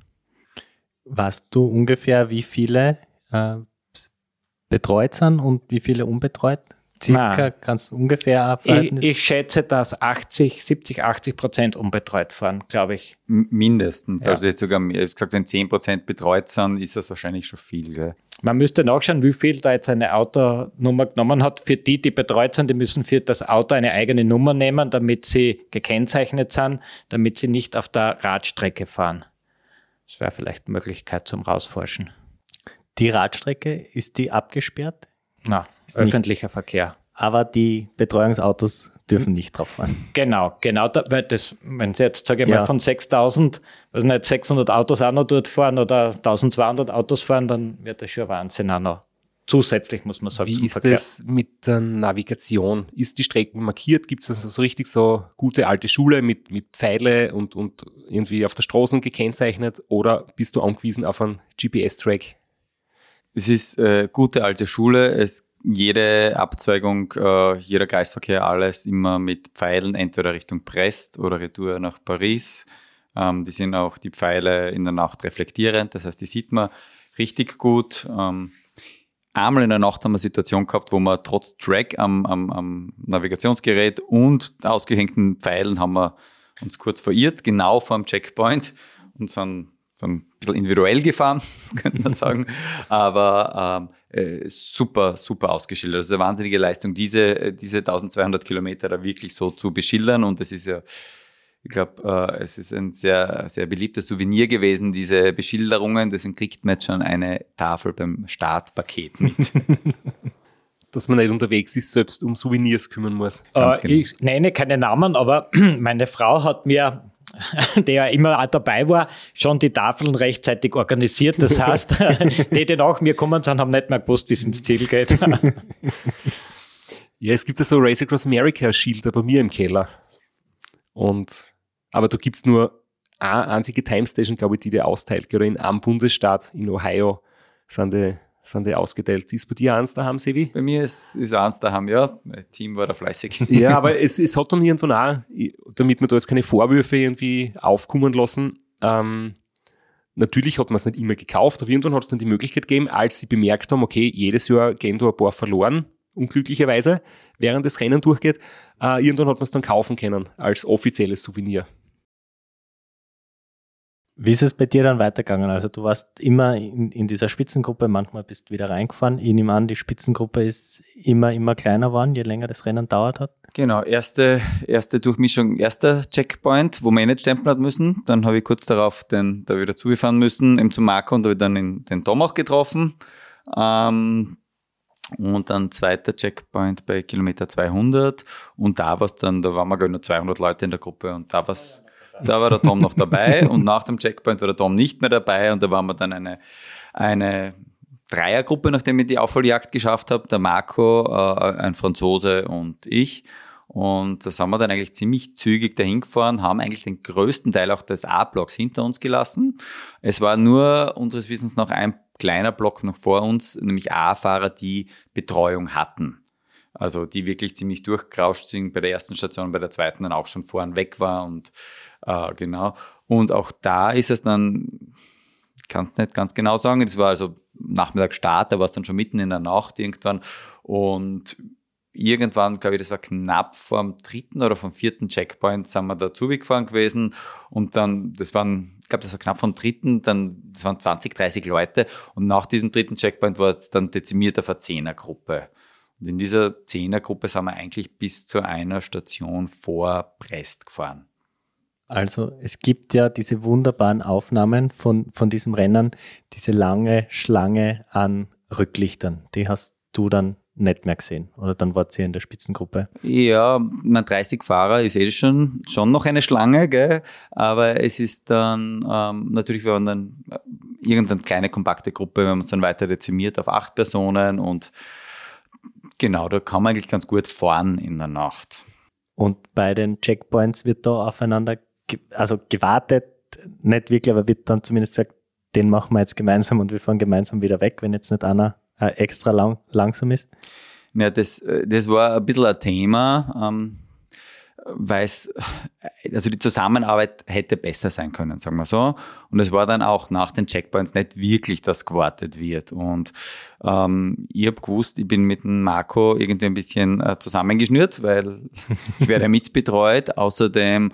Speaker 6: Weißt du ungefähr, wie viele äh, betreut sind und wie viele unbetreut? Circa Nein. kannst du ungefähr
Speaker 3: ich, ich schätze, dass 80, 70, 80 Prozent unbetreut fahren, glaube ich.
Speaker 4: mindestens. Ja. Also jetzt sogar, ich gesagt, wenn 10 Prozent betreut sind, ist das wahrscheinlich schon viel. Gell?
Speaker 3: Man müsste nachschauen, wie viel da jetzt eine Autonummer genommen hat. Für die, die betreut sind, die müssen für das Auto eine eigene Nummer nehmen, damit sie gekennzeichnet sind, damit sie nicht auf der Radstrecke fahren. Das wäre vielleicht eine Möglichkeit zum Rausforschen.
Speaker 6: Die Radstrecke, ist die abgesperrt?
Speaker 3: Na, öffentlicher Verkehr.
Speaker 6: Aber die Betreuungsautos dürfen nicht drauf fahren.
Speaker 3: Genau, genau, da, weil das, wenn jetzt, sage ich ja. mal, von 6000, also nicht 600 Autos auch noch dort fahren oder 1200 Autos fahren, dann wird das schon Wahnsinn auch noch. Zusätzlich muss man sagen.
Speaker 1: Wie ist Verkehr. das mit der Navigation? Ist die Strecke markiert? Gibt es also so richtig so gute alte Schule mit, mit Pfeile und, und irgendwie auf der Straße gekennzeichnet oder bist du angewiesen auf einen GPS-Track?
Speaker 4: Es ist äh, gute alte Schule. Es, jede Abzweigung, äh, jeder Kreisverkehr, alles immer mit Pfeilen, entweder Richtung Brest oder Retour nach Paris. Ähm, die sind auch die Pfeile in der Nacht reflektierend, das heißt, die sieht man richtig gut. Ähm, einmal in der Nacht haben wir eine Situation gehabt, wo wir trotz Track am, am, am Navigationsgerät und ausgehängten Pfeilen haben wir uns kurz verirrt, genau vor dem Checkpoint und sind dann ein bisschen individuell gefahren, könnte man sagen. Aber ähm, äh, super, super ausgeschildert. Also eine wahnsinnige Leistung, diese, äh, diese 1200 Kilometer da wirklich so zu beschildern. Und das ist ja, ich glaube, äh, es ist ein sehr, sehr beliebtes Souvenir gewesen, diese Beschilderungen. Deswegen kriegt man jetzt schon eine Tafel beim Startpaket mit.
Speaker 1: dass man nicht unterwegs ist, selbst um Souvenirs kümmern muss.
Speaker 3: Äh, genau. Ich nenne keine Namen, aber meine Frau hat mir der ja immer auch dabei war, schon die Tafeln rechtzeitig organisiert. Das heißt, die, die nach mir kommen sind, haben nicht mehr gewusst, wie es ins Ziel geht.
Speaker 1: ja, es gibt ja so Race Across America Schilder bei mir im Keller. Und, aber da gibt es nur eine einzige Time Station, glaube ich, die dir austeilt. Gerade in einem Bundesstaat, in Ohio, sind die sind die ausgeteilt. Ist bei dir eins daheim, Sevi?
Speaker 4: Bei mir ist, ist eins daheim, ja. Mein Team war da fleißig.
Speaker 1: Ja, aber es, es hat dann irgendwann auch, damit wir da jetzt keine Vorwürfe irgendwie aufkommen lassen, ähm, natürlich hat man es nicht immer gekauft, aber irgendwann hat es dann die Möglichkeit gegeben, als sie bemerkt haben, okay, jedes Jahr gehen da ein paar verloren, unglücklicherweise, während das Rennen durchgeht, äh, irgendwann hat man es dann kaufen können als offizielles Souvenir.
Speaker 6: Wie ist es bei dir dann weitergegangen? Also du warst immer in, in dieser Spitzengruppe, manchmal bist du wieder reingefahren. Ich nehme an, die Spitzengruppe ist immer, immer kleiner geworden, je länger das Rennen dauert hat.
Speaker 4: Genau, erste, erste Durchmischung, erster Checkpoint, wo man eh nicht stempeln hat müssen. Dann habe ich kurz darauf den, da wieder zugefahren müssen, eben zum Marco und da habe ich dann in, den Tom auch getroffen. Ähm, und dann zweiter Checkpoint bei Kilometer 200 und da war es dann, da waren wir gar nur 200 Leute in der Gruppe und da war es da war der Tom noch dabei und nach dem Checkpoint war der Tom nicht mehr dabei und da waren wir dann eine, eine Dreiergruppe, nachdem ich die Aufholjagd geschafft habe. Der Marco, äh, ein Franzose und ich. Und da sind wir dann eigentlich ziemlich zügig dahin gefahren, haben eigentlich den größten Teil auch des A-Blocks hinter uns gelassen. Es war nur unseres Wissens noch ein kleiner Block noch vor uns, nämlich A-Fahrer, die Betreuung hatten. Also die wirklich ziemlich durchgerauscht sind bei der ersten Station, bei der zweiten dann auch schon vorn weg war und äh, genau. Und auch da ist es dann, kann es nicht ganz genau sagen, es war also Nachmittag Start, da war es dann schon mitten in der Nacht irgendwann und irgendwann, glaube ich, das war knapp vom dritten oder vom vierten Checkpoint, sind wir da zugefahren gewesen und dann, das waren, ich glaube, das war knapp vom dritten, dann, das waren 20, 30 Leute und nach diesem dritten Checkpoint war es dann dezimiert auf eine Zehnergruppe. Und in dieser Zehnergruppe sind wir eigentlich bis zu einer Station vor Brest gefahren.
Speaker 6: Also es gibt ja diese wunderbaren Aufnahmen von, von diesem Rennen, diese lange Schlange an Rücklichtern. Die hast du dann nicht mehr gesehen oder dann wart ihr in der Spitzengruppe?
Speaker 4: Ja, na 30 Fahrer ist eh schon, schon noch eine Schlange, gell? aber es ist dann ähm, natürlich, wir waren dann äh, irgendeine kleine kompakte Gruppe, wir haben uns dann weiter dezimiert auf acht Personen und genau, da kann man eigentlich ganz gut fahren in der Nacht.
Speaker 6: Und bei den Checkpoints wird da aufeinander also gewartet, nicht wirklich, aber wird dann zumindest gesagt, den machen wir jetzt gemeinsam und wir fahren gemeinsam wieder weg, wenn jetzt nicht einer äh, extra lang, langsam ist?
Speaker 4: Ja, das, äh, das war ein bisschen ein Thema, ähm, weil es, also die Zusammenarbeit hätte besser sein können, sagen wir so. Und es war dann auch nach den Checkpoints nicht wirklich, dass gewartet wird. Und ähm, ich habe gewusst, ich bin mit dem Marco irgendwie ein bisschen äh, zusammengeschnürt, weil ich werde mitbetreut. Außerdem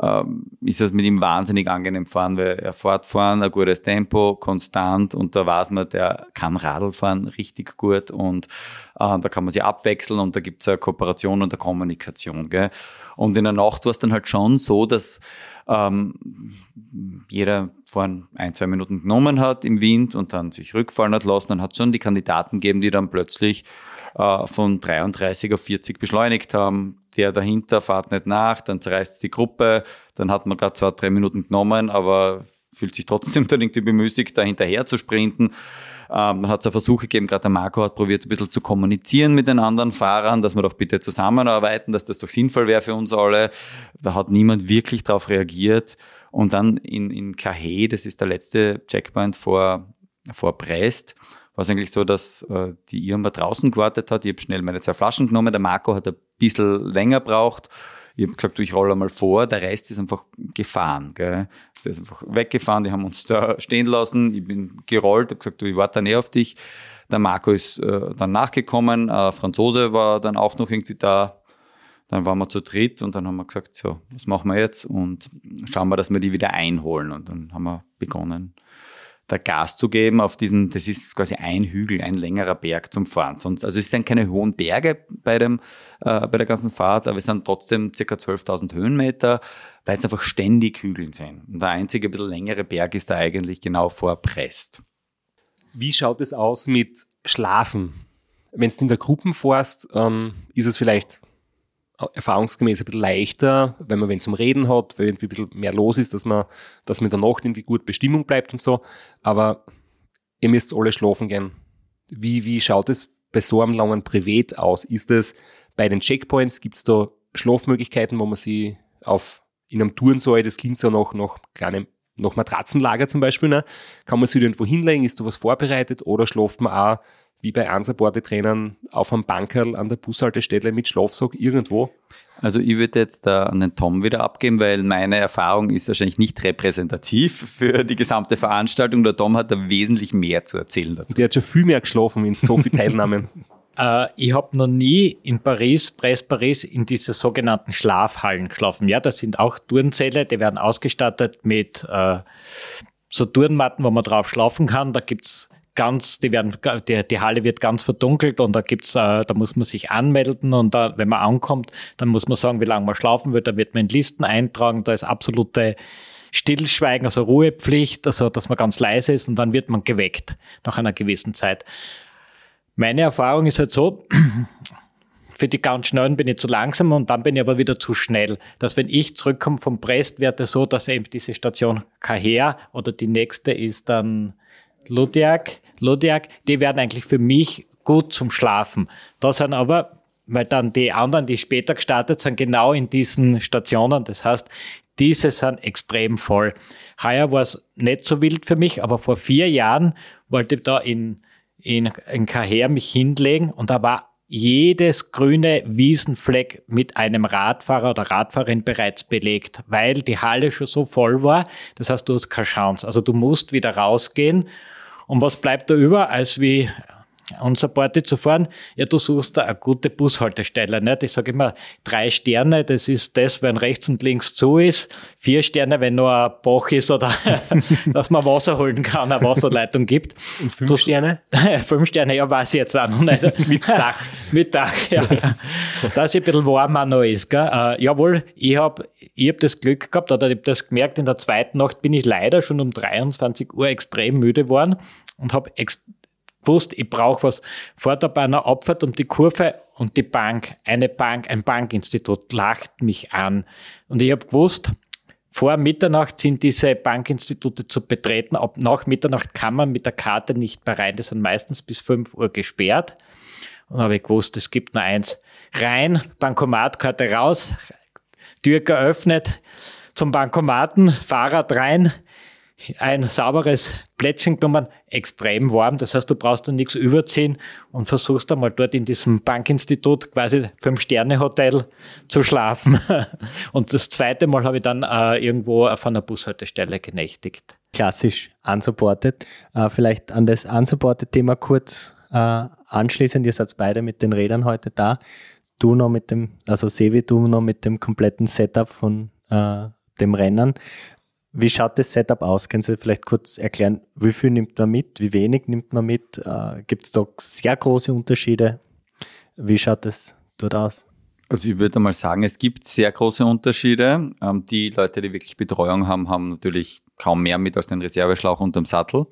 Speaker 4: ähm, ist es mit ihm wahnsinnig angenehm fahren, weil er fährt fahren, ein gutes Tempo, konstant und da weiß man, der kann Radl fahren richtig gut und äh, da kann man sich abwechseln und da gibt es eine Kooperation und eine Kommunikation. Gell? Und in der Nacht war es dann halt schon so, dass ähm, jeder vorhin ein, zwei Minuten genommen hat im Wind und dann sich rückfallen hat lassen. Dann hat es schon die Kandidaten gegeben, die dann plötzlich äh, von 33 auf 40 beschleunigt haben der dahinter fährt nicht nach, dann zerreißt die Gruppe, dann hat man gerade zwei, drei Minuten genommen, aber fühlt sich trotzdem dann irgendwie bemüßigt, da hinterher zu sprinten. Ähm, dann hat es Versuche gegeben, gerade der Marco hat probiert, ein bisschen zu kommunizieren mit den anderen Fahrern, dass wir doch bitte zusammenarbeiten, dass das doch sinnvoll wäre für uns alle. Da hat niemand wirklich darauf reagiert. Und dann in, in Kahe, das ist der letzte Checkpoint vor, vor Brest, war es eigentlich so, dass äh, die Irma draußen gewartet hat. Ich habe schnell meine zwei Flaschen genommen. Der Marco hat ein bisschen länger braucht. Ich habe gesagt, du, ich rolle mal vor. Der Rest ist einfach gefahren. Gell? Der ist einfach weggefahren. Die haben uns da stehen lassen. Ich bin gerollt, habe gesagt, du, ich warte näher auf dich. Der Marco ist äh, dann nachgekommen. Äh, Franzose war dann auch noch irgendwie da. Dann waren wir zu dritt und dann haben wir gesagt, so, was machen wir jetzt? Und schauen wir, dass wir die wieder einholen. Und dann haben wir begonnen, da Gas zu geben auf diesen, das ist quasi ein Hügel, ein längerer Berg zum Fahren. Sonst, also es sind keine hohen Berge bei, dem, äh, bei der ganzen Fahrt, aber es sind trotzdem circa 12.000 Höhenmeter, weil es einfach ständig Hügeln sind. Und der einzige bisschen längere Berg ist da eigentlich genau vor Brest.
Speaker 1: Wie schaut es aus mit Schlafen? wenn du in der Gruppe fährst, ähm, ist es vielleicht erfahrungsgemäß ein bisschen leichter, wenn man wenn zum Reden hat, weil irgendwie ein bisschen mehr los ist, dass man, dass man in der Nacht irgendwie gut Bestimmung bleibt und so. Aber ihr müsst alle schlafen gehen. Wie, wie schaut es bei so einem langen Privat aus? Ist es bei den Checkpoints, gibt es da Schlafmöglichkeiten, wo man sie auf in einem Tourensaal, das klingt so nach, nach kleinem nach Matratzenlager zum Beispiel, ne? kann man sich irgendwo hinlegen, ist da was vorbereitet oder schlaft man auch wie bei Unsupported-Trainern auf einem Bankerl an der Bushaltestelle mit Schlafsack irgendwo?
Speaker 4: Also ich würde jetzt da an den Tom wieder abgeben, weil meine Erfahrung ist wahrscheinlich nicht repräsentativ für die gesamte Veranstaltung. Der Tom hat da wesentlich mehr zu erzählen dazu.
Speaker 1: Der hat schon viel mehr geschlafen, wenn es so viele Teilnahmen.
Speaker 3: Äh, ich habe noch nie in Paris, Brest Paris, in diese sogenannten Schlafhallen geschlafen. Ja, das sind auch Turnzelle, die werden ausgestattet mit äh, so Turnmatten, wo man drauf schlafen kann. Da gibt's ganz, die werden, die, die Halle wird ganz verdunkelt und da gibt's, äh, da muss man sich anmelden und da, wenn man ankommt, dann muss man sagen, wie lange man schlafen wird, da wird man in Listen eintragen, da ist absolute Stillschweigen, also Ruhepflicht, also dass man ganz leise ist und dann wird man geweckt nach einer gewissen Zeit. Meine Erfahrung ist halt so, für die ganz Schnellen bin ich zu langsam und dann bin ich aber wieder zu schnell. Dass wenn ich zurückkomme vom Brest, wird es so, dass eben diese Station Kaher oder die nächste ist dann Ludiak, Ludiak, die werden eigentlich für mich gut zum Schlafen. Da sind aber, weil dann die anderen, die später gestartet sind, genau in diesen Stationen. Das heißt, diese sind extrem voll. Heuer war es nicht so wild für mich, aber vor vier Jahren wollte ich da in, in, in Kaher mich hinlegen und da war jedes grüne Wiesenfleck mit einem Radfahrer oder Radfahrerin bereits belegt, weil die Halle schon so voll war. Das heißt, du hast keine Chance. Also du musst wieder rausgehen und was bleibt da über, als wie unser Party zu fahren? Ja, du suchst da eine gute Bushaltestelle. Nicht? Ich sage immer, drei Sterne, das ist das, wenn rechts und links zu ist. Vier Sterne, wenn nur ein Bach ist oder dass man Wasser holen kann, eine Wasserleitung gibt.
Speaker 1: Und fünf du, Sterne?
Speaker 3: fünf Sterne, ja, weiß ich jetzt auch noch nicht.
Speaker 1: Mit Dach.
Speaker 3: Mit Dach, ja. Dass es ein bisschen warm noch ist. Gell? Äh, jawohl, ich habe ich hab das Glück gehabt, oder ich habe das gemerkt, in der zweiten Nacht bin ich leider schon um 23 Uhr extrem müde geworden und habe gewusst, ich brauche was. Vor der einer Abfahrt um die Kurve und die Bank, eine Bank, ein Bankinstitut lacht mich an. Und ich habe gewusst, vor Mitternacht sind diese Bankinstitute zu betreten. Ab nach Mitternacht kann man mit der Karte nicht mehr rein. Die sind meistens bis 5 Uhr gesperrt. Und habe ich gewusst, es gibt nur eins. Rein, Bankomatkarte raus, Tür geöffnet, zum Bankomaten, Fahrrad rein, ein sauberes Plätzchen genommen, extrem warm. Das heißt, du brauchst dann nichts überziehen und versuchst einmal dort in diesem Bankinstitut quasi Fünf-Sterne-Hotel zu schlafen. Und das zweite Mal habe ich dann äh, irgendwo auf einer Bushaltestelle genächtigt.
Speaker 6: Klassisch unsupported. Äh, vielleicht an das unsupported-Thema kurz äh, anschließend. Ihr seid beide mit den Rädern heute da. Du noch mit dem, also Sevi, du noch mit dem kompletten Setup von äh, dem Rennen. Wie schaut das Setup aus? Können Sie vielleicht kurz erklären, wie viel nimmt man mit, wie wenig nimmt man mit? Äh, Gibt es da sehr große Unterschiede? Wie schaut das dort aus?
Speaker 4: Also ich würde mal sagen, es gibt sehr große Unterschiede. Ähm, die Leute, die wirklich Betreuung haben, haben natürlich kaum mehr mit als den Reserveschlauch unterm Sattel.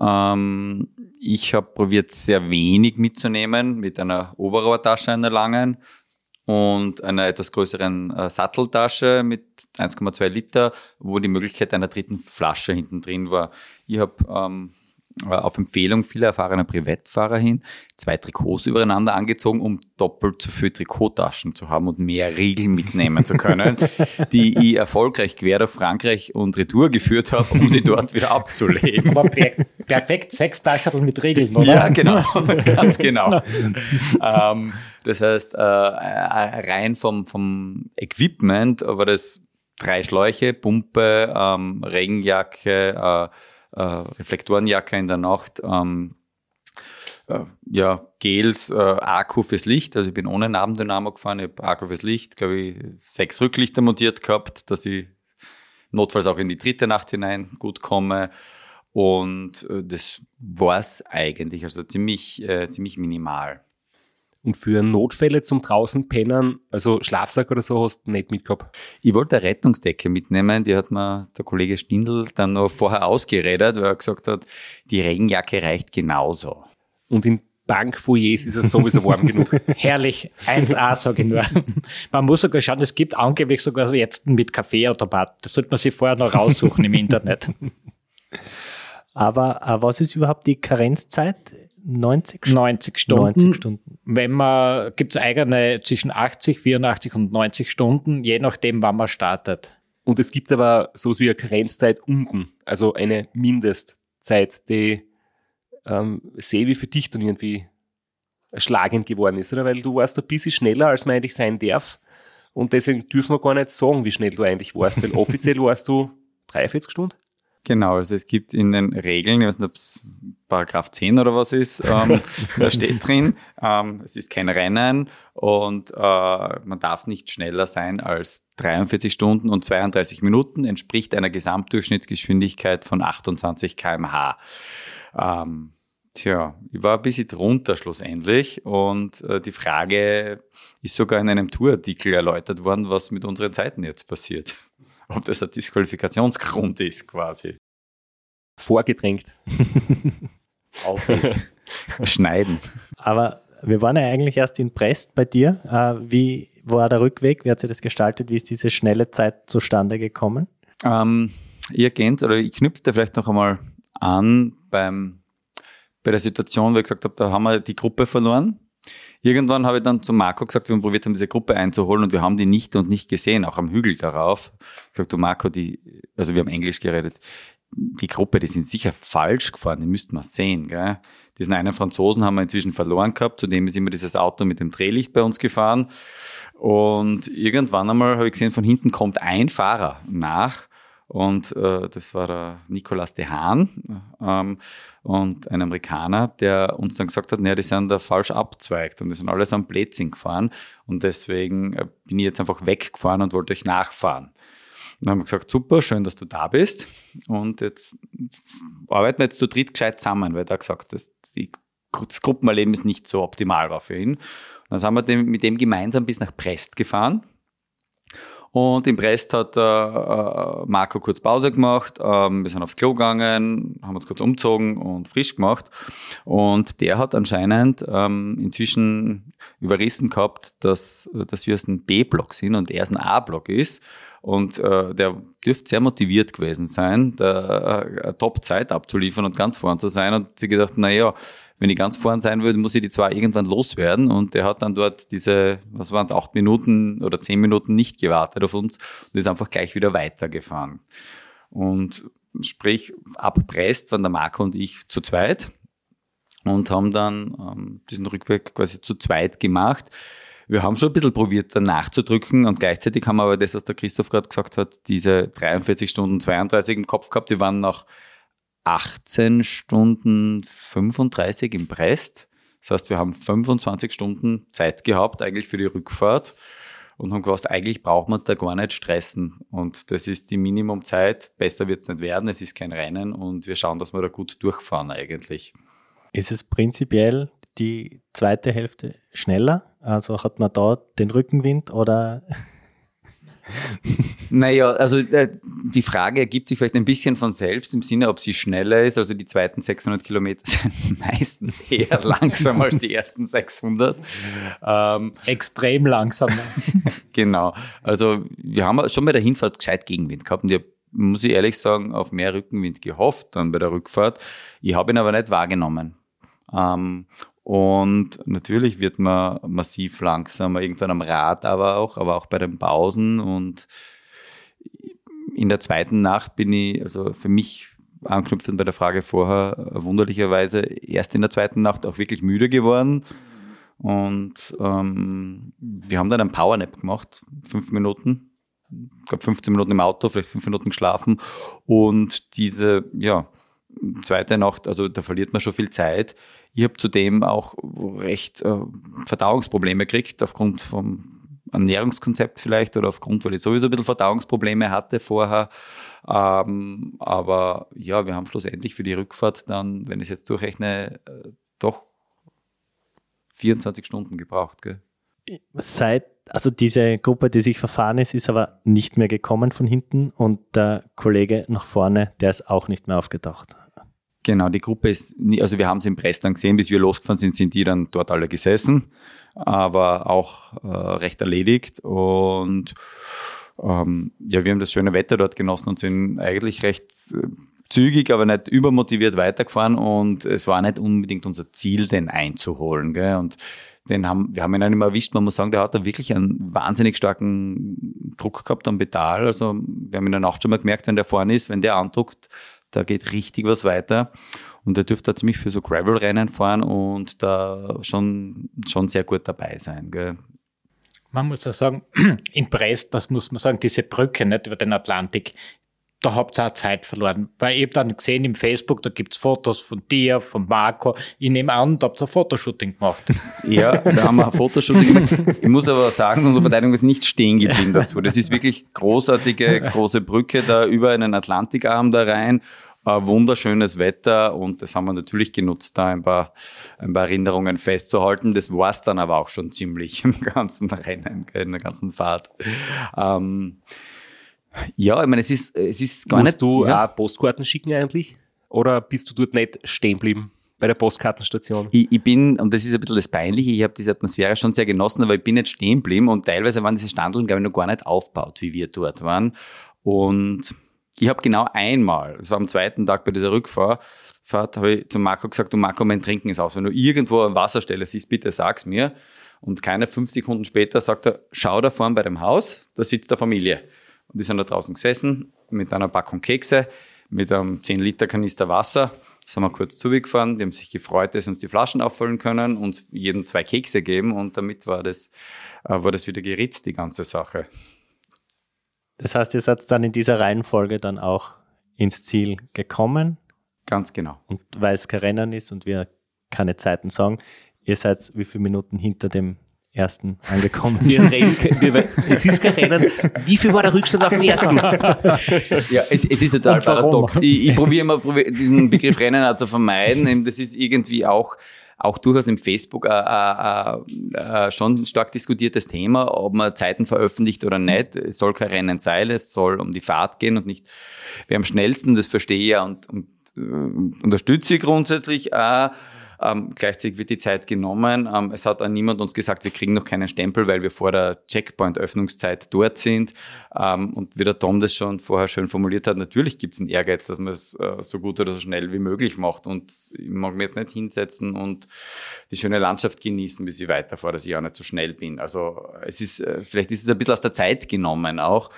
Speaker 4: Ähm, ich habe probiert, sehr wenig mitzunehmen, mit einer Oberrohrtasche, einer langen und einer etwas größeren äh, Satteltasche mit 1,2 Liter, wo die Möglichkeit einer dritten Flasche hinten drin war. Ich habe ähm, äh, auf Empfehlung vieler erfahrener Privatfahrer hin zwei Trikots übereinander angezogen, um doppelt so viele Trikottaschen zu haben und mehr Riegel mitnehmen zu können, die ich erfolgreich quer durch Frankreich und Retour geführt habe, um sie dort wieder abzulegen.
Speaker 3: Aber per perfekt sechs Taschen mit Regeln, oder?
Speaker 4: Ja, genau, ganz genau. ähm, das heißt, äh, rein vom, vom Equipment war das drei Schläuche, Pumpe, ähm, Regenjacke, äh, äh, Reflektorenjacke in der Nacht, ähm, äh, ja, Gels, äh, Akku fürs Licht. Also ich bin ohne Nabendynamo gefahren, ich habe Akku fürs Licht, glaube ich, sechs Rücklichter montiert gehabt, dass ich notfalls auch in die dritte Nacht hinein gut komme. Und äh, das war's eigentlich, also ziemlich, äh, ziemlich minimal.
Speaker 1: Und für Notfälle zum draußen pennen, also Schlafsack oder so, hast du nicht mitgehabt?
Speaker 4: Ich wollte eine Rettungsdecke mitnehmen, die hat mir der Kollege Stindl dann noch vorher ausgeredet, weil er gesagt hat, die Regenjacke reicht genauso.
Speaker 1: Und in Bankfoyers ist es sowieso warm genug.
Speaker 3: Herrlich, 1A sage ich nur. Man muss sogar schauen, es gibt angeblich sogar jetzt mit Kaffeeautomat. Das sollte man sich vorher noch raussuchen im Internet.
Speaker 6: Aber äh, was ist überhaupt die Karenzzeit? 90 Stunden?
Speaker 3: 90 Stunden.
Speaker 6: 90 Stunden.
Speaker 3: Wenn man, gibt es eigene zwischen 80, 84 und 90 Stunden, je nachdem, wann man startet.
Speaker 1: Und es gibt aber sowas wie eine Karenzzeit unten, also eine Mindestzeit, die ähm, sehe wie für dich dann irgendwie schlagend geworden ist, oder? Weil du warst ein bisschen schneller, als man eigentlich sein darf. Und deswegen dürfen wir gar nicht sagen, wie schnell du eigentlich warst, weil offiziell warst du 43 Stunden.
Speaker 4: Genau, also es gibt in den Regeln, ich weiß nicht, ob es Paragraph 10 oder was ist, ähm, da steht drin, ähm, es ist kein Rennen und äh, man darf nicht schneller sein als 43 Stunden und 32 Minuten, entspricht einer Gesamtdurchschnittsgeschwindigkeit von 28 km/h. Ähm, tja, ich war ein bisschen drunter schlussendlich und äh, die Frage ist sogar in einem Tourartikel erläutert worden, was mit unseren Zeiten jetzt passiert ob das ein Disqualifikationsgrund ist, quasi.
Speaker 1: Vorgedrängt.
Speaker 4: Schneiden.
Speaker 6: Aber wir waren ja eigentlich erst in Brest bei dir. Äh, wie war der Rückweg? Wie hat sich das gestaltet? Wie ist diese schnelle Zeit zustande gekommen?
Speaker 4: Ähm, ihr kennt, oder ich knüpfte vielleicht noch einmal an beim, bei der Situation, wo ich gesagt habe, da haben wir die Gruppe verloren. Irgendwann habe ich dann zu Marco gesagt, wir haben probiert haben, diese Gruppe einzuholen und wir haben die nicht und nicht gesehen, auch am Hügel darauf. Ich gesagt, du Marco, die, also wir haben Englisch geredet, die Gruppe, die sind sicher falsch gefahren, die müssten wir sehen. Gell? Diesen einen Franzosen haben wir inzwischen verloren gehabt, zudem ist immer dieses Auto mit dem Drehlicht bei uns gefahren. Und irgendwann einmal habe ich gesehen, von hinten kommt ein Fahrer nach und äh, das war der Nicolas de Haan ähm, und ein Amerikaner, der uns dann gesagt hat, naja, die sind da falsch abzweigt und die sind alles am Plätzchen gefahren. Und deswegen äh, bin ich jetzt einfach weggefahren und wollte euch nachfahren. Und dann haben wir gesagt, super, schön, dass du da bist. Und jetzt arbeiten wir jetzt zu dritt gescheit zusammen, weil er gesagt hat, das Gruppenerleben ist nicht so optimal war für ihn. Und dann sind wir mit dem gemeinsam bis nach Brest gefahren und im Brest hat äh, Marco kurz Pause gemacht. Ähm, wir sind aufs Klo gegangen, haben uns kurz umzogen und frisch gemacht. Und der hat anscheinend ähm, inzwischen überrissen gehabt, dass, dass wir aus einem B-Block sind und er aus einem A-Block ist. Und äh, der dürfte sehr motiviert gewesen sein, da äh, Top-Zeit abzuliefern und ganz vorn zu sein. Und sie gedacht, na ja, wenn ich ganz vorn sein würde, muss ich die zwar irgendwann loswerden. Und der hat dann dort diese, was waren es, acht Minuten oder zehn Minuten nicht gewartet auf uns und ist einfach gleich wieder weitergefahren. Und sprich, ab Brest waren der Marco und ich zu zweit und haben dann ähm, diesen Rückweg quasi zu zweit gemacht. Wir haben schon ein bisschen probiert, dann nachzudrücken und gleichzeitig haben wir aber das, was der Christoph gerade gesagt hat, diese 43 Stunden 32 im Kopf gehabt. Wir waren nach 18 Stunden 35 im Brest. Das heißt, wir haben 25 Stunden Zeit gehabt eigentlich für die Rückfahrt und haben gewusst, eigentlich braucht man es da gar nicht stressen. Und das ist die Minimumzeit. Besser wird es nicht werden. Es ist kein Rennen und wir schauen, dass wir da gut durchfahren eigentlich.
Speaker 6: Ist es prinzipiell die zweite Hälfte schneller? Also hat man da den Rückenwind oder
Speaker 4: naja, also äh, die Frage ergibt sich vielleicht ein bisschen von selbst im Sinne, ob sie schneller ist. Also die zweiten 600 Kilometer sind meistens eher langsam als die ersten 600.
Speaker 3: Ähm, Extrem langsam.
Speaker 4: genau. Also wir haben schon bei der Hinfahrt gescheit Gegenwind gehabt und ich muss ich ehrlich sagen, auf mehr Rückenwind gehofft dann bei der Rückfahrt. Ich habe ihn aber nicht wahrgenommen. Ähm, und natürlich wird man massiv langsamer, irgendwann am Rad aber auch, aber auch bei den Pausen. Und in der zweiten Nacht bin ich, also für mich anknüpfend bei der Frage vorher, wunderlicherweise erst in der zweiten Nacht auch wirklich müde geworden. Und ähm, wir haben dann ein Powernap gemacht, fünf Minuten. Ich glaube 15 Minuten im Auto, vielleicht fünf Minuten geschlafen. Und diese, ja, zweite Nacht, also da verliert man schon viel Zeit ich habe zudem auch recht äh, Verdauungsprobleme gekriegt, aufgrund vom Ernährungskonzept vielleicht oder aufgrund, weil ich sowieso ein bisschen Verdauungsprobleme hatte vorher. Ähm, aber ja, wir haben schlussendlich für die Rückfahrt dann, wenn ich es jetzt durchrechne, äh, doch 24 Stunden gebraucht. Gell?
Speaker 6: Seit, also diese Gruppe, die sich verfahren ist, ist aber nicht mehr gekommen von hinten und der Kollege nach vorne, der ist auch nicht mehr aufgetaucht.
Speaker 4: Genau, die Gruppe ist, nie, also wir haben sie in Brest dann gesehen, bis wir losgefahren sind, sind die dann dort alle gesessen, aber auch äh, recht erledigt und ähm, ja, wir haben das schöne Wetter dort genossen und sind eigentlich recht äh, zügig, aber nicht übermotiviert weitergefahren und es war nicht unbedingt unser Ziel, den einzuholen. Gell? Und den haben, wir haben ihn mehr erwischt. Man muss sagen, der hat da wirklich einen wahnsinnig starken Druck gehabt am Pedal. Also wir haben in der Nacht schon mal gemerkt, wenn der vorne ist, wenn der andruckt, da geht richtig was weiter. Und der dürfte da ziemlich für so Gravel-Rennen fahren und da schon, schon sehr gut dabei sein. Gell?
Speaker 3: Man muss ja sagen, in Brest, das muss man sagen, diese Brücke nicht über den Atlantik, da habt ihr auch Zeit verloren. Weil ich habe dann gesehen im Facebook, da gibt's Fotos von dir, von Marco. Ich nehme an, da habt ihr ein Fotoshooting gemacht.
Speaker 4: Ja, da haben wir ein Fotoshooting gemacht. Ich muss aber sagen, unsere Verteidigung ist nicht stehen geblieben dazu. Das ist wirklich großartige, große Brücke da über einen Atlantikarm da rein. Ein wunderschönes Wetter und das haben wir natürlich genutzt, da ein paar, ein paar Erinnerungen festzuhalten. Das war's dann aber auch schon ziemlich im ganzen Rennen, in der ganzen Fahrt. Ähm, ja, ich meine, es ist, es ist gar
Speaker 1: Musst
Speaker 4: nicht.
Speaker 1: du
Speaker 4: ja.
Speaker 1: auch Postkarten schicken eigentlich? Oder bist du dort nicht stehen geblieben bei der Postkartenstation?
Speaker 4: Ich, ich bin, und das ist ein bisschen das Peinliche, ich habe diese Atmosphäre schon sehr genossen, aber ich bin nicht stehen geblieben und teilweise waren diese Standeln, glaube ich, noch gar nicht aufgebaut, wie wir dort waren. Und ich habe genau einmal, das war am zweiten Tag bei dieser Rückfahrt, habe ich zu Marco gesagt, du Marco, mein Trinken ist aus. Wenn du irgendwo eine Wasserstelle siehst, bitte sag's mir. Und keine fünf Sekunden später sagt er, schau da vorne bei dem Haus, da sitzt der Familie. Und die sind da draußen gesessen mit einer Packung Kekse, mit einem 10-Liter-Kanister Wasser. Sind wir kurz zugefahren, die haben sich gefreut, dass sie uns die Flaschen auffüllen können, uns jedem zwei Kekse geben und damit war das, äh, war das wieder geritzt, die ganze Sache.
Speaker 6: Das heißt, ihr seid dann in dieser Reihenfolge dann auch ins Ziel gekommen
Speaker 4: Ganz genau.
Speaker 6: und weil es kein Rennen ist und wir keine Zeiten sagen, ihr seid wie viele Minuten hinter dem ersten angekommen?
Speaker 1: Wir reden, wir, es ist kein Rennen. Wie viel war der Rückstand auf dem ersten?
Speaker 4: Ja, es, es ist total paradox. Ich, ich probiere immer, diesen Begriff Rennen auch zu vermeiden. Das ist irgendwie auch, auch durchaus im Facebook äh, äh, äh, schon ein stark diskutiertes Thema, ob man Zeiten veröffentlicht oder nicht. Es soll kein Rennen sein, es soll um die Fahrt gehen und nicht wer am schnellsten, das verstehe ich ja und, und äh, unterstütze ich grundsätzlich auch. Ähm, gleichzeitig wird die Zeit genommen. Ähm, es hat auch niemand uns gesagt, wir kriegen noch keinen Stempel, weil wir vor der Checkpoint-Öffnungszeit dort sind. Ähm, und wie der Tom das schon vorher schön formuliert hat, natürlich gibt es einen Ehrgeiz, dass man es äh, so gut oder so schnell wie möglich macht. Und ich mag mich jetzt nicht hinsetzen und die schöne Landschaft genießen, bis ich weiterfahre, dass ich auch nicht so schnell bin. Also es ist, äh, vielleicht ist es ein bisschen aus der Zeit genommen auch.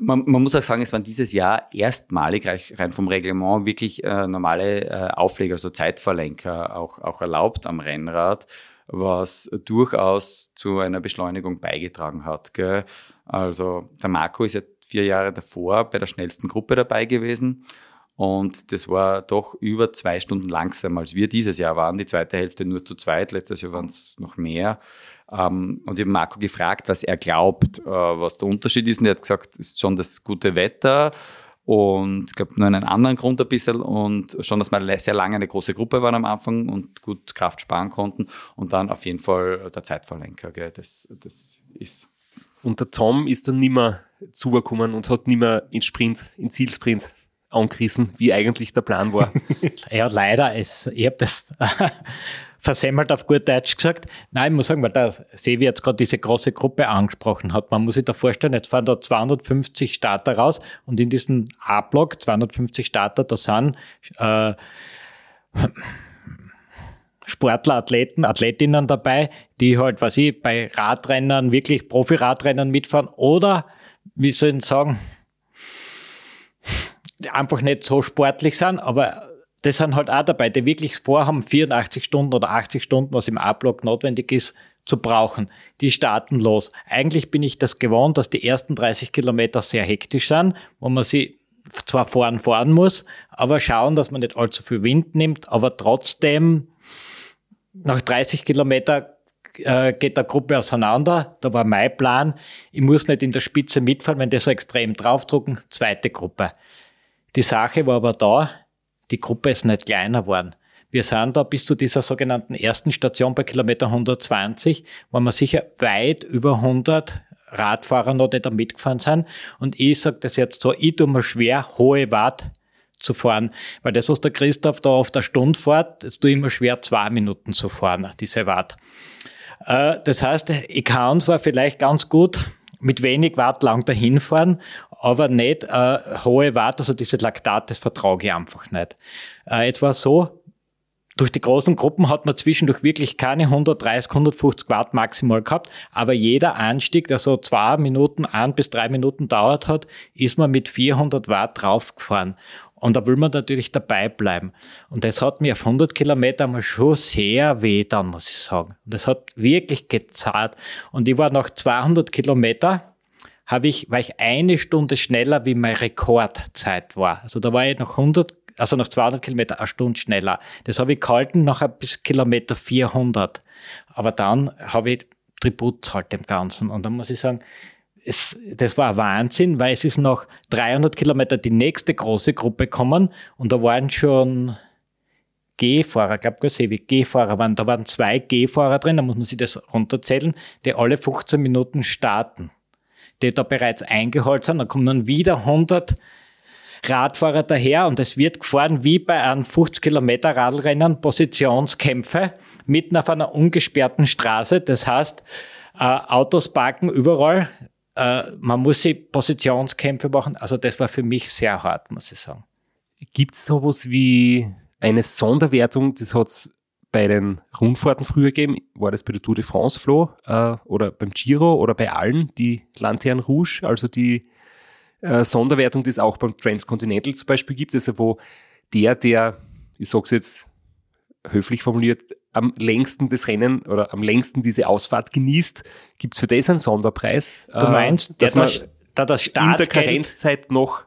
Speaker 4: Man, man muss auch sagen, es waren dieses Jahr erstmalig rein vom Reglement wirklich äh, normale äh, Aufleger, also Zeitverlenker auch, auch erlaubt am Rennrad, was durchaus zu einer Beschleunigung beigetragen hat. Gell? Also der Marco ist ja vier Jahre davor bei der schnellsten Gruppe dabei gewesen. Und das war doch über zwei Stunden langsamer, als wir dieses Jahr waren. Die zweite Hälfte nur zu zweit, letztes Jahr waren es noch mehr. Ähm, und ich habe Marco gefragt, was er glaubt, äh, was der Unterschied ist. Und er hat gesagt, es ist schon das gute Wetter und ich glaube nur einen anderen Grund ein bisschen und schon, dass wir sehr lange eine große Gruppe waren am Anfang und gut Kraft sparen konnten und dann auf jeden Fall der Zeitverlenker. Gell? Das, das ist
Speaker 1: Und der Tom ist dann nimmer zugekommen und hat nimmer in Sprint, in Zielsprint angerissen, wie eigentlich der Plan war.
Speaker 3: Ja, leider. Es, ich habe das versemmelt auf gut Deutsch gesagt. Nein, ich muss sagen, weil der Sevi jetzt gerade diese große Gruppe angesprochen hat. Man muss sich da vorstellen, jetzt fahren da 250 Starter raus und in diesem A-Block, 250 Starter, da sind äh, Sportler, Athleten, Athletinnen dabei, die halt, was ich, bei Radrennern, wirklich Profi-Radrennern mitfahren oder, wie soll ich sagen, einfach nicht so sportlich sind, aber das sind halt auch dabei, die wirklich vorhaben, 84 Stunden oder 80 Stunden, was im A-Block notwendig ist, zu brauchen. Die starten los. Eigentlich bin ich das gewohnt, dass die ersten 30 Kilometer sehr hektisch sind, wo man sie zwar fahren fahren muss, aber schauen, dass man nicht allzu viel Wind nimmt, aber trotzdem nach 30 Kilometer äh, geht der Gruppe auseinander. Da war mein Plan. Ich muss nicht in der Spitze mitfahren, wenn die so extrem draufdrucken. Zweite Gruppe. Die Sache war aber da, die Gruppe ist nicht kleiner geworden. Wir sind da bis zu dieser sogenannten ersten Station bei Kilometer 120, wo wir sicher weit über 100 Radfahrer noch nicht da mitgefahren sind. Und ich sage das jetzt so, ich tue mir schwer, hohe Watt zu fahren. Weil das, was der Christoph da auf der Stunde fährt, ist du immer schwer, zwei Minuten zu fahren, diese Watt. Äh, das heißt, ich kann zwar vielleicht ganz gut mit wenig Watt lang dahin fahren, aber nicht äh, hohe Watt, also diese Laktate vertrage ich einfach nicht. Äh, jetzt war so, durch die großen Gruppen hat man zwischendurch wirklich keine 130, 150 Watt maximal gehabt, aber jeder Anstieg, der so zwei Minuten, ein bis drei Minuten dauert hat, ist man mit 400 Watt draufgefahren. Und da will man natürlich dabei bleiben. Und das hat mir auf 100 Kilometer mal schon sehr weh dann, muss ich sagen. Das hat wirklich gezahlt. Und ich war nach 200 Kilometer, habe ich, war ich eine Stunde schneller, wie meine Rekordzeit war. Also da war ich nach 100 also nach 200 Kilometer eine Stunde schneller. Das habe ich gehalten nachher bis Kilometer 400. Aber dann habe ich Tribut zahlt dem Ganzen. Und dann muss ich sagen, es, das war Wahnsinn, weil es ist nach 300 Kilometer die nächste große Gruppe gekommen und da waren schon G-Fahrer, ich glaube, wie G-Fahrer waren. Da waren zwei G-Fahrer drin, da muss man sich das runterzählen, die alle 15 Minuten starten. Die da bereits eingeholt sind, dann kommen dann wieder 100 Radfahrer daher und es wird gefahren wie bei einem 50 Kilometer Radlrennen, Positionskämpfe mitten auf einer ungesperrten Straße. Das heißt, äh, Autos parken überall. Äh, man muss sich Positionskämpfe machen. Also das war für mich sehr hart, muss ich sagen.
Speaker 1: Gibt es sowas wie eine Sonderwertung? Das hat es bei den Rundfahrten früher gegeben. War das bei der Tour de France, Flo? Äh, oder beim Giro oder bei allen, die Lanterne Rouge, also die äh, Sonderwertung, die es auch beim Transcontinental zum Beispiel gibt, also wo der, der, ich sage es jetzt höflich formuliert, am längsten das Rennen oder am längsten diese Ausfahrt genießt, gibt es für das einen Sonderpreis.
Speaker 3: Du meinst,
Speaker 1: äh, dass man
Speaker 3: da das
Speaker 1: in der Karenzzeit noch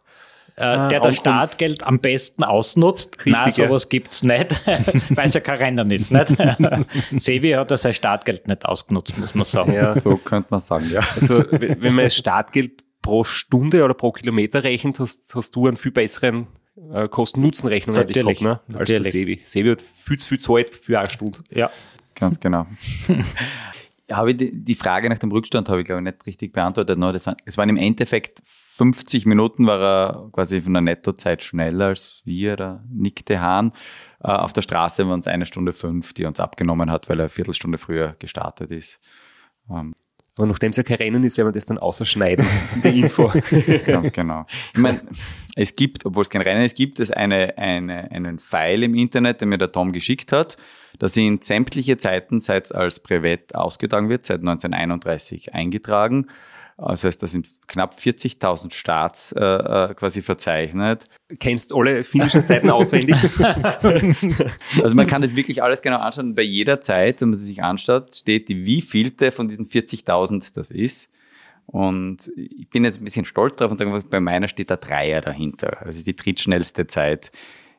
Speaker 3: äh, der das Startgeld am besten ausnutzt.
Speaker 1: Richtig,
Speaker 3: Nein, sowas
Speaker 1: ja.
Speaker 3: gibt's nicht, weil es ja kein Rennen ist. Nicht? Sevi hat ja sein Startgeld nicht ausgenutzt, muss man sagen.
Speaker 4: Ja, so könnte man sagen, ja.
Speaker 1: Also wenn man das Startgeld pro Stunde oder pro Kilometer rechnet, hast, hast du einen viel besseren äh, Kosten-Nutzen-Rechnung
Speaker 3: Natürlich,
Speaker 1: ne? als der. Sevi. Sevi hat viel zu viel Zeit für eine Stunde.
Speaker 3: Ja.
Speaker 4: Ganz genau. habe ich die, die Frage nach dem Rückstand habe ich glaube ich nicht richtig beantwortet. No, das waren, es waren im Endeffekt 50 Minuten war er quasi von der Nettozeit schneller als wir, der Nick de Hahn. Äh, auf der Straße waren es eine Stunde fünf, die er uns abgenommen hat, weil er eine Viertelstunde früher gestartet ist. Ähm,
Speaker 1: Aber nachdem es ja kein Rennen ist, werden wir das dann ausschneiden, die Info.
Speaker 4: Ganz genau. Ich meine, es gibt, obwohl es kein Rennen ist, gibt es eine, eine, einen Pfeil im Internet, den mir der Tom geschickt hat. Da sind sämtliche Zeiten, seit als Brevet ausgetragen wird, seit 1931 eingetragen. Das heißt, da sind knapp 40.000 Starts äh, äh, quasi verzeichnet.
Speaker 1: Kennst alle finnischen Seiten auswendig?
Speaker 4: Also man kann das wirklich alles genau anschauen. Bei jeder Zeit, wenn man sie sich anschaut, steht die wievielte von diesen 40.000 das ist. Und ich bin jetzt ein bisschen stolz drauf und sage, bei meiner steht der Dreier dahinter. Das ist die drittschnellste Zeit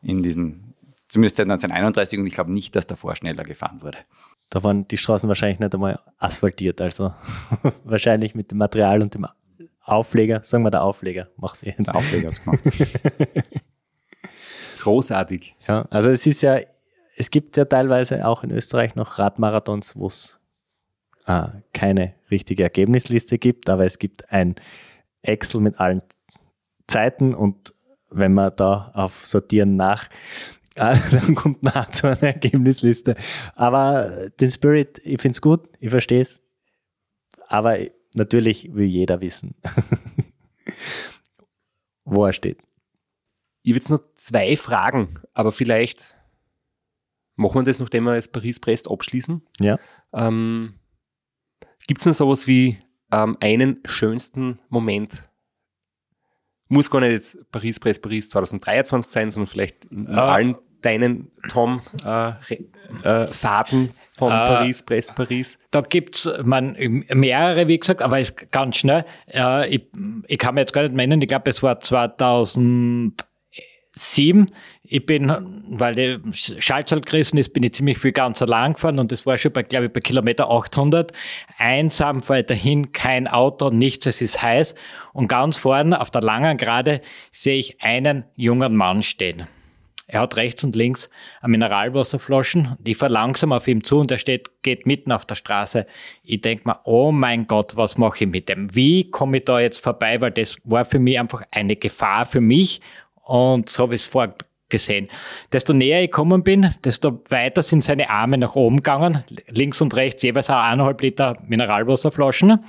Speaker 4: in diesen, zumindest seit 1931 und ich glaube nicht, dass davor schneller gefahren wurde.
Speaker 6: Da waren die Straßen wahrscheinlich nicht einmal asphaltiert, also wahrscheinlich mit dem Material und dem Aufleger, sagen wir der Aufleger, macht eh.
Speaker 4: Der Aufleger hat's gemacht.
Speaker 1: Großartig.
Speaker 6: Ja, also es ist ja, es gibt ja teilweise auch in Österreich noch Radmarathons, wo es äh, keine richtige Ergebnisliste gibt, aber es gibt ein Excel mit allen Zeiten und wenn man da auf Sortieren nach, dann kommt man auch zu einer Ergebnisliste. Aber den Spirit, ich finde es gut, ich verstehe es, aber natürlich will jeder wissen, wo er steht.
Speaker 1: Ich habe jetzt noch zwei Fragen, aber vielleicht machen wir das, nachdem wir das Paris-Brest abschließen.
Speaker 6: Ja.
Speaker 1: Ähm, Gibt es denn sowas wie ähm, einen schönsten Moment? Muss gar nicht jetzt Paris-Brest Paris 2023 sein, sondern vielleicht in, in
Speaker 3: Ah.
Speaker 1: allen deinen, Tom, äh, Re- äh, Fahrten von
Speaker 3: Ah.
Speaker 1: Paris, Brest, Paris.
Speaker 3: Da gibt's man, mehrere, wie gesagt, aber ich- ganz schnell. Äh, ich, ich kann mir jetzt gar nicht meinen, ich glaube, es war 2007. Ich bin, weil die Schaltzahl gerissen ist, bin ich ziemlich viel ganz allein gefahren und das war schon bei, glaube ich, bei Kilometer 800. Einsam weiterhin, kein Auto, nichts, es ist heiß. Und ganz vorne auf der langen Gerade sehe ich einen jungen Mann stehen. Er hat rechts und links eine Mineralwasserflaschen. Ich fahre langsam auf ihm zu und er steht, geht mitten auf der Straße. Ich denk mir, oh mein Gott, was mache ich mit dem? Wie komme ich da jetzt vorbei? Weil das war für mich einfach eine Gefahr für mich Und so habe ich es vorgesehen. Desto näher ich gekommen bin, desto weiter sind seine Arme nach oben gegangen. Links und rechts jeweils auch eineinhalb Liter Mineralwasserflaschen.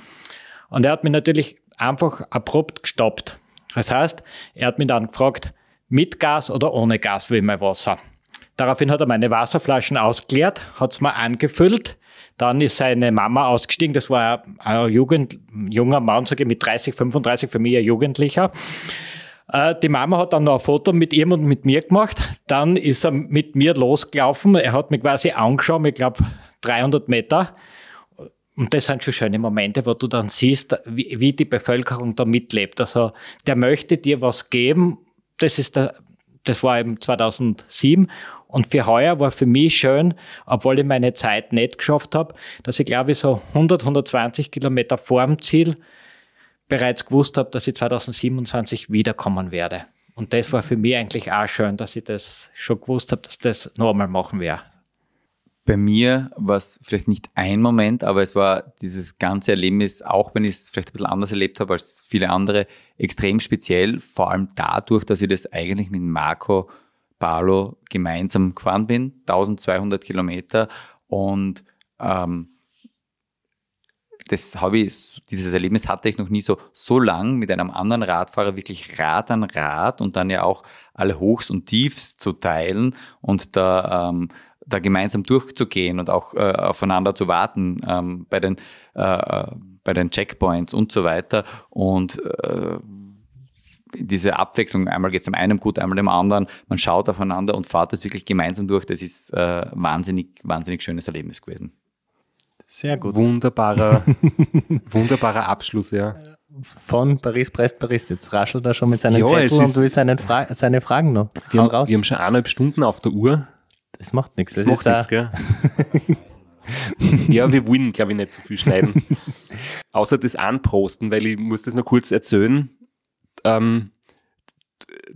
Speaker 3: Und er hat mich natürlich einfach abrupt gestoppt. Das heißt, er hat mich dann gefragt, mit Gas oder ohne Gas will mein Wasser. Daraufhin hat er meine Wasserflaschen ausgeleert, hat es mir angefüllt. Dann ist seine Mama ausgestiegen. Das war ein Jugend, junger Mann, sage ich, mit 30, 35, für mich ein Jugendlicher. Äh, die Mama hat dann noch ein Foto mit ihm und mit mir gemacht. Dann ist er mit mir losgelaufen. Er hat mich quasi angeschaut, ich glaube 300 Meter. Und das sind schon schöne Momente, wo du dann siehst, wie, wie die Bevölkerung da mitlebt. Also der möchte dir was geben. Das ist der, das war eben 2007. Und für heuer war für mich schön, obwohl ich meine Zeit nicht geschafft habe, dass ich glaube ich so 100, 120 Kilometer vor dem Ziel bereits gewusst habe, dass ich 2027 wiederkommen werde. Und das war für mich eigentlich auch schön, dass ich das schon gewusst habe, dass das nochmal machen werde.
Speaker 4: Bei mir war es vielleicht nicht ein Moment, aber es war dieses ganze Erlebnis, auch wenn ich es vielleicht ein bisschen anders erlebt habe als viele andere, extrem speziell, vor allem dadurch, dass ich das eigentlich mit Marco Barlo gemeinsam gefahren bin, 1200 Kilometer. Und ähm, das habe ich, dieses Erlebnis hatte ich noch nie so, so lang mit einem anderen Radfahrer wirklich Rad an Rad und dann ja auch alle Hochs und Tiefs zu teilen und da, ähm, da gemeinsam durchzugehen und auch äh, aufeinander zu warten ähm, bei den, äh, bei den Checkpoints und so weiter und äh, diese Abwechslung, einmal geht es dem einen gut, einmal dem anderen, man schaut aufeinander und fahrt das wirklich gemeinsam durch, das ist äh, wahnsinnig, wahnsinnig schönes Erlebnis gewesen.
Speaker 6: Sehr gut.
Speaker 1: Wunderbarer, wunderbarer Abschluss, ja.
Speaker 6: Von Paris-Brest, Paris. Jetzt raschelt er schon mit seinen
Speaker 1: Ja, es
Speaker 6: Zetteln
Speaker 1: ist-
Speaker 6: und will seine, Fra seine Fragen noch.
Speaker 1: Wir haben,
Speaker 6: raus.
Speaker 1: wir haben schon eineinhalb Stunden auf der Uhr.
Speaker 6: das macht nichts.
Speaker 1: Das,
Speaker 6: Das,
Speaker 1: macht nichts,
Speaker 6: ist,
Speaker 1: gell? ja, wir wollen, glaube ich, nicht so viel schneiden. Außer das Anprosten, weil ich muss das noch kurz erzählen. Ähm,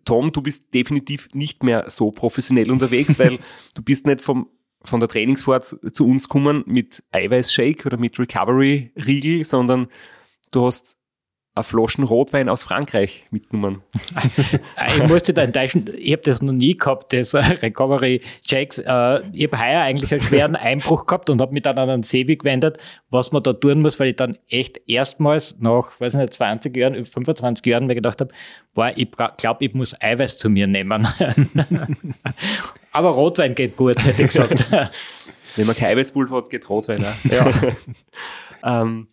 Speaker 1: Tom, du bist definitiv nicht mehr so professionell unterwegs, weil du bist nicht vom, von der Trainingsfahrt zu uns gekommen mit Eiweißshake oder mit Recovery-Riegel, sondern du hast eine Flaschen Rotwein aus Frankreich mitgenommen.
Speaker 3: Ich musste da enttäuschen, ich habe das noch nie gehabt, das äh, Recovery Checks. Äh, ich habe heuer eigentlich einen schweren Einbruch gehabt und habe mich dann an den Sebi gewendet, was man da tun muss, weil ich dann echt erstmals nach, weiß nicht, 20 Jahren, 25 Jahren mir gedacht habe, war, ich glaube, ich muss Eiweiß zu mir nehmen. Aber Rotwein geht gut, hätte ich gesagt.
Speaker 1: Wenn man kein Eiweißpulver hat, geht Rotwein auch. Ja. ähm,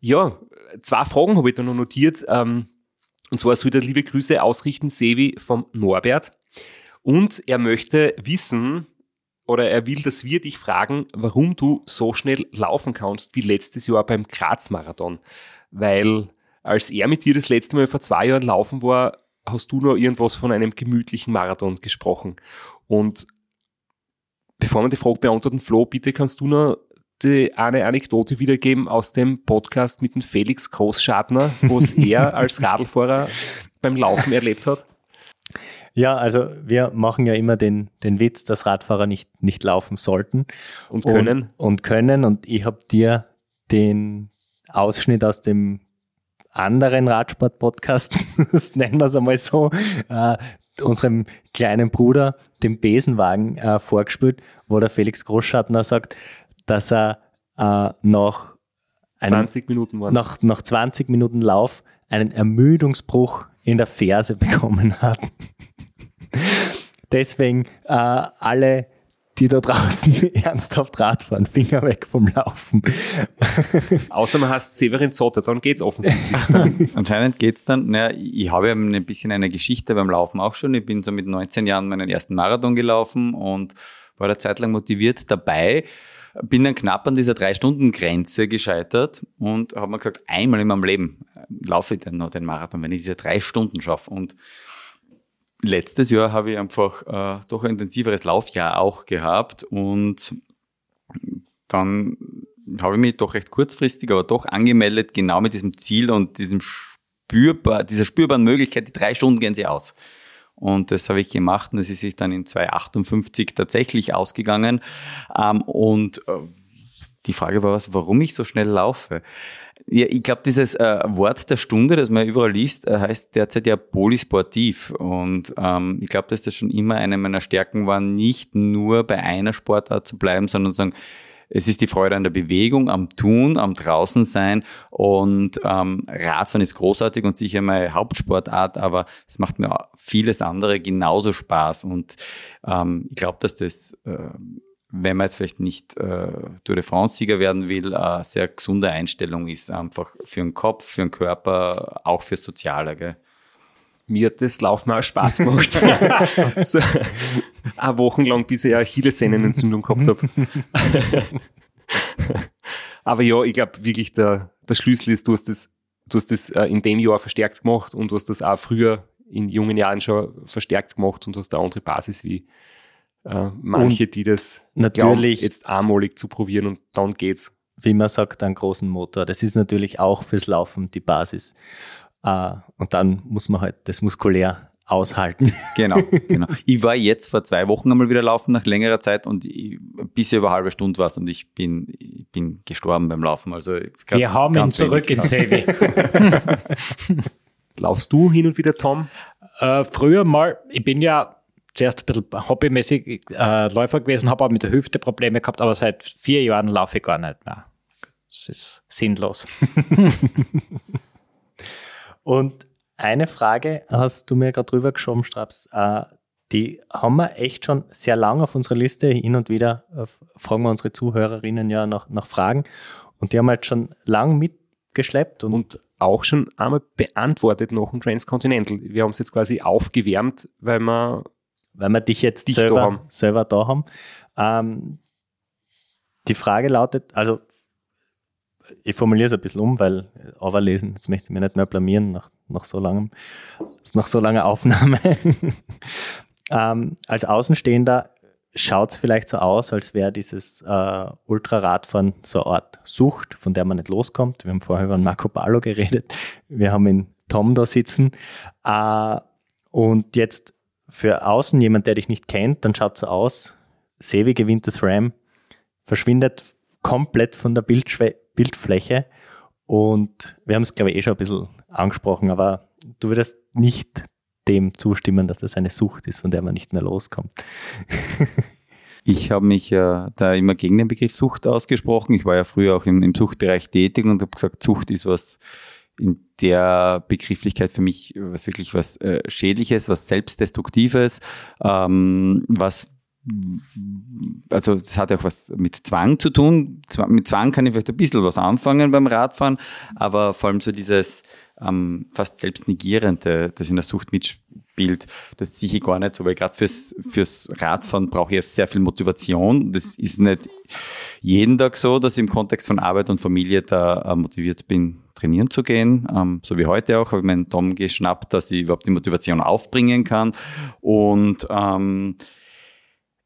Speaker 1: ja, zwei Fragen habe ich da noch notiert. Ähm, und zwar soll der liebe Grüße ausrichten, Sevi vom Norbert. Und er möchte wissen, oder er will, dass wir dich fragen, warum du so schnell laufen kannst wie letztes Jahr beim Graz-Marathon. Weil als er mit dir das letzte Mal vor zwei Jahren laufen war, hast du noch irgendwas von einem gemütlichen Marathon gesprochen. Und bevor wir die Frage beantworten, Flo, bitte kannst du noch die eine Anekdote wiedergeben aus dem Podcast mit dem Felix Großschartner, wo es er als Radlfahrer beim Laufen erlebt hat?
Speaker 6: Ja, also wir machen ja immer den, den Witz, dass Radfahrer nicht, nicht laufen sollten.
Speaker 1: Und können.
Speaker 6: Und, und können. Und ich habe dir den Ausschnitt aus dem anderen Radsport-Podcast, nennen wir es einmal so, äh, unserem kleinen Bruder, dem Besenwagen, äh, vorgespielt, wo der Felix Großschartner sagt, dass er äh, nach, einem,
Speaker 1: 20 Minuten
Speaker 6: nach, nach 20 Minuten Lauf einen Ermüdungsbruch in der Ferse bekommen hat. Deswegen äh, alle, die da draußen ernsthaft Radfahren, Finger weg vom Laufen.
Speaker 1: Außer man heißt Severin Zotter, dann geht's offensichtlich.
Speaker 4: Anscheinend geht's dann, naja, ich habe ja ein bisschen eine Geschichte beim Laufen auch schon. Ich bin so mit 19 Jahren meinen ersten Marathon gelaufen und war da zeitlang motiviert dabei. Bin dann knapp an dieser Drei-Stunden-Grenze gescheitert und habe mir gesagt, einmal in meinem Leben äh, laufe ich dann noch den Marathon, wenn ich diese drei Stunden schaffe. Und letztes Jahr habe ich einfach äh, doch ein intensiveres Laufjahr auch gehabt und dann habe ich mich doch recht kurzfristig, aber doch angemeldet, genau mit diesem Ziel und diesem spürbar, dieser spürbaren Möglichkeit, die drei Stunden gehen sie aus. Und das habe ich gemacht und es ist sich dann in 2,58 tatsächlich ausgegangen. Ähm, und äh, die Frage war was, warum ich so schnell laufe. Ja, ich glaube, dieses äh, Wort der Stunde, das man überall liest, äh, heißt derzeit ja polysportiv. Und ähm, ich glaube, dass das schon immer eine meiner Stärken war, nicht nur bei einer Sportart zu bleiben, sondern zu sagen, es ist die Freude an der Bewegung, am Tun, am Draußensein und ähm, Radfahren ist großartig und sicher meine Hauptsportart, aber es macht mir vieles andere genauso Spaß und ähm, ich glaube, dass das äh, wenn man jetzt vielleicht nicht äh, Tour de France-Sieger werden will, eine sehr gesunde Einstellung ist, einfach für den Kopf, für den Körper, auch fürs Soziale. Gell?
Speaker 1: Mir hat das Laufen auch Spaß gemacht. so, eine Woche lang, bis ich eine Achillessehnenentzündung gehabt habe. Aber ja, ich glaube wirklich, der, der Schlüssel ist, du hast das, du hast das äh, in dem Jahr verstärkt gemacht und du hast das auch früher in jungen Jahren schon verstärkt gemacht und hast eine andere Basis wie äh, manche, und die das
Speaker 6: natürlich
Speaker 1: glauben, jetzt einmalig zu probieren und dann geht's.
Speaker 6: Wie man sagt, einen großen Motor. Das ist natürlich auch fürs Laufen die Basis. Uh, und dann muss man halt das muskulär aushalten.
Speaker 4: Genau, genau. Ich war jetzt vor zwei Wochen einmal wieder laufen nach längerer Zeit und ich, bisher über eine halbe Stunde war und ich bin, ich bin gestorben beim Laufen. Also
Speaker 3: Wir haben ihn zurück in Sevi.
Speaker 1: Laufst du hin und wieder, Tom?
Speaker 3: Uh, früher mal, ich bin ja zuerst ein bisschen hobbymäßig äh, Läufer gewesen, habe auch mit der Hüfte Probleme gehabt, aber seit vier Jahren laufe ich gar nicht mehr. Das ist sinnlos.
Speaker 6: Und eine Frage hast du mir gerade drüber geschoben, Straps. Äh, die haben wir echt schon sehr lange auf unserer Liste. Hin und wieder äh, fragen wir unsere Zuhörerinnen ja nach, nach Fragen. Und die haben halt schon lang mitgeschleppt.
Speaker 1: Und, und auch schon einmal beantwortet nach dem Transcontinental. Wir haben es jetzt quasi aufgewärmt, weil wir
Speaker 6: weil wir dich jetzt dich selber, da haben. selber da haben. Ähm, die Frage lautet, also ich formuliere es ein bisschen um, weil overlesen, jetzt möchte ich mich nicht mehr blamieren nach, nach so langem, nach so langer Aufnahme. ähm, als Außenstehender schaut es vielleicht so aus, als wäre dieses äh, Ultraradfahren so eine Art Sucht, von der man nicht loskommt. Wir haben vorher über Marco Palo geredet. Wir haben in Tom da sitzen. Äh, und jetzt für außen jemand, der dich nicht kennt, dann schaut so aus, Sevi gewinnt das Ram, verschwindet komplett von der Bildschwe Bildfläche und wir haben es, glaube ich, eh schon ein bisschen angesprochen, aber du würdest nicht dem zustimmen, dass das eine Sucht ist, von der man nicht mehr loskommt.
Speaker 4: Ich habe mich äh, da immer gegen den Begriff Sucht ausgesprochen. Ich war ja früher auch im, im Suchtbereich tätig und habe gesagt, Sucht ist was, in der Begrifflichkeit für mich was wirklich was äh, Schädliches, was Selbstdestruktives, ähm, was also das hat auch was mit Zwang zu tun. Mit Zwang kann ich vielleicht ein bisschen was anfangen beim Radfahren, aber vor allem so dieses ähm, fast selbstnegierende, das in der Sucht mitspielt, das sehe ich gar nicht so, weil gerade fürs, fürs Radfahren brauche ich ja sehr viel Motivation. Das ist nicht jeden Tag so, dass ich im Kontext von Arbeit und Familie da äh, motiviert bin, trainieren zu gehen. Ähm, so wie heute auch, habe ich meinen Tom geschnappt, dass ich überhaupt die Motivation aufbringen kann. Und ähm,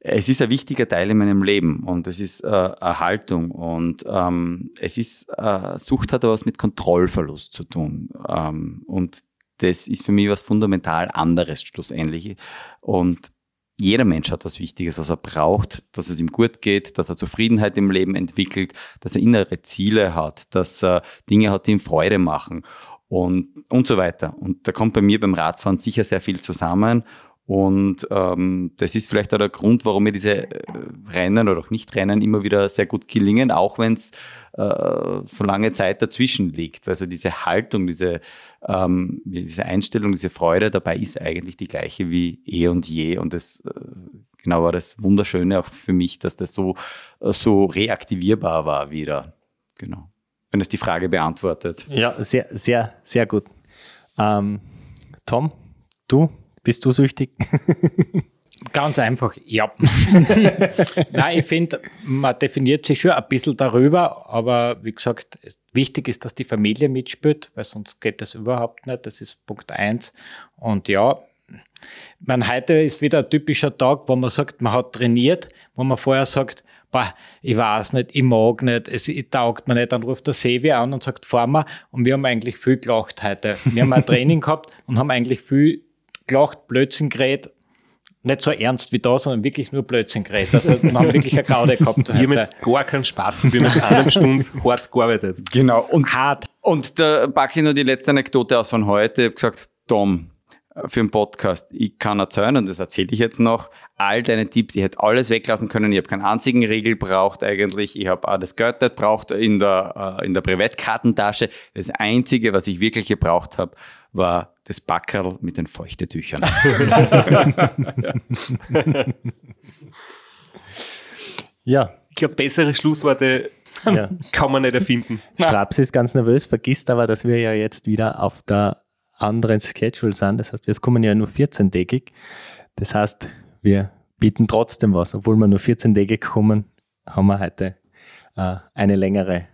Speaker 4: es ist ein wichtiger Teil in meinem Leben und es ist äh, Erhaltung und ähm, es ist, äh, Sucht hat was mit Kontrollverlust zu tun. Ähm, und das ist für mich was fundamental anderes schlussendlich. Und jeder Mensch hat was Wichtiges, was er braucht, dass es ihm gut geht, dass er Zufriedenheit im Leben entwickelt, dass er innere Ziele hat, dass er Dinge hat, die ihm Freude machen und, und so weiter. Und da kommt bei mir beim Radfahren sicher sehr viel zusammen. Und ähm, das ist vielleicht auch der Grund, warum mir diese äh, Rennen oder auch Nicht-Rennen immer wieder sehr gut gelingen, auch wenn es äh, so lange Zeit dazwischen liegt. Also diese Haltung, diese, ähm, diese Einstellung, diese Freude dabei ist eigentlich die gleiche wie eh und je. Und das äh, genau war das Wunderschöne auch für mich, dass das so, äh, so reaktivierbar war wieder. Genau. Wenn es die Frage beantwortet.
Speaker 6: Ja, sehr, sehr, sehr gut. Ähm, Tom, du, bist du süchtig?
Speaker 3: Ganz einfach, ja. Nein, ich finde, man definiert sich schon ein bisschen darüber, aber wie gesagt, wichtig ist, dass die Familie mitspielt, weil sonst geht das überhaupt nicht. Das ist Punkt eins. Und ja, man, heute ist wieder ein typischer Tag, wo man sagt, man hat trainiert, wo man vorher sagt, boah, ich weiß nicht, ich mag nicht, es taugt mir nicht, dann ruft der Sevi an und sagt, fahr mal. Und wir haben eigentlich viel gelacht heute. Wir haben ein Training gehabt und haben eigentlich viel gelacht, Blödsinn geredet. nicht so ernst wie da, sondern wirklich nur Blödsinn geredet. Also wir haben wirklich eine Gaude gehabt.
Speaker 1: Wir haben jetzt gar keinen Spaß gehabt. Wir haben jetzt eine Stunde hart gearbeitet.
Speaker 4: Genau. Und,
Speaker 3: Hart.
Speaker 4: und da packe ich nur die letzte Anekdote aus von heute. Ich habe gesagt, Tom, für den Podcast, ich kann erzählen, und das erzähle ich jetzt noch, all deine Tipps, ich hätte alles weglassen können, ich habe keinen einzigen Regel braucht eigentlich, ich habe auch das Geld nicht braucht in der, äh, in der Privatkartentasche. Das Einzige, was ich wirklich gebraucht habe, war das Backerl mit den Feuchtetüchern.
Speaker 6: Ja,
Speaker 1: Ich glaube, bessere Schlussworte
Speaker 6: ja.
Speaker 1: kann man nicht erfinden.
Speaker 6: Straps ist ganz nervös, vergisst aber, dass wir ja jetzt wieder auf der anderen Schedule sind. Das heißt, wir kommen ja nur 14-tägig. Das heißt, wir bieten trotzdem was. Obwohl wir nur 14-tägig kommen, haben wir heute äh, eine längere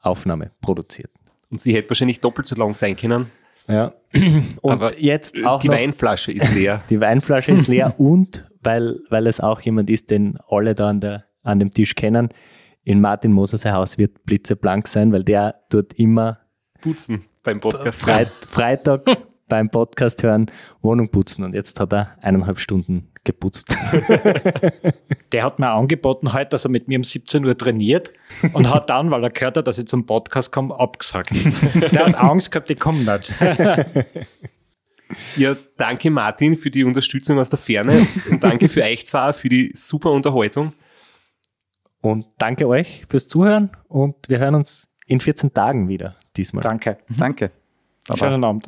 Speaker 6: Aufnahme produziert.
Speaker 1: Und sie hätte wahrscheinlich doppelt so lang sein können.
Speaker 6: Ja. Und
Speaker 1: Aber
Speaker 6: jetzt auch
Speaker 1: die
Speaker 6: noch,
Speaker 1: Weinflasche ist leer.
Speaker 6: die Weinflasche ist leer und weil, weil es auch jemand ist, den alle da an, der, an dem Tisch kennen, in Martin Moser sein Haus wird blitzeblank sein, weil der dort immer
Speaker 1: Putzen beim Podcast.
Speaker 6: Freit Freitag beim Podcast hören, Wohnung putzen und jetzt hat er eineinhalb Stunden geputzt.
Speaker 3: Der hat mir angeboten heute, dass er mit mir um 17 Uhr trainiert und hat dann, weil er gehört hat, dass ich zum Podcast komme, abgesagt. Der hat Angst gehabt, ich komme nicht.
Speaker 1: Ja, danke Martin für die Unterstützung aus der Ferne und danke für euch zwar für die super Unterhaltung.
Speaker 6: Und danke euch fürs Zuhören und wir hören uns in 14 Tagen wieder diesmal.
Speaker 3: Danke.
Speaker 4: Danke. Baba.
Speaker 3: Schönen Abend.